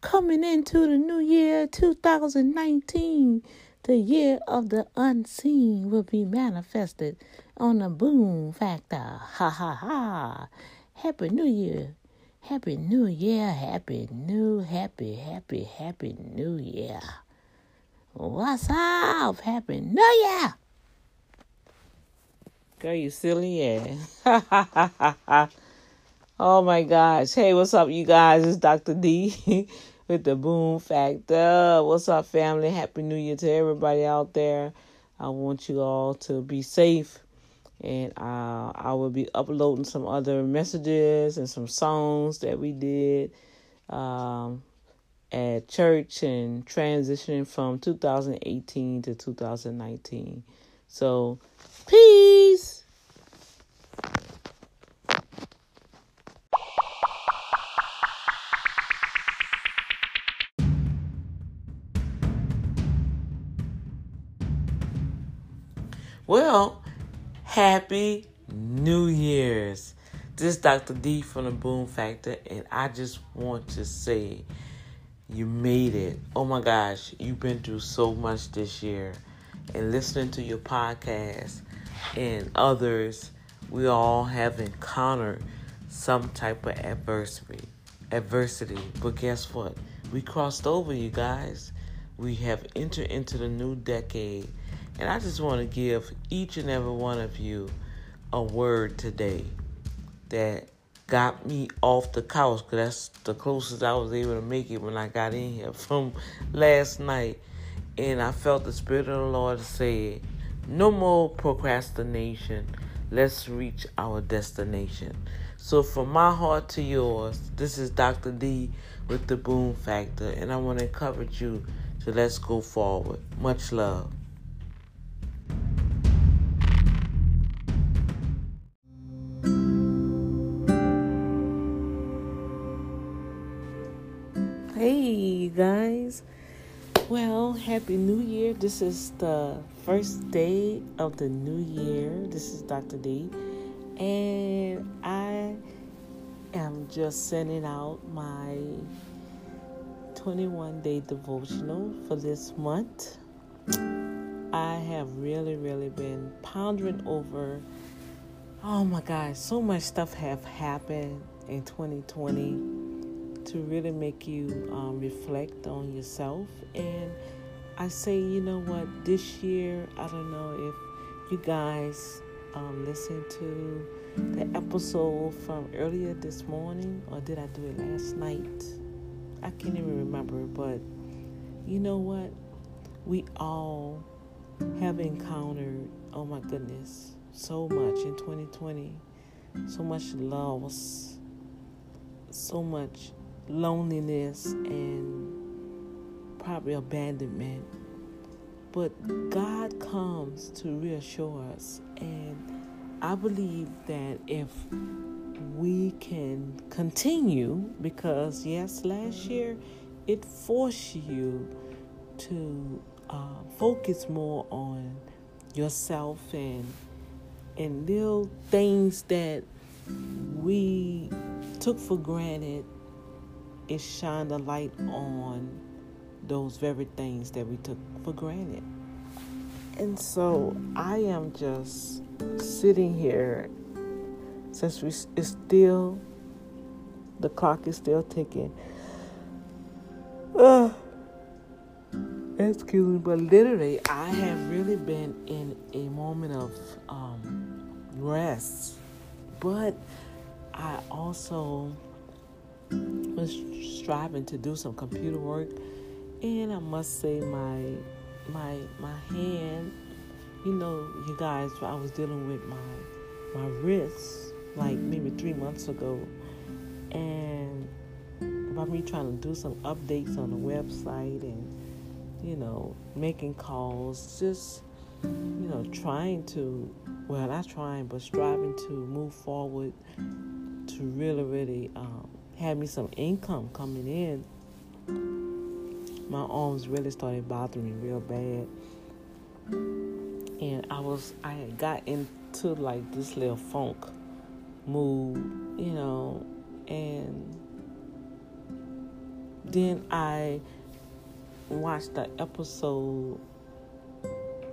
coming into the new year 2019. The year of the unseen will be manifested on the boom factor. Ha ha ha. Happy New Year. Happy New Year. Happy New, happy, happy, happy New Year. What's up? Happy New Year! Girl, you silly ass. oh my gosh. Hey, what's up, you guys? It's Dr. D with the Boom Factor. What's up, family? Happy New Year to everybody out there. I want you all to be safe. And uh, I will be uploading some other messages and some songs that we did. Um, at church and transitioning from 2018 to 2019. So, peace. Well, happy New Year's. This is Dr. D from the Boom Factor, and I just want to say you made it. Oh my gosh, you've been through so much this year. And listening to your podcast and others, we all have encountered some type of adversity. Adversity. But guess what? We crossed over, you guys. We have entered into the new decade. And I just want to give each and every one of you a word today that got me off the couch because that's the closest I was able to make it when I got in here from last night. And I felt the Spirit of the Lord say, No more procrastination. Let's reach our destination. So, from my heart to yours, this is Dr. D with the Boom Factor, and I want to encourage you to let's go forward. Much love. Hey, guys. Well, Happy New Year. This is the first day of the new year. This is Dr. D. And I am just sending out my 21 day devotional for this month. I have really, really been pondering over. Oh my gosh, so much stuff have happened in 2020 to really make you um, reflect on yourself. And I say, you know what, this year, I don't know if you guys um, listened to the episode from earlier this morning or did I do it last night? I can't even remember, but you know what? We all have encountered, oh my goodness, so much in 2020. So much loss, so much loneliness and probably abandonment. But God comes to reassure us. And I believe that if we can continue, because yes, last year it forced you to uh, focus more on yourself and and little things that we took for granted it shined a light on those very things that we took for granted. And so I am just sitting here since we it's still the clock is still ticking. Uh, excuse me, but literally I have really been in a moment of um, rest, but I also was striving to do some computer work, and I must say my my my hand, you know, you guys, I was dealing with my my wrist like maybe three months ago, and by me trying to do some updates on the website and you know making calls, just you know trying to well not trying but striving to move forward to really really um, had me some income coming in, my arms really started bothering me real bad. And I was, I had got into like this little funk mood, you know, and then I watched the episode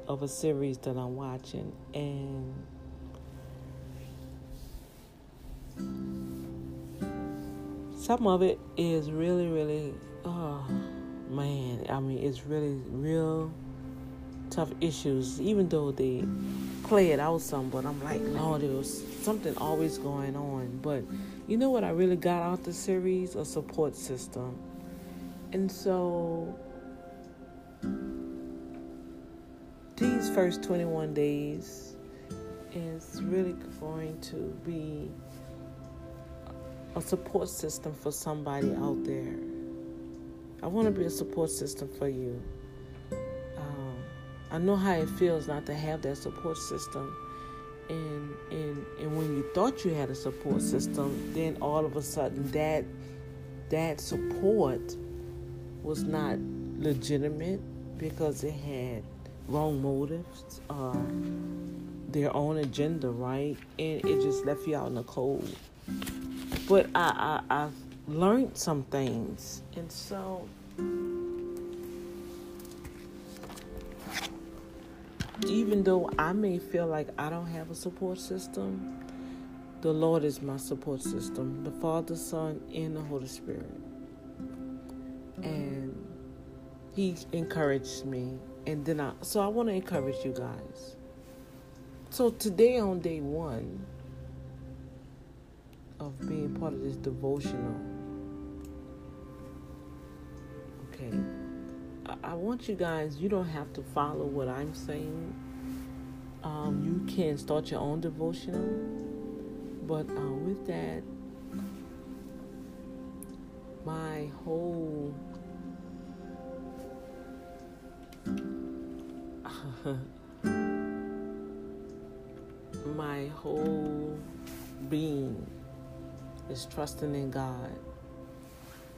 of a series that I'm watching, and some of it is really, really, oh man, I mean, it's really real tough issues, even though they play it out some, but I'm like, Lord, there was something always going on. But you know what I really got out the series? A support system. And so these first 21 days is really going to be a support system for somebody out there. I want to be a support system for you. Um, I know how it feels not to have that support system. And, and and when you thought you had a support system, then all of a sudden that that support was not legitimate because it had wrong motives, uh, their own agenda, right? And it just left you out in the cold. But I, I, I've learned some things. And so even though I may feel like I don't have a support system, the Lord is my support system the Father, Son, and the Holy Spirit. And He encouraged me. And then I, so I want to encourage you guys. So today, on day one of being part of this devotional, okay, I, want you guys, you don't have to follow what I'm saying. Um, you can start your own devotional. But uh, with that, my whole my whole being is trusting in God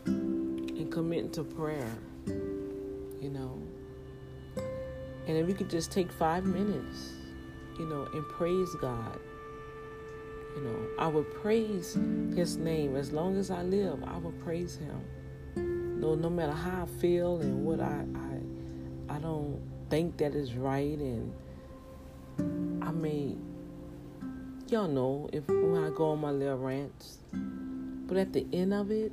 and committing to prayer, you know. And if we could just take five minutes, you know, and praise God you know, I will praise his name as long as I live. I will praise him. No, no matter how I feel and what I, I, I don't think that is right, and I may, y'all know if when I go on my little rants, but at the end of it,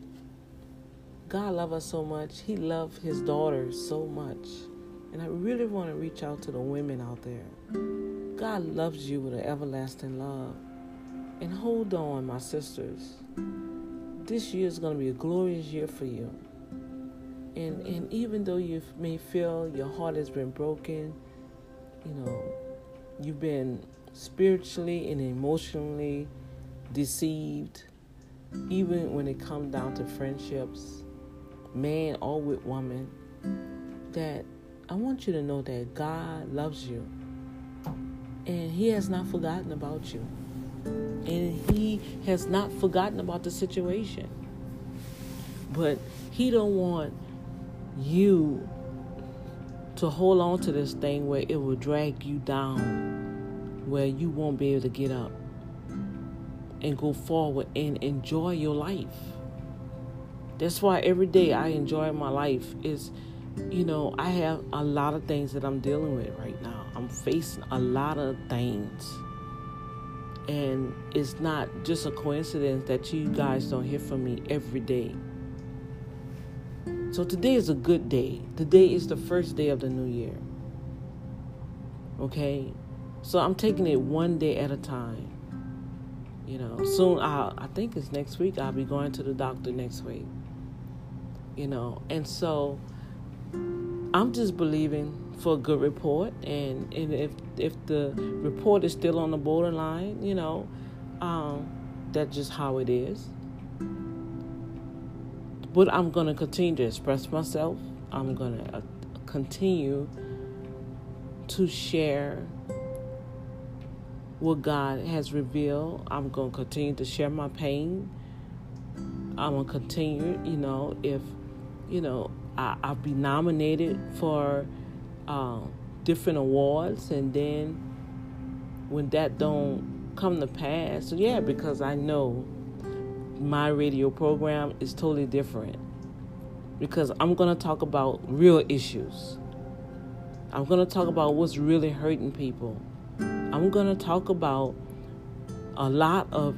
God loves us so much. He loves His daughters so much, and I really want to reach out to the women out there. God loves you with an everlasting love. And hold on, my sisters. This year is going to be a glorious year for you. And, and even though you may feel your heart has been broken, you know, you've been spiritually and emotionally deceived, even when it comes down to friendships, man or with woman, that I want you to know that God loves you. And He has not forgotten about you. And he has not forgotten about the situation. But he don't want you to hold on to this thing where it will drag you down where you won't be able to get up and go forward and enjoy your life that's why every day i enjoy my life is you know i have a lot of things that i'm dealing with right now i'm facing a lot of things and it's not just a coincidence that you guys don't hear from me every day. So today is a good day. Today is the first day of the new year. Okay? So I'm taking it one day at a time. You know, soon i I think it's next week I'll be going to the doctor next week. You know, and so I'm just believing for a good report, and, and if if the report is still on the borderline, you know, um, that's just how it is. But I'm gonna continue to express myself. I'm gonna uh, continue to share what God has revealed. I'm gonna continue to share my pain. I'm gonna continue, you know, if you know I, I'll be nominated for um, different awards, and then when that don't come to pass, yeah, because I know my radio program is totally different. Because I'm gonna talk about real issues. I'm gonna talk about what's really hurting people. I'm gonna talk about a lot of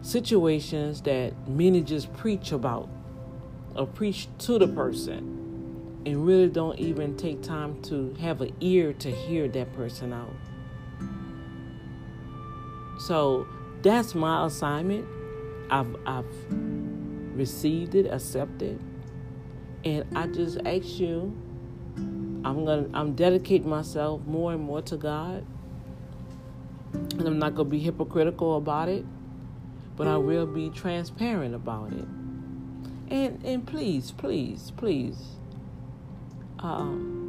situations that many just preach about or preach to the person and really don't even take time to have an ear to hear that person out. So that's my assignment. I've I've received it, accepted, and I just ask you. I'm gonna I'm dedicating myself more and more to God, and I'm not gonna be hypocritical about it, but I will be transparent about it. And and please, please, please um,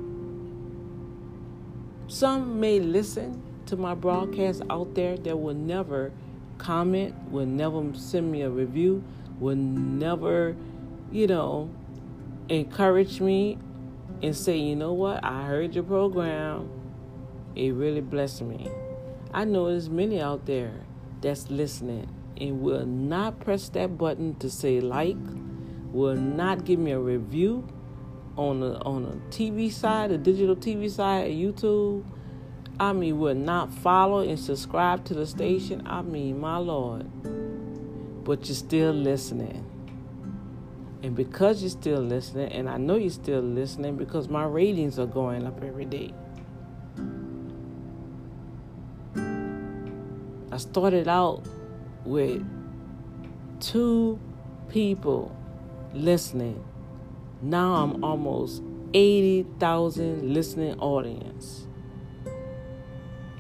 some may listen to my broadcast out there that will never comment, will never send me a review, will never, you know, encourage me and say, you know what, I heard your program It really blessed me. I know there's many out there that's listening and will not press that button to say like, will not give me a review on the on the TV side, the digital TV side, YouTube. I mean, will not follow and subscribe to the station. I mean, my Lord. But you're still listening. And because you're still listening, and I know you're still listening because my ratings are going up every day. I started out with two people listening. Now I'm almost 80,000 listening audience.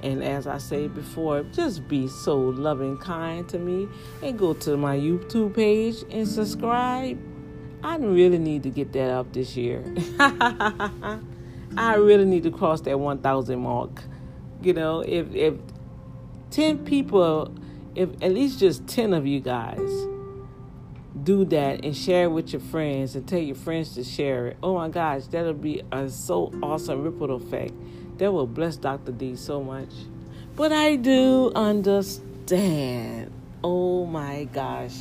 And as I said before, just be so loving, kind to me and go to my YouTube page and subscribe. I really need to get that up this year. I really need to cross that 1,000 mark. You know, if if 10 people, if at least just 10 of you guys do that and share it with your friends and tell your friends to share it, oh my gosh, that'll be a so awesome ripple effect. That will bless Dr. D so much. But I do understand. Oh my gosh.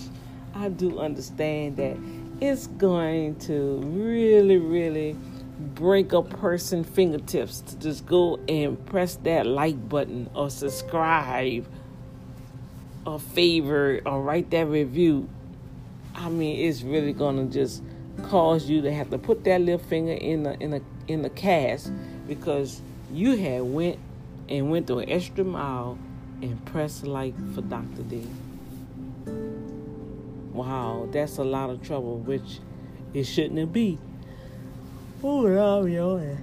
I do understand that it's going to really, really break a person fingertips to just go and press that like button or subscribe or favor or write that review. I mean it's really gonna just cause you to have to put that little finger in the in the in the cast because you had went and went to an extra mile and pressed like for dr d. Wow that's a lot of trouble which it shouldn't be Oh, love you.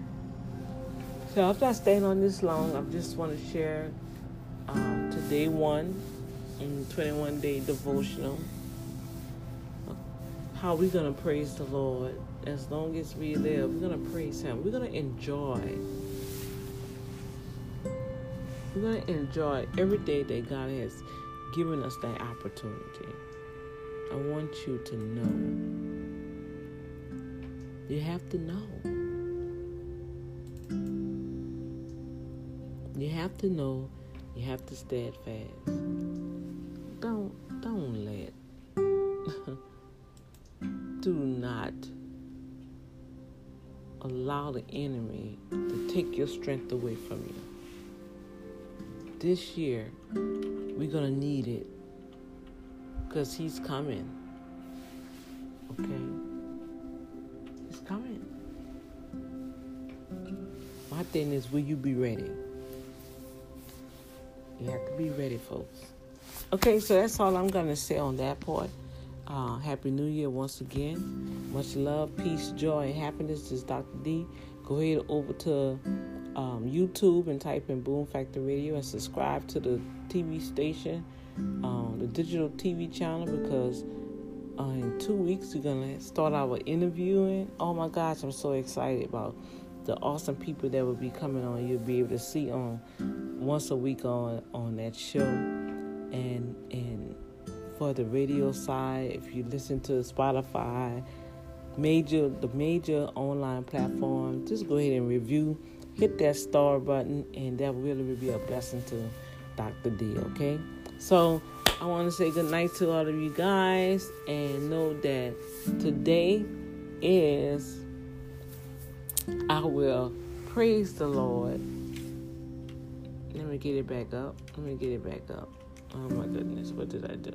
So not staying on this long. I just want to share um, today one in 21 day devotional. How we're gonna praise the Lord as long as we live. We're gonna praise Him. We're gonna enjoy. We're gonna enjoy every day that God has given us that opportunity. I want you to know you have to know. You have to know. You have to steadfast. Don't don't let. do not allow the enemy to take your strength away from you. This year, we're gonna need it because he's coming. Okay My thing is, will you be ready? You have to be ready, folks. Okay, so that's all I'm going to say on that part. Uh, Happy New Year once again. Much love, peace, joy, and happiness. This is Dr. D. Go ahead over to um, YouTube and type in Boom Factor Radio and subscribe to the TV station, um, the digital TV channel, because uh, in two weeks we're gonna start our interviewing. Oh my gosh, I'm so excited about the awesome people that will be coming on. You'll be able to see on once a week on on that show, and and for the radio side, if you listen to Spotify, major the major online platform, just go ahead and review. Hit that star button, and that will really will be a blessing to Dr. D. Okay, so I want to say good night to all of you guys and know that today is I will praise the Lord. Let me get it back up. Let me get it back up. Oh my goodness, what did I do?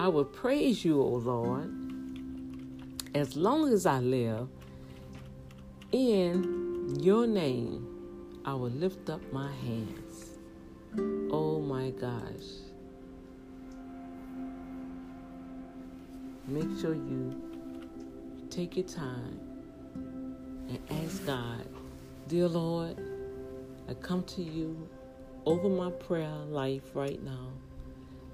I will praise you, O Lord, as long as I live. In your name, I will lift up my hands. Oh my gosh. Make sure you take your time and ask God, Dear Lord, I come to you over my prayer life right now.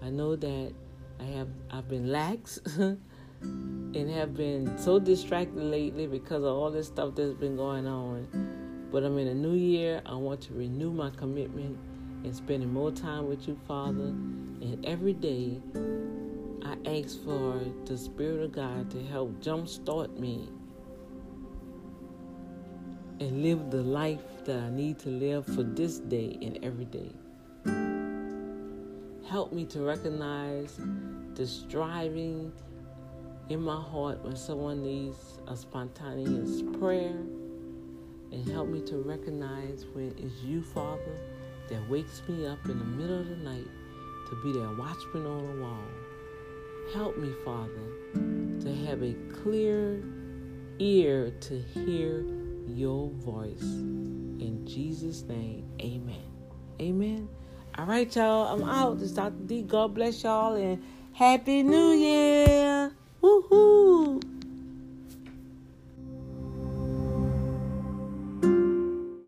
I know that I have I've been lax and have been so distracted lately because of all this stuff that's been going on. But I'm in a new year. I want to renew my commitment and spending more time with you, Father. And every day, I ask for the Spirit of God to help jumpstart me and live the life that I need to live for this day and every day. Help me to recognize the striving in my heart when someone needs a spontaneous prayer. And help me to recognize when it's you, Father, that wakes me up in the middle of the night to be that watchman on the wall. Help me, Father, to have a clear ear to hear your voice. In Jesus' name, amen. Amen. All right, y'all. I'm out. This is Dr. D. God bless y'all and Happy New Year. Woohoo.